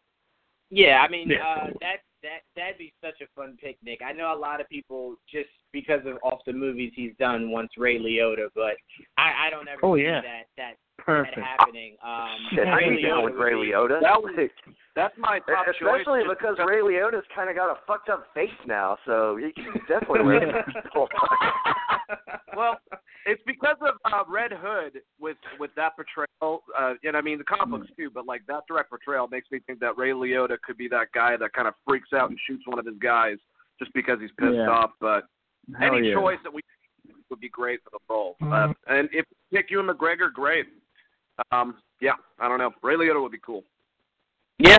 Yeah, I mean Yeah. uh, that that that'd be such a fun picnic. I know a lot of people just because of off the movies he's done once Ray Liotta, but I I don't ever Oh, see yeah. that that Perfect. that happening. Um, Shit, how Ray you down Liotta with would Ray be- Liotta? That was- That's my top Especially choice. because Ray Liotta's kind of got a fucked up face now, so he can definitely wear the well, it's because of uh, Red Hood with with that portrayal, uh, and I mean the comics too. But like that direct portrayal makes me think that Ray Liotta could be that guy that kind of freaks out and shoots one of his guys just because he's pissed Yeah. off. But Hell any yeah. choice that we would be great for the role. Uh, and if Ewan McGregor, great. Um, yeah, I don't know. Ray Liotta would be cool. Yeah.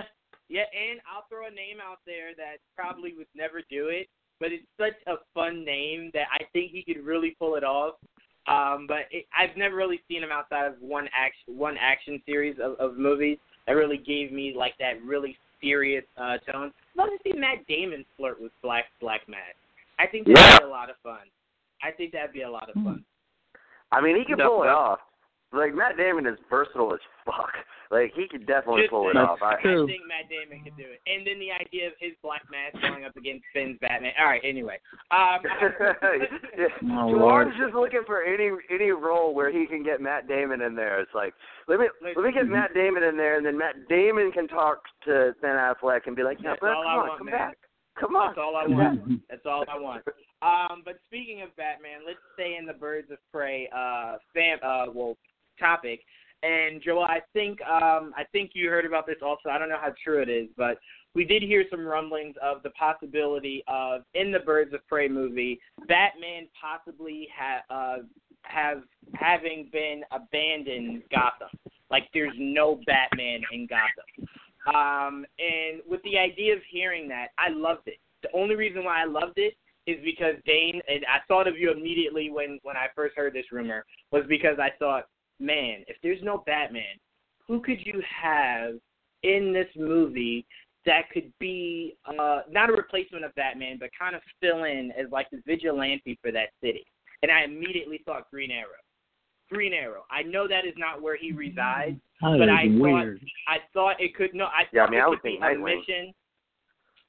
Yeah, and I'll throw a name out there that probably would never do it, but it's such a fun name that I think he could really pull it off. Um, but it, I've never really seen him outside of one action one action series of, of movies that really gave me like that really serious uh, tone. I'd love to see Matt Damon flirt with Black Black Matt. I think that'd Yeah. be a lot of fun. I think that'd be a lot of fun. I mean, he can No, pull it off. Like Matt Damon is versatile as fuck. Like he could definitely Just pull it off. I, True. I think Matt Damon could do it. And then the idea of his Black Mask going up against Finn's Batman. All right, anyway. Um, Oh, George Lord. just looking for any any role where he can get Matt Damon in there. It's like let me let me get Matt Damon in there, and then Matt Damon can talk to Ben Affleck and be like, yeah, That's but come I on, want, come man. back, come on. That's all I want. That's all I want. Um, but speaking of Batman, let's stay in the Birds of Prey uh, fam uh, well topic. And Joel, I think um, I think you heard about this also. I don't know how true it is, but we did hear some rumblings of the possibility of in the Birds of Prey movie, Batman possibly ha- uh, have having been abandoned Gotham. Like there's no Batman in Gotham. Um, and with the idea of hearing that, I loved it. The only reason why I loved it is because Dane and I thought of you immediately when when I first heard this rumor was because I thought, man, if there's no Batman, who could you have in this movie that could be uh not a replacement of Batman, but kind of fill in as like the vigilante for that city? And I immediately thought Green Arrow. Green Arrow. I know that is not where he resides, That but I weird. thought I thought it could no. I Yeah, I thought mean, it I could would be think a Nightwing. mission.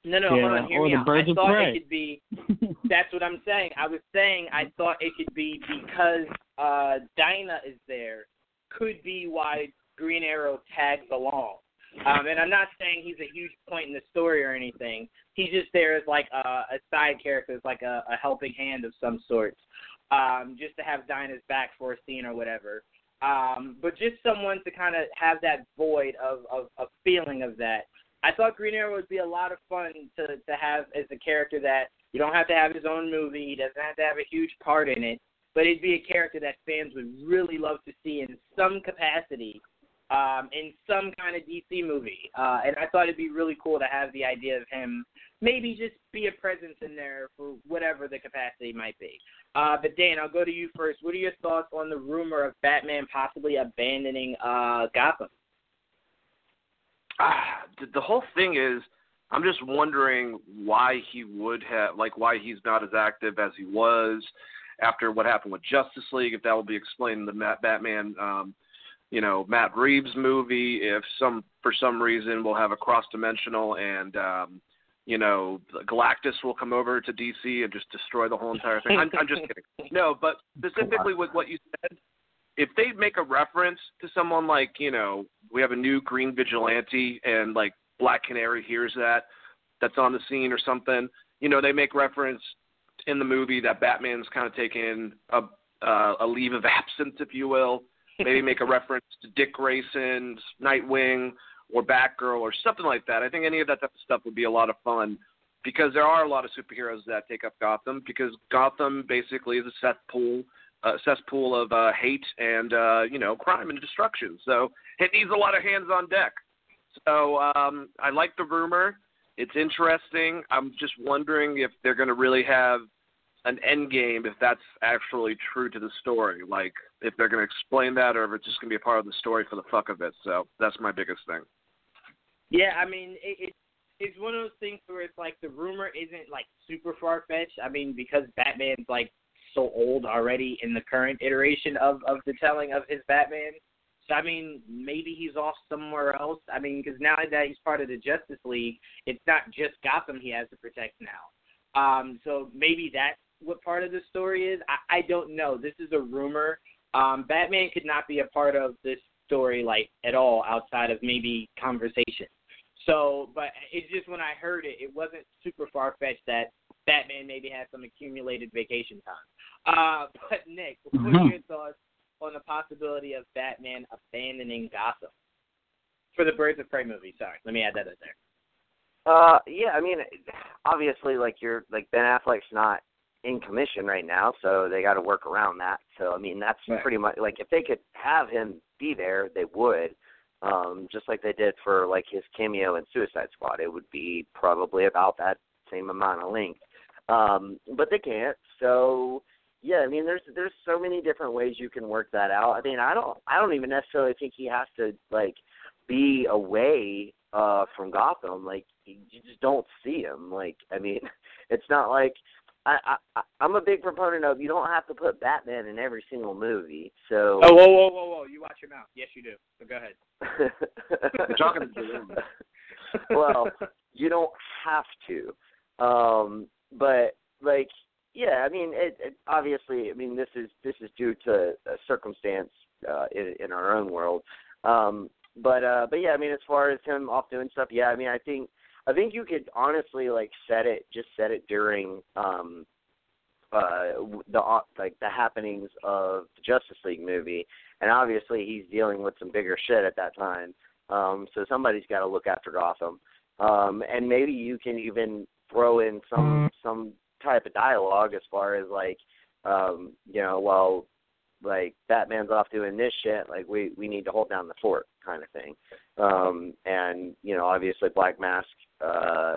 No, no, hold on, hear or me the out. Birds I of thought Prey. it could be. That's what I'm saying. I was saying I thought it could be because uh Dinah is there. Could be why Green Arrow tags along. Um, and I'm not saying he's a huge point in the story or anything. He's just there as like a, a side character, as like a, a helping hand of some sort, um, just to have Dinah's back for a scene or whatever. Um, but just someone to kind of have that void of, of a feeling of that. I thought Green Arrow would be a lot of fun to to have as a character that you don't have to have his own movie. He doesn't have to have a huge part in it, but it'd be a character that fans would really love to see in some capacity, um, in some kind of DC movie. Uh, and I thought it'd be really cool to have the idea of him maybe just be a presence in there for whatever the capacity might be. Uh, but Dan, I'll go to you first. What are your thoughts on the rumor of Batman possibly abandoning uh, Gotham? The, the whole thing is, I'm just wondering why he would have, like, why he's not as active as he was after what happened with Justice League. If that will be explained in the Matt, Batman, um, you know, Matt Reeves movie. If some, for some reason, we'll have a cross dimensional and, um, you know, Galactus will come over to DC and just destroy the whole entire thing. I'm, I'm just kidding. No, but specifically with what you said, if they make a reference to someone like you know we have a new Green Vigilante and like Black Canary hears that that's on the scene or something, you know they make reference in the movie that Batman's kind of taking a uh, a leave of absence, if you will. Maybe make a reference to Dick Grayson's Nightwing or Batgirl or something like that. I think any of that type of stuff would be a lot of fun because there are a lot of superheroes that take up Gotham because Gotham basically is a cesspool, uh, cesspool of uh, hate and uh, you know crime and destruction. So it needs a lot of hands on deck. So um, I like the rumor. It's interesting. I'm just wondering if they're going to really have an end game if that's actually true to the story. Like if they're going to explain that or if it's just going to be a part of the story for the fuck of it. So that's my biggest thing. Yeah, I mean, it, it it's one of those things where it's like the rumor isn't like super far fetched. I mean, because Batman's like so old already in the current iteration of of the telling of his Batman. So I mean, maybe he's off somewhere else. I mean, because now that he's part of the Justice League, it's not just Gotham he has to protect now. Um, so maybe that's what part of the story is. I, I don't know. This is a rumor. Um, Batman could not be a part of this story like at all outside of maybe conversation. So, but it's just when I heard it, it wasn't super far fetched that Batman maybe had some accumulated vacation time. Uh, but Nick, what are Mhm. your thoughts on the possibility of Batman abandoning Gotham for the Birds of Prey movie? Sorry, let me add that in there. Uh, yeah, I mean, obviously, like you're like Ben Affleck's not in commission right now, so they got to work around that. So I mean, that's Right. pretty much like if they could have him be there, they would. Um, just like they did for like his cameo in Suicide Squad, it would be probably about that same amount of length. Um, but they can't. So yeah, I mean, there's there's so many different ways you can work that out. I mean, I don't I don't even necessarily think he has to like be away uh from Gotham. Like you you just don't see him. Like I mean, it's not like I, I I'm a big proponent of you don't have to put Batman in every single movie. So Oh, whoa, whoa, whoa, whoa! You watch your mouth. Yes, you do. So go ahead. You're talking to Jim. well, you don't have to. Um, but like, yeah, I mean, it, it obviously, I mean, this is this is due to a circumstance uh, in, in our own world. Um, but uh, but yeah, I mean, as far as him off doing stuff, yeah, I mean, I think I think you could honestly like set it, just set it during um, uh, the uh, like the happenings of the Justice League movie, and obviously he's dealing with some bigger shit at that time. Um, so somebody's got to look after Gotham, um, and maybe you can even throw in some some type of dialogue as far as like, um, you know, well, like Batman's off doing this shit, like we we need to hold down the fort, kind of thing. Um, and you know, obviously Black Mask, uh,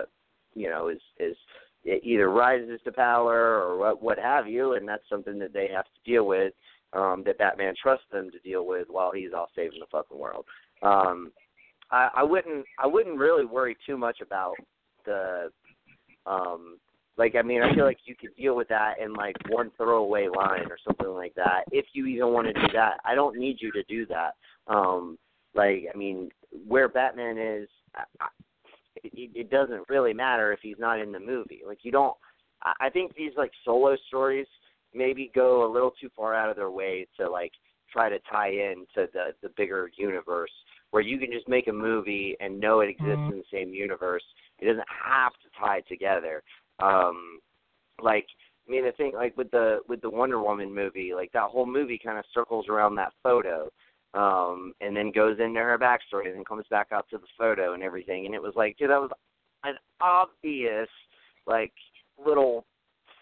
you know, is is it either rises to power or what what have you, and that's something that they have to deal with. Um, that Batman trusts them to deal with while he's off saving the fucking world. Um, I, I wouldn't I wouldn't really worry too much about the um like I mean I feel like you could deal with that in like one throwaway line or something like that if you even want to do that. I don't need you to do that. Um like I mean where Batman is it, it doesn't really matter if he's not in the movie. Like you don't I think these like solo stories maybe go a little too far out of their way to like try to tie in to the the bigger universe where you can just make a movie and know it exists in the same universe. It doesn't have to tie together. Um like I mean the thing like with the with the Wonder Woman movie, like that whole movie kind of circles around that photo. Um and then goes into her backstory and then comes back out to the photo and everything and it was like, dude, that was an obvious like little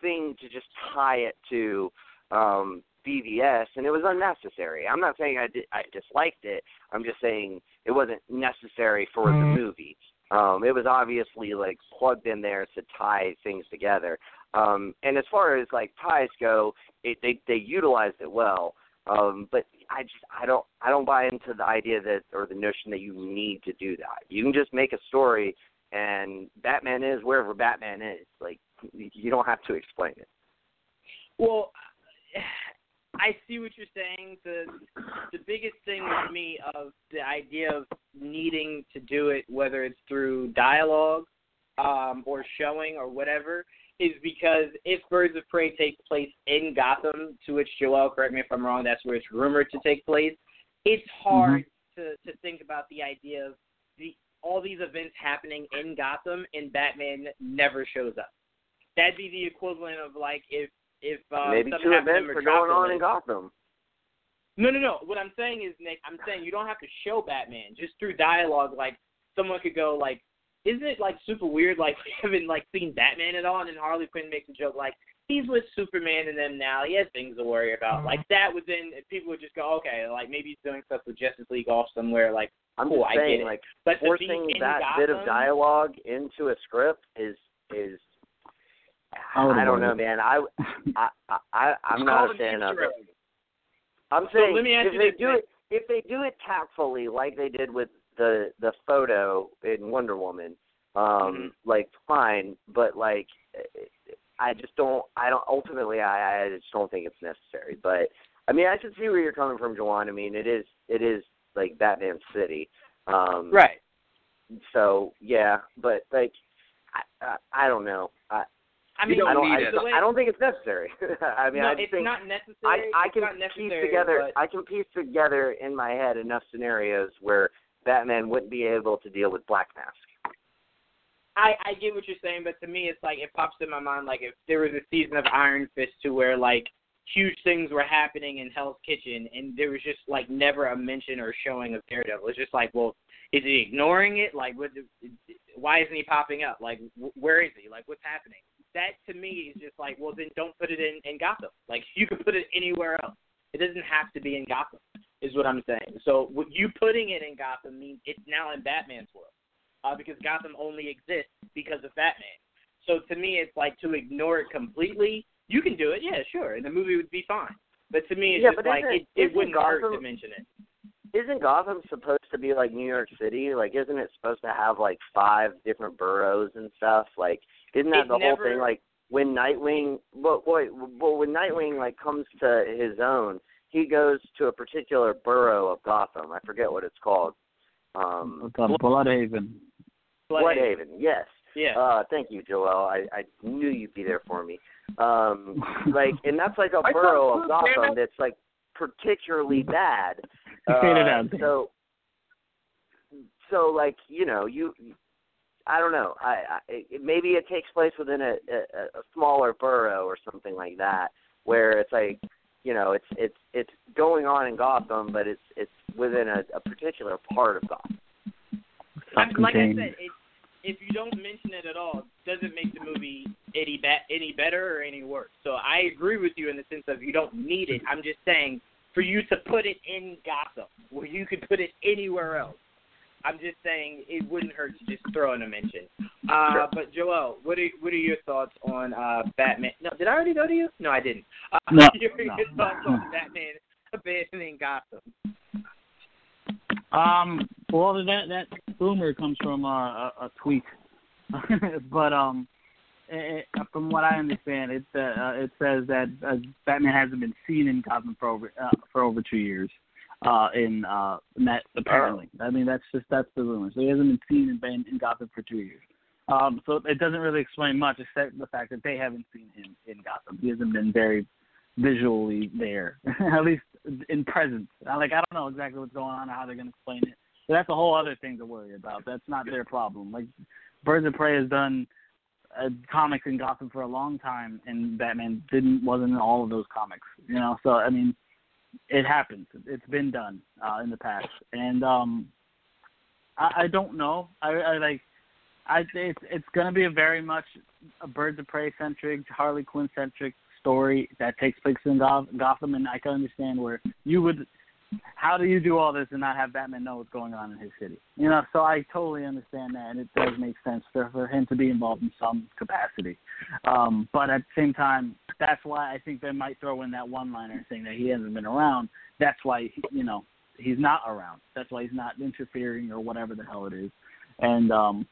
thing to just tie it to um BVS, and it was unnecessary. I'm not saying I did, I disliked it. I'm just saying it wasn't necessary for the movie. Um, it was obviously like plugged in there to tie things together. Um, and as far as like ties go, it, they they utilized it well. Um, but I just I don't I don't buy into the idea that or the notion that you need to do that. You can just make a story, and Batman is wherever Batman is. Like you don't have to explain it. Well, I see what you're saying. The the biggest thing with me of the idea of needing to do it, whether it's through dialogue um, or showing or whatever, is because if Birds of Prey takes place in Gotham, to which Joel, correct me if I'm wrong, that's where it's rumored to take place. It's hard to to think about the idea of the all these events happening in Gotham and Batman never shows up. That'd be the equivalent of like if if uh, Maybe two events are going on Metropolis- in Gotham. no, no, no. What I'm saying is, Nick, I'm saying you don't have to show Batman. Just through dialogue, like someone could go, like, isn't it like super weird? Like we haven't like seen Batman at all, and then Harley Quinn makes a joke like he's with Superman and them now. He has things to worry about. Like that would then people would just go, okay, like maybe he's doing stuff with Justice League off somewhere. Like, I'm cool, just I get saying, it. like but to be forcing in that Gotham, bit of dialogue into a script is is I I don't know, man. I I I I'm not a fan of it. I'm So saying let me ask if you they this, do Nick. it if they do it tactfully like they did with the the photo in Wonder Woman, um Mhm. like fine, but like I just don't I don't ultimately I I just don't think it's necessary. But I mean I can see where you're coming from, Juwan. I mean it is it is like Batman City. Um right? so yeah, but like I I, I don't know. I I mean, don't I don't need I, it. don't- I don't think it's necessary. I mean no, I just it's think not necessary. I, I can not piece together but- I can piece together in my head enough scenarios where Batman wouldn't be able to deal with Black Mask. I I get what you're saying, but to me, it's like it pops in my mind like if there was a season of Iron Fist to where like huge things were happening in Hell's Kitchen, and there was just like never a mention or showing of Daredevil. It's just like, well, is he ignoring it? Like, what? Why isn't he popping up? Like, wh- where is he? Like, what's happening? That to me is just like, well, then don't put it in in Gotham. Like, you could put it anywhere else. It doesn't have to be in Gotham. Is what I'm saying. So, what you putting it in Gotham means it's now in Batman's world uh, because Gotham only exists because of Batman. So to me, it's like to ignore it completely. You can do it, yeah, sure, and the movie would be fine. But to me, it's Yeah, just like it, it wouldn't hurt to mention it. Isn't Gotham supposed to be like New York City? Like isn't it supposed to have like five different boroughs and stuff? Like isn't that It the never- whole thing? Like when Nightwing but wait but when Nightwing like comes to his own, he goes to a particular borough of Gotham. I forget what it's called. Um What's up, Blüdhaven? Blüdhaven, yes. Yeah. Uh, thank you, Joel. I, I knew you'd be there for me. Um, like, and that's like a borough of Gotham that's like particularly bad. Uh, figured it out. so, so like you know, you, I don't know. I, I it, maybe it takes place within a, a, a smaller borough or something like that, where it's like, you know, it's it's it's going on in Gotham, but it's it's within a, a particular part of Gotham. I, like I said, it, if you don't mention it at all, it doesn't make the movie any ba- any better or any worse. So I agree with you in the sense of you don't need it. I'm just saying for you to put it in Gotham, where you could put it anywhere else. I'm just saying it wouldn't hurt to just throw in a mention. Uh, Sure. But Joel, what are what are your thoughts on uh, Batman? No, did I already go to you? No, I didn't. Uh, No, your, no. your thoughts on Batman abandoning Gotham? Um, well, that that rumor comes from uh, a, a tweet, but um, it, it- from what I understand, it uh, uh, it says that uh, Batman hasn't been seen in Gotham for over uh, for over two years. Uh, in uh, that apparently, I mean that's just that's the rumor. So he hasn't been seen in, in, in Gotham for two years. Um, so it doesn't really explain much except the fact that they haven't seen him in Gotham. He hasn't been very visually there, at least in presence. Like I don't know exactly what's going on or how they're going to explain it. But that's a whole other thing to worry about. That's not their problem. Like Birds of Prey has done uh, comics in Gotham for a long time, and Batman didn't wasn't in all of those comics. You know, so I mean, it happens. It's been done uh, in the past, and um, I, I don't know. I, I like. I it's it's gonna be a very much a Birds of Prey centric, Harley Quinn centric story that takes place in Goth- Gotham, and I can understand where you would. How do you do all this and not have Batman know what's going on in his city? You know, so I totally understand that, and it does make sense for for him to be involved in some capacity. Um, but at the same time, that's why I think they might throw in that one-liner saying that he hasn't been around. That's why you know he's not around. That's why he's not interfering or whatever the hell it is, and um,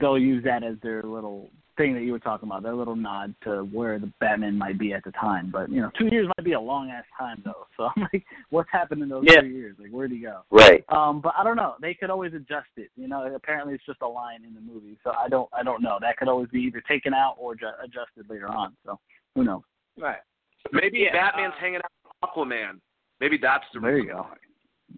they'll use that as their little thing that you were talking about, that little nod to where the Batman might be at the time. But you know, two years might be a long ass time though. So I'm like, what's happened in those Yeah. two years? Like, where'd he go? Right. Um, but I don't know. They could always adjust it. You know, apparently it's just a line in the movie, so I don't I don't know. That could always be either taken out or ju- adjusted later on. So who knows? Right. Maybe Yeah, Batman's uh, hanging out with Aquaman. Maybe that's the There you reason go.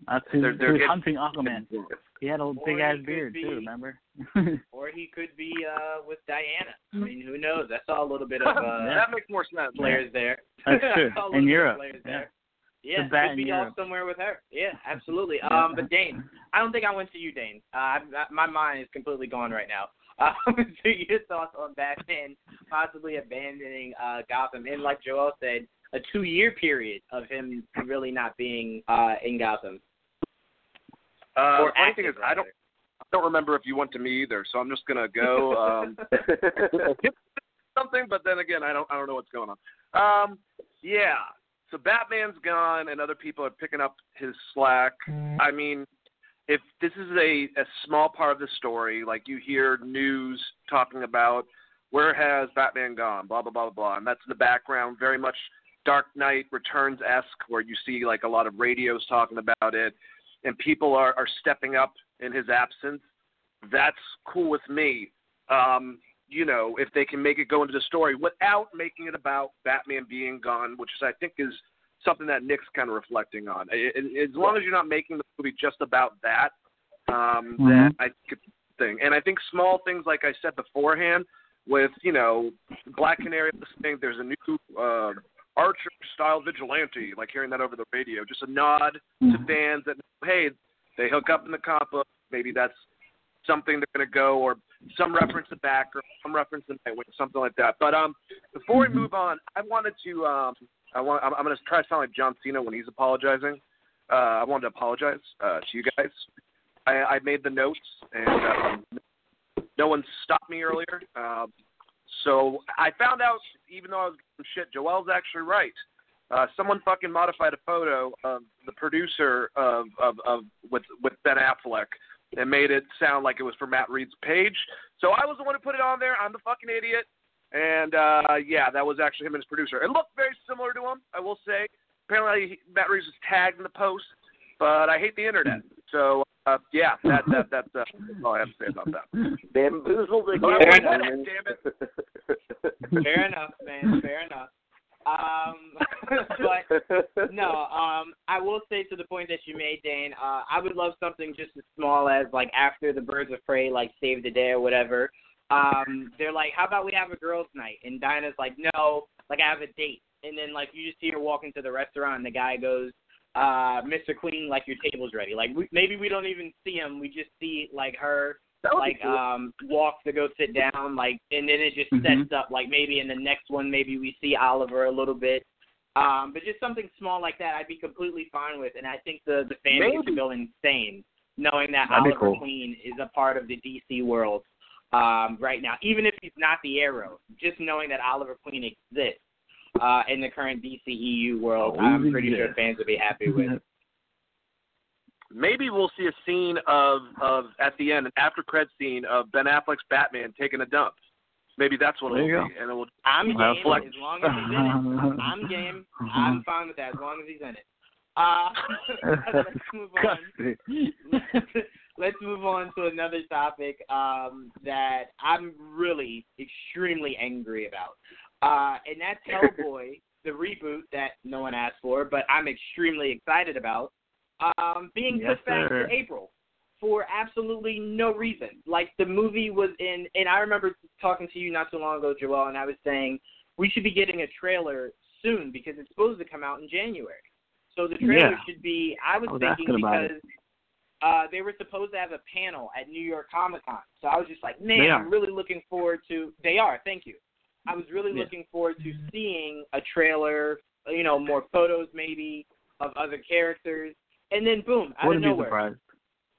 Why. That's who, They're- they're who's hunting Aquaman. He had a big ass beard be- too. Remember? Or he could be uh with Diana. I mean, who knows? I saw a little bit of uh Yeah. That makes more sense. players there. That's true. saw a In Europe, yeah. there. Yeah, The bat could be off somewhere with her. Yeah, absolutely. Yeah. Um, but Dane, I don't think I went to you, Dane. Uh, I, I, my mind is completely gone right now. Um, so your thoughts on Batman possibly abandoning uh, Gotham and like Joel said, a two-year period of him really not being uh, in Gotham. Uh, or the funny thing active, is, I don't I don't remember if you went to me either, so I'm just gonna go um, something. But then again, I don't I don't know what's going on. Um, yeah. So Batman's gone, and other people are picking up his slack. I mean, if this is a a small part of the story, like you hear news talking about where has Batman gone, blah blah blah blah, blah, and that's in the background, very much Dark Knight Returns esque, where you see like a lot of radios talking about it, and people are are stepping up in his absence. That's cool with me. Um, you know, if they can make it go into the story without making it about Batman being gone, which is, I think is something that Nick's kind of reflecting on. As long as you're not making the movie just about that, um, Mhm. then I think it's a thing. And I think small things, like I said beforehand, with you know Black Canary listening, there's a new uh, Archer style vigilante, like hearing that over the radio, just a nod to fans that hey, they hook up in the comic book. Maybe that's something they're going to go, or some reference to back, or some reference to Nightwing, something like that. But um, before we move on, I wanted to um, I want I'm, I'm going to try to sound like John Cena when he's apologizing. Uh, I wanted to apologize uh, to you guys. I, I made the notes, and um, no one stopped me earlier. Um, so I found out, even though I was getting shit, Joel's actually right. Uh, someone fucking modified a photo of the producer of, of, of with with Ben Affleck and made it sound like it was for Matt Reeves's page. So I was the one who put it on there. I'm the fucking idiot. And uh, yeah, that was actually him and his producer. It looked very similar to him, I will say. Apparently, Matt Reeves was tagged in the post, but I hate the internet. So uh, yeah, that that that's uh, all I have to say about that. Bamboozled Well, again. Fair enough. Damn Fair enough, man. Fair enough. Um, but no, um, I will say to the point that you made, Dane. Uh, I would love something just as small as like after the Birds of Prey, like Save the Day or whatever. Um, they're like, how about we have a girls' night? And Dinah's like, no, like I have a date. And then like you just see her walk into the restaurant, and the guy goes, uh, Mr. Queen, like your table's ready. Like we, maybe we don't even see him. We just see like her like cool. um walk to go sit down like and then it just Mhm. sets up like maybe in the next one maybe we see Oliver a little bit um but just something small like that I'd be completely fine with and I think the the fan base Maybe. would go insane knowing that That'd Oliver cool. Queen is a part of the DC world um right now even if he's not the Arrow just knowing that Oliver Queen exists uh in the current DCEU world Oh, I'm pretty sure fans would be happy with Maybe we'll see a scene of of at the end, an after credit scene of Ben Affleck's Batman taking a dump. Maybe that's what there it'll go. be, and it will. I'm game flex. as long as he's in it I'm game. I'm fine with that as long as he's in it. Uh, let's move on. let's move on to another topic um, that I'm really extremely angry about, uh, and that's Hellboy, the reboot that no one asked for, but I'm extremely excited about, um, being Yes, put back sir. to April for absolutely no reason. Like the movie was in, and I remember talking to you not too long ago, Joel, and I was saying we should be getting a trailer soon because it's supposed to come out in January. So the trailer Yeah. should be. I was, I was thinking because uh, they were supposed to have a panel at New York Comic Con. So I was just like, man, I'm really looking forward to. They are. Thank you. I was really Yeah. looking forward to seeing a trailer. You know, more photos maybe of other characters, and then boom, out of Wouldn't be nowhere. surprised.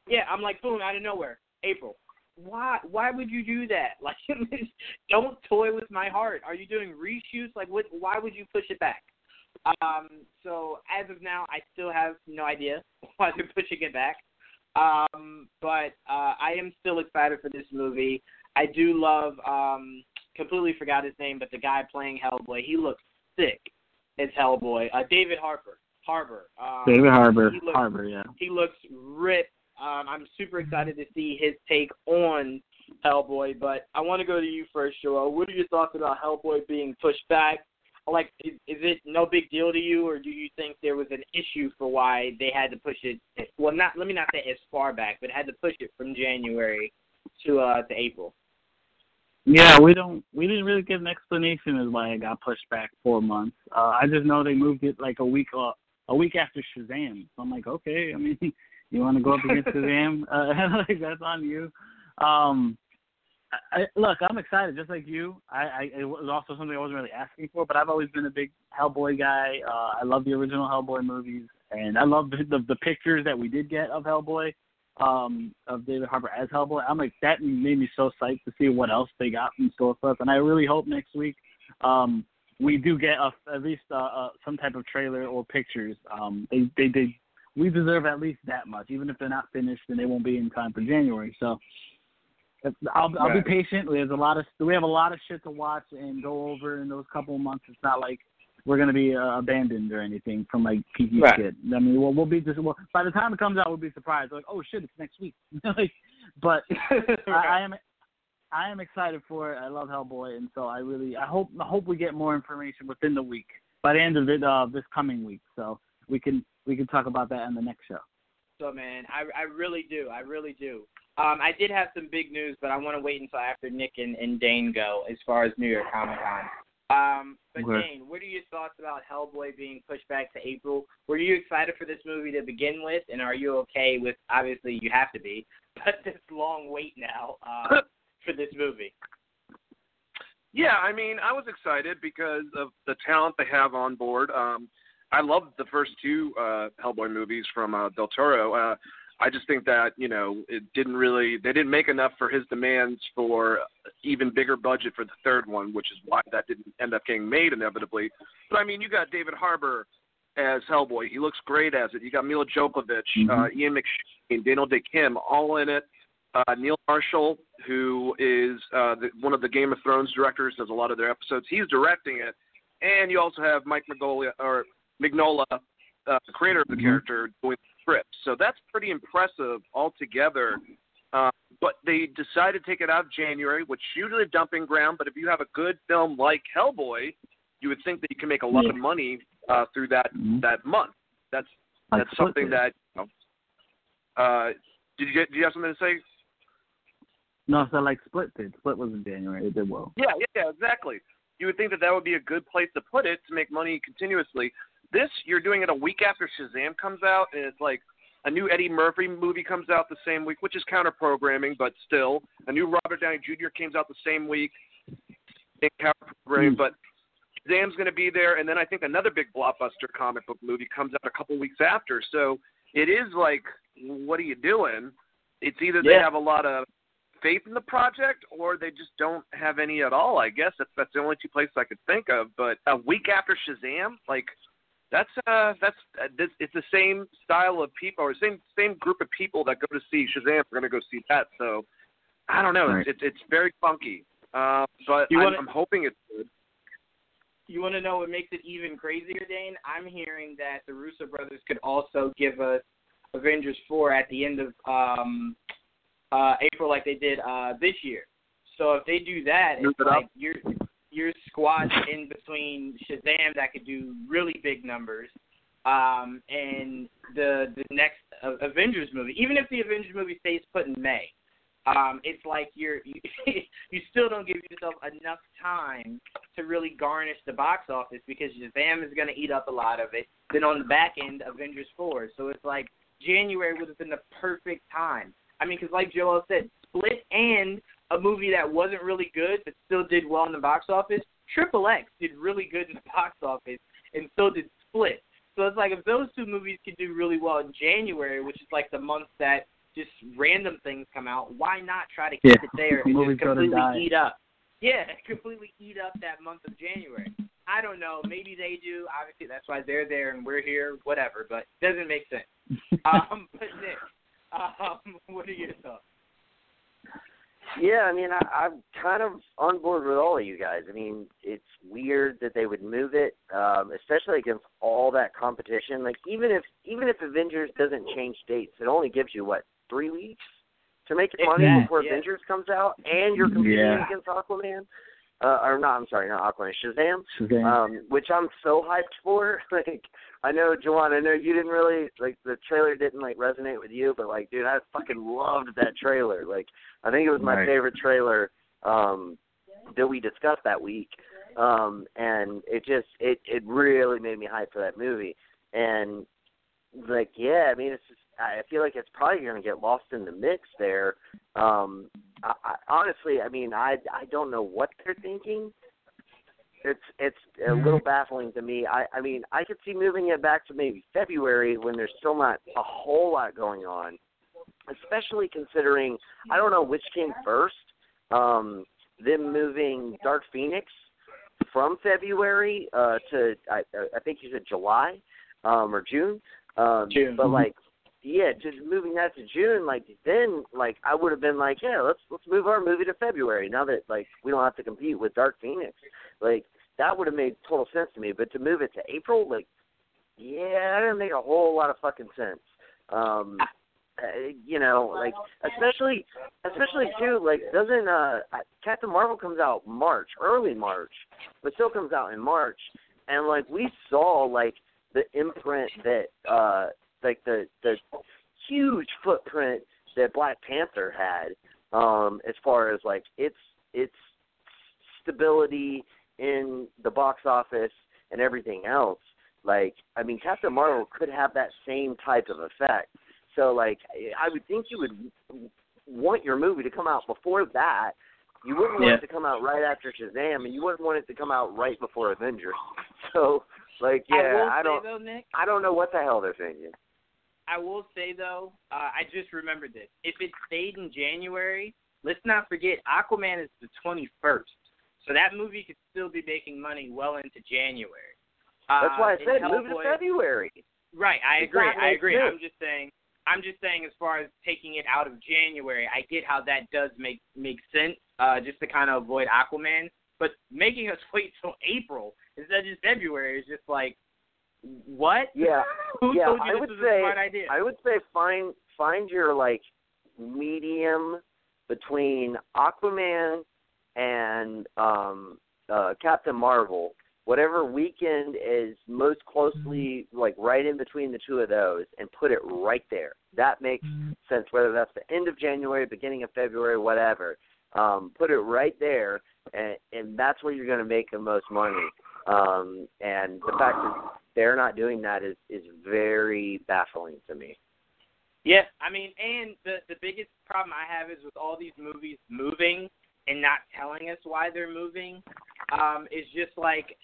Yeah, I'm like boom out of nowhere. April. Why why would you do that? Like don't toy with my heart. Are you doing reshoots? Like what why would you push it back? Um so as of now I still have no idea why they're pushing it back. Um but uh I am still excited for this movie. I do love um completely forgot his name, but the guy playing Hellboy, he looks sick as Hellboy. Uh, David Harper. Harbour. Um, David Harbour. he looks- Harbour, yeah. he looks ripped. Um, I'm super excited to see his take on Hellboy, but I want to go to you first, Joel. What are your thoughts about Hellboy being pushed back? Like, is, is it no big deal to you, or do you think there was an issue for why they had to push it? Well, not let me not say as far back, but had to push it from January to uh to April. Yeah, we don't. We didn't really get an explanation as why it got pushed back four months. Uh, I just know they moved it like a week, uh, a week after Shazam. So I'm like, okay. I mean, you want to go up against Shazam? Uh, like that's on you. Um, I, I- look, I'm excited, just like you. I, I it was also something I wasn't really asking for, but I've always been a big Hellboy guy. Uh, I love the original Hellboy movies, and I love the, the the pictures that we did get of Hellboy um of David Harbour as Hellboy. I'm like that made me so psyched to see what else they got in store for us, and I really hope next week um we do get a, at least uh, uh, some type of trailer or pictures. Um, they they they we deserve at least that much, even if they're not finished and they won't be in time for January. So. I'll I'll be patient. There's a lot of we have a lot of shit to watch and go over in those couple of months. It's not like we're gonna be uh, abandoned or anything from like PG Right. shit. I mean, we'll, we'll be just well, by the time it comes out, we'll be surprised. Like, oh shit, it's next week. like, but I, I am I am excited for it. I love Hellboy, and so I really I hope I hope we get more information within the week by the end of it uh, this coming week, so we can we can talk about that in the next show. So man, I I really do. I really do. Um, I did have some big news, but I want to wait until after Nick and, and Dane go as far as New York Comic Con. Um, but Okay. Dane, what are your thoughts about Hellboy being pushed back to April? Were you excited for this movie to begin with, and are you okay with? Obviously, you have to be, but this long wait now uh, for this movie. Yeah, I mean, I was excited because of the talent they have on board. Um, I loved the first two uh, Hellboy movies from uh, Del Toro. Uh, I just think that you know it didn't really they didn't make enough for his demands for even bigger budget for the third one, which is why that didn't end up getting made inevitably. But I mean, you got David Harbour as Hellboy. He looks great as it. You got Milla Jovovich, uh, Ian McShane, Daniel Dae Kim, all in it. Uh, Neil Marshall, who is uh, the, one of the Game of Thrones directors, does a lot of their episodes. He's directing it, and you also have Mike Magnolia or Mignola, uh, the creator of the character, doing So that's pretty impressive altogether. Uh, but they decided to take it out of January, which is usually a dumping ground. But if you have a good film like Hellboy, you would think that you can make a lot of money uh, through that Mhm. that month. That's that's something that. You know, uh, did you get, did you have something to say? No, so like Split did. Split was in January. It did well. Yeah, yeah, yeah, exactly. You would think that that would be a good place to put it to make money continuously. This, you're doing it a week after Shazam comes out, and it's like a new Eddie Murphy movie comes out the same week, which is counter programming, but still. A new Robert Downey Jr. comes out the same week, in counter programming, Hmm. but Shazam's going to be there, and then I think another big blockbuster comic book movie comes out a couple weeks after. So it is like, what are you doing? It's either they have a lot of faith in the project or they just don't have any at all. I guess that's that's the only two places I could think of. But a week after Shazam, like that's uh that's uh, this, it's the same style of people or same same group of people that go to see Shazam are going to go see that. So I don't know. Right. It's, it's it's very funky. Uh, but You I'm, wanna- I'm hoping it's good. You want to know what makes it even crazier, Dane? I'm hearing that the Russo brothers could also give us Avengers 4 at the end of um, uh, April, like they did uh, this year. So if they do that, Move it's it up. like your squad in between Shazam that could do really big numbers, um, and the the next uh, Avengers movie. Even if the Avengers movie stays put in May, um, it's like you're you, you still don't give yourself enough time to really garnish the box office because Shazam is going to eat up a lot of it. Then on the back end, Avengers four. So it's like January would have been the perfect time. I mean, because like Joel said, Split and a movie that wasn't really good but still did well in the box office. Triple X did really good in the box office, and so did Split. So it's like if those two movies could do really well in January, which is like the month that just random things come out, why not try to keep Yeah. it there and just completely eat up? Yeah, completely eat up that month of January. I don't know. Maybe they do. Obviously, that's why they're there and we're here. Whatever, but it doesn't make sense. um, but Nick, um, what are your thoughts? Yeah, I mean, I, I'm kind of on board with all of you guys. I mean, it's weird that they would move it, um, especially against all that competition. Like, even if even if Avengers doesn't change dates, it only gives you what three weeks to make your money Yeah, before yeah. Avengers comes out, and you're competing Yeah. against Aquaman. Uh, or not, I'm sorry, not Aquaman, Shazam. Shazam. um, which I'm so hyped for. Like, I know, Joanne, I know you didn't really like the trailer didn't like resonate with you, but like, dude, I fucking loved that trailer. Like, I think it was my Right. favorite trailer um, that we discussed that week, um, and it just it it really made me hyped for that movie. And like, yeah, I mean, it's just I feel like it's probably going to get lost in the mix there. Um, I, I, honestly, I mean, I I don't know what they're thinking it's it's a little baffling to me. I I mean I could see moving it back to maybe February when there's still not a whole lot going on, especially considering I don't know which came first. Um, them moving Dark Phoenix from February uh, to I I think you said July um, or June. Um, June. But Mhm. like yeah, just moving that to June, like then, like I would have been like, yeah, let's let's move our movie to February. Now that like we don't have to compete with Dark Phoenix, like that would have made total sense to me. But to move it to April, like, yeah, that didn't make a whole lot of fucking sense. Um, uh, you know, like especially especially too, like doesn't uh Captain Marvel comes out March, early March, but still comes out in March, and like we saw like the imprint that uh like the the huge footprint that Black Panther had um as far as like its its stability in the box office and everything else like I mean Captain Marvel could have that same type of effect so like I would think you would want your movie to come out before that you wouldn't want Yeah. it to come out right after Shazam and you wouldn't want it to come out right before Avengers so like yeah will I don't though, Nick. I don't know what the hell they're thinking I will say though, uh, I just remembered this. If it stayed in January, let's not forget Aquaman is the 21st, so that movie could still be making money well into January. Uh, That's why I and said move it to February. Right, I agree. I agree. I'm just saying. I'm just saying, as far as taking it out of January, I get how that does make make sense, uh, just to kind what? Yeah, Who yeah. told you I would say a smart idea? I would say find find your like medium between Aquaman and um uh Captain Marvel. Whatever weekend is most closely like right in between the two of those and put it right there. That makes sense whether that's the end of January, beginning of February, whatever. Um put it right there and and that's where you're going to make the most money. Um and the fact that they're not doing that is is very baffling to me. Yeah, I mean, and the the biggest problem I have is with all these movies moving and not telling us why they're moving. Um, is just like,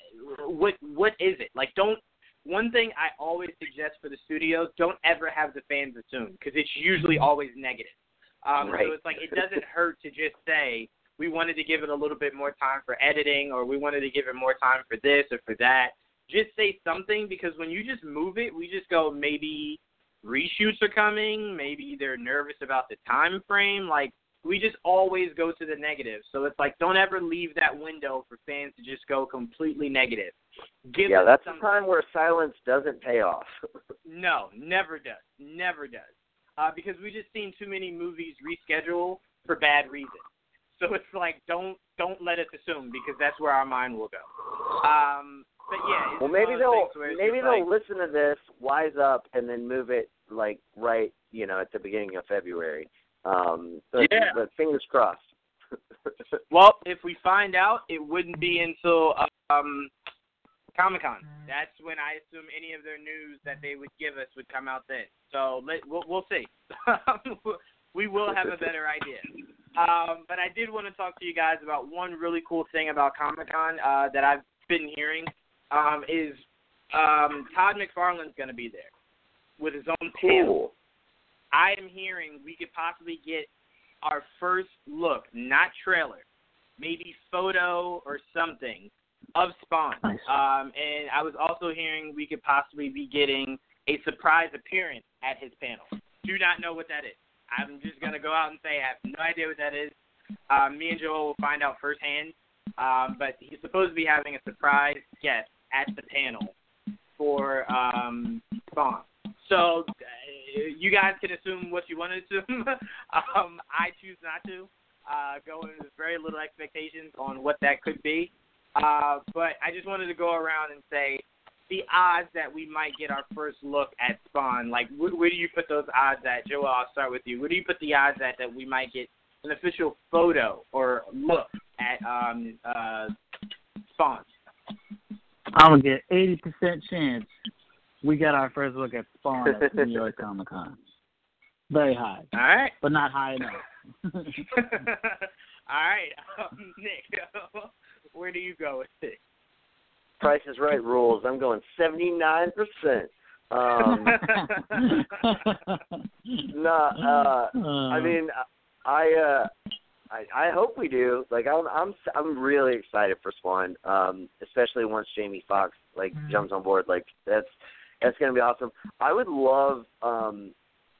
what what is it? Like, don't. One thing I always suggest for the studios: don't ever have the fans assume because it's usually always negative. Um, Right. So it's like it doesn't hurt to just say we wanted to give it a little bit more time for editing, or we wanted to give it more time for this or for that. Just say something because when you just move it, we just go maybe reshoots are coming, maybe they're nervous about the time frame. Like we just always go to the negative. So it's like don't ever leave that window for fans to just go completely negative. Give yeah, that's some time where silence doesn't pay off. no, never does. Never does. Uh, because we just seen too many movies reschedule for bad reasons. So it's like don't don't let us assume because that's where our mind will go. Um, but yeah, it's well, maybe one of those they'll things where it's maybe they'll like, listen to this, wise up, and then move it like right, you know, at the beginning of February. Um, but, Yeah. but fingers crossed. Well, if we find out, it wouldn't be until um, Comic Con. That's when I assume any of their news that they would give us would come out then. So let, we'll, we'll see. we will have a better idea. Um, but I did want to talk to you guys about one really cool thing about Comic Con uh, that I've been hearing um, is um, Todd McFarlane's going to be there with his own panel. cool. I am hearing we could possibly get our first look, not trailer, maybe photo or something of Spawn. Nice. Um, and I was also hearing we could possibly be getting a surprise appearance at his panel. Do not know what that is. I'm just gonna go out and say I have no idea what that is. Um, me and Joel will find out firsthand. Um, but he's supposed to be having a surprise guest at the panel for um, Spawn. So uh, you guys can assume what you want to assume. um, I choose not to. Uh, go in with very little expectations on what that could be. Uh, but I just wanted to go around and say the odds that we might get our first look at Spawn. Like, wh- where do you put those odds at? Joel, I'll start with you. Where do you put the odds at that we might get an official photo or look at um, uh, Spawn? I'm gonna get eighty percent chance we got our first look at Spawn at New York Comic Con. Very high, All right. but not high enough. All right, um, Nick, where do you go with it? Price is Right rules. I'm going 79%. Um, no, uh, I mean, I uh, I I hope we do. Like I'm I'm I'm really excited for Spawn, um, especially once Jamie Foxx like jumps on board. Like that's that's gonna be awesome. I would love um,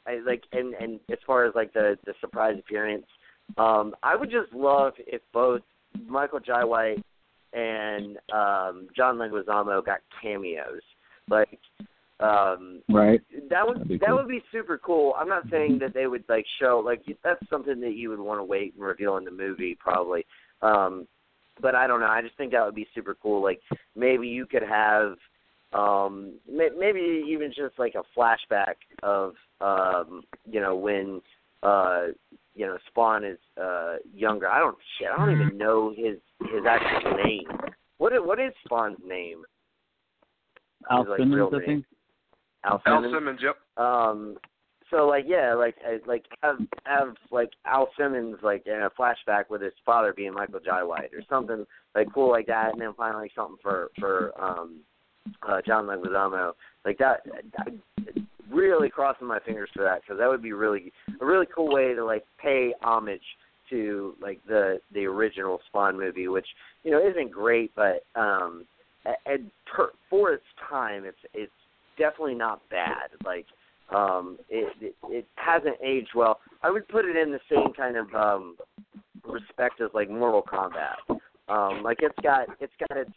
I like and and as far as like the the surprise appearance, um, I would just love if both Michael Jai White and um, John Leguizamo got cameos. Like um right. that would that cool. would be super cool. I'm not saying that they would like show like that's something that you would want to wait and reveal in the movie probably. Um but I don't know. I just think that would be super cool. Like maybe you could have um maybe even just like a flashback of um you know when uh you know Spawn is uh younger. I don't shit. I don't even know his his actual name. What is, what is Spawn's name? Al like, Simmons, I think. Al Al Simmons? Simmons, yep. Um, so like yeah, like I- like have have like Al Simmons like in a flashback with his father being Michael Jai White or something like cool like that, and then finally something for for um uh John Leguizamo like that. Really crossing my fingers for that because that would be really a really cool way to like pay homage to like the the original Spawn movie, which you know isn't great, but um and per, for its time, it's it's definitely not bad. Like um it, it it hasn't aged well. I would put it in the same kind of um respect as like Mortal Kombat. Um like it's got it's got its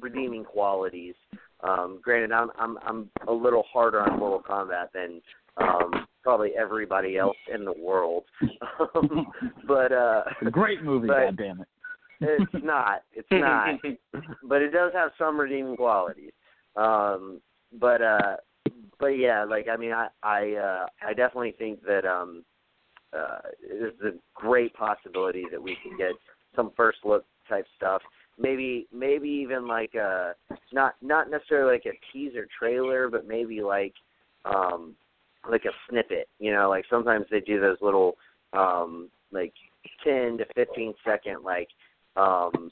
redeeming qualities. Um granted I'm I'm I'm a little harder on Mortal Kombat than um probably everybody else in the world. Um, but uh Great movie, But- God damn it. it's not. It's not. but it does have some redeeming qualities. Um but uh but yeah, like I mean I I uh I definitely think that um uh there's a great possibility that we can get some first look type stuff. Maybe maybe even like a not not necessarily like a teaser trailer, but maybe like um like a snippet, you know, like sometimes they do those little um like ten to fifteen second like um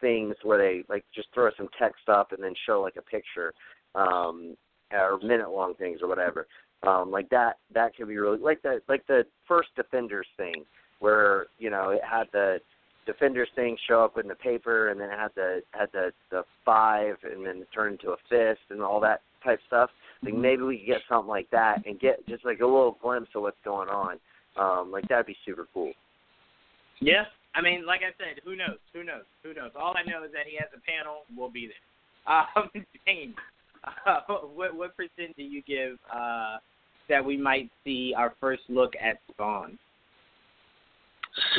things where they like just throw some text up and then show like a picture um or minute long things or whatever. Um like that that could be really like the like the first defenders thing where you know it had the defenders thing show up in the paper and then it had the had the the five and then it turned into a fist and all that type stuff like maybe we could get something like that and get just like a little glimpse of what's going on um like that'd be super cool Yeah, I mean, like I said, who knows? Who knows? Who knows? All I know is that he has a panel. We'll be there. Um, James, uh, what what percent do you give uh, that we might see our first look at Spawn?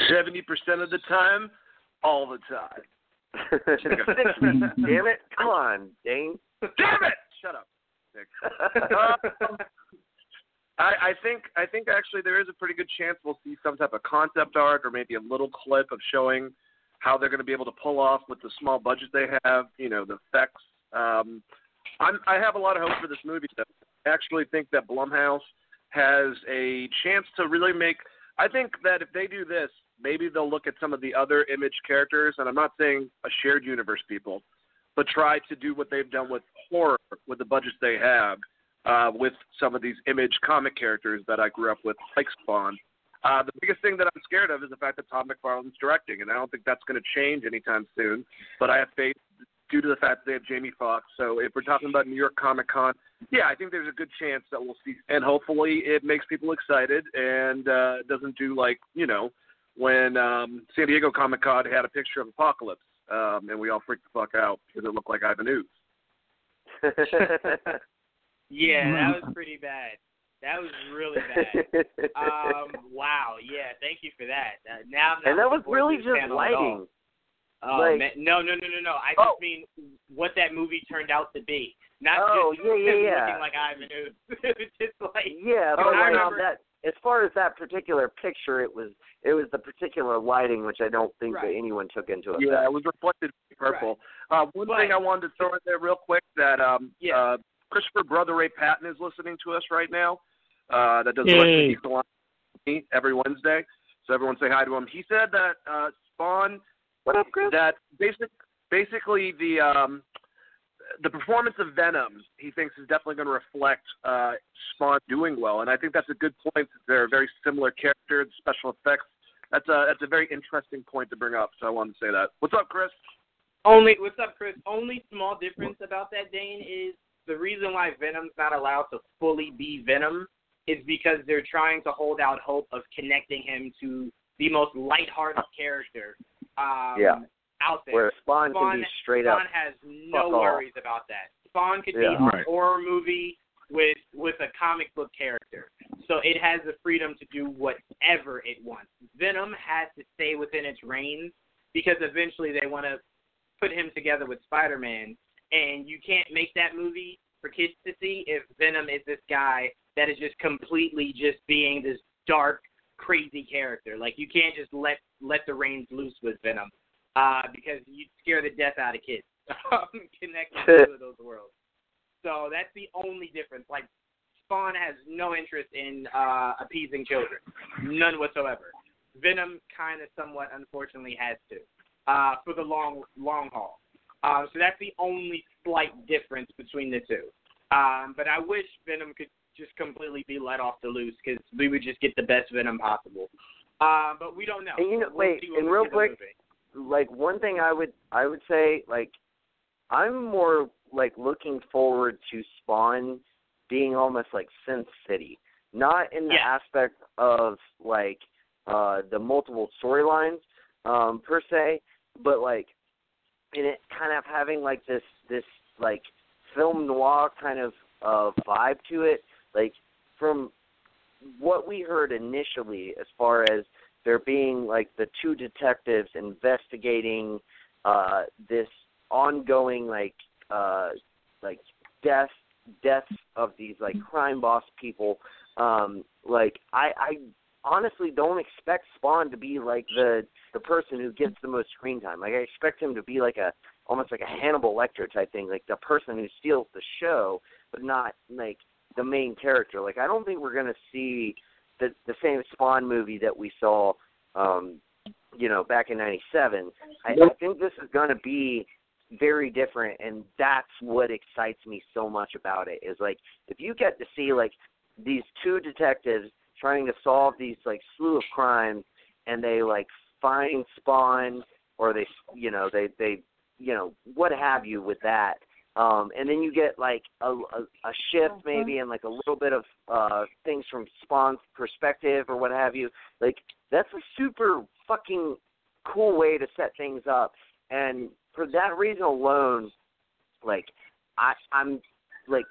Seventy percent of the time, all the time. Damn it! Come on, Dane. Damn it! Shut up. Um, I, I think I think actually there is a pretty good chance we'll see some type of concept art or maybe a little clip of showing how they're going to be able to pull off with the small budget they have. You know, the effects. Um, I'm, I have a lot of hope for this movie. Though. I actually think that Blumhouse has a chance to really make. I think that if they do this, maybe they'll look at some of the other image characters, and I'm not saying a shared universe people, but try to do what they've done with horror with the budgets they have uh, with some of these image comic characters that I grew up with, like Spawn. Uh, the biggest thing that I'm scared of is the fact that Todd McFarlane's directing, and I don't think that's going to change anytime soon. But I have faith due to the fact that they have Jamie Foxx. So if we're talking about New York Comic Con, yeah, I think there's a good chance that we'll see, and hopefully it makes people excited and uh, doesn't do like you know when um, San Diego Comic Con had a picture of Apocalypse, um, and we all freaked the fuck out because it looked like Ivan Ooze. Yeah, that was pretty bad. That was really bad. um, wow. Yeah, thank you for that. Uh, now, I'm and that was really just panel all. lighting. Oh Like- man, no, no, no, no, no. I Oh. just mean what that movie turned out to be. Not Oh, just yeah, yeah, him yeah. looking like Ivan Ooze. it was just like Yeah, Oh, but I like, remember- that as far as that particular picture, it was it was the particular lighting which I don't think that anyone took into account. Yeah, it was reflected in purple. Uh, one But- thing I wanted to throw in there real quick that um, Yeah. uh, Christopher Brother Ray Patton is listening to us right now. Uh, that does Yay. Electric Geek Alliance every Wednesday. So everyone say hi to him. He said that uh, Spawn What up, Chris? that basic basically the um the performance of Venom he thinks is definitely going to reflect uh Spawn doing well and I think that's a good point they're a very similar character the special effects that's a that's a very interesting point to bring up so I wanted to say that what's up Chris Only what's up, Chris? Only small difference about that Dane is the reason why Venom's not allowed to fully be Venom is because they're trying to hold out hope of connecting him to the most lighthearted character um, Yeah. out there. Where Spawn, Spawn, can be straight Spawn up. Spawn has no fuck off. worries about that. Spawn could be Yeah. a Right. horror movie with with a comic book character, so it has the freedom to do whatever it wants. Venom has to stay within its reigns because eventually they want to put him together with Spider-Man, and you can't make that movie for kids to see if Venom is this guy that is just completely just being this dark, crazy character. Like you can't just let let the reins loose with Venom uh, because you'd scare the death out of kids um, connecting two of those worlds. So that's the only difference. Like Spawn has no interest in uh, appeasing children, none whatsoever. Venom kind of somewhat unfortunately has to uh, for the long long haul. Um, so that's the only slight difference between the two. Um, but I wish Venom could just completely be let off the loose because we would just get the best Venom possible. Uh, but we don't know. And you know- We'll wait, and real quick, like one thing I would I would say like I'm more like looking forward to Spawn being almost like Sin City, not in the Yeah. aspect of like uh the multiple storylines um per se, but like in it kind of having like this this like film noir kind of uh vibe to it, like from what we heard initially as far as there being like the two detectives investigating uh this ongoing like uh like death deaths of these like crime boss people um like i i honestly don't expect spawn to be like the the person who gets the most screen time. Like i expect him to be like a almost like a hannibal lecter type thing like the person who steals the show but not like the main character. Like i don't think we're going to see the the same spawn movie that we saw um you know back in 97 i, I think this is going to be very different and that's what excites me so much about it is like if you get to see like these two detectives trying to solve these like slew of crimes and they like find spawn or they you know they they you know what have you with that um and then you get like a a, a shift maybe and like a little bit of uh things from spawn's perspective or what have you. Like that's a super fucking cool way to set things up. And for that reason alone like i i'm like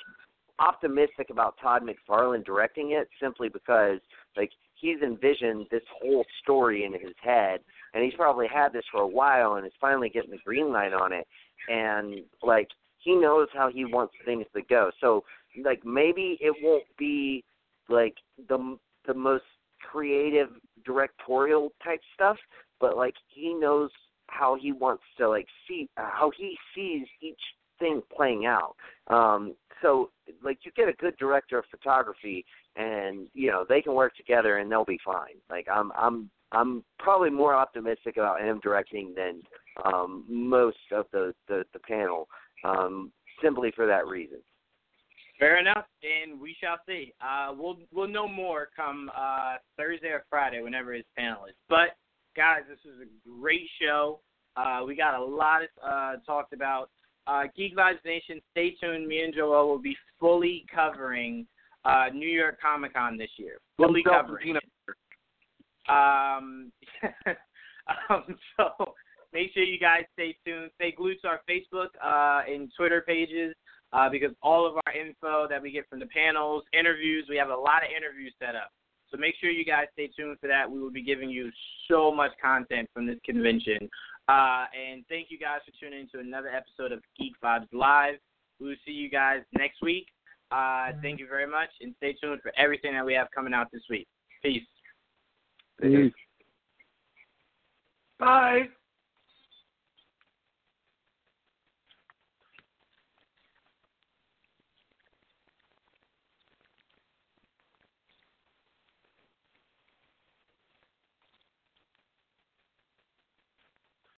optimistic about todd mcfarlane directing it simply because like he's envisioned this whole story in his head. And he's probably had this for a while and is finally getting the green light on it. And like he knows how he wants things to go. So like maybe it won't be like the the most creative directorial type stuff but like he knows how he wants to like see how he sees each thing playing out. Um so like you get a good director of photography and you know they can work together and they'll be fine. Like i'm i'm i'm probably more optimistic about him directing than um most of the the, the panel um simply for that reason Fair enough, and we shall see. Uh, we'll we'll know more come uh, Thursday or Friday, whenever his panel is. But guys, this was a great show. Uh, we got a lot uh, talked about. Uh, Geek Vibes Nation, stay tuned. Me and Joel will be fully covering uh, New York Comic Con this year. Fully Himself and covering. peanut it. Um, um, so make sure you guys stay tuned. Stay glued to our Facebook uh, and Twitter pages uh, because all of our info that we get from the panels, interviews, we have a lot of interviews set up. So make sure you guys stay tuned for that. We will be giving you so much content from this convention. Uh, and thank you guys for tuning in to another episode of Geek Vibes Live. We will see you guys next week. Uh, thank you very much, and stay tuned for everything that we have coming out this week. Peace. Peace. Bye.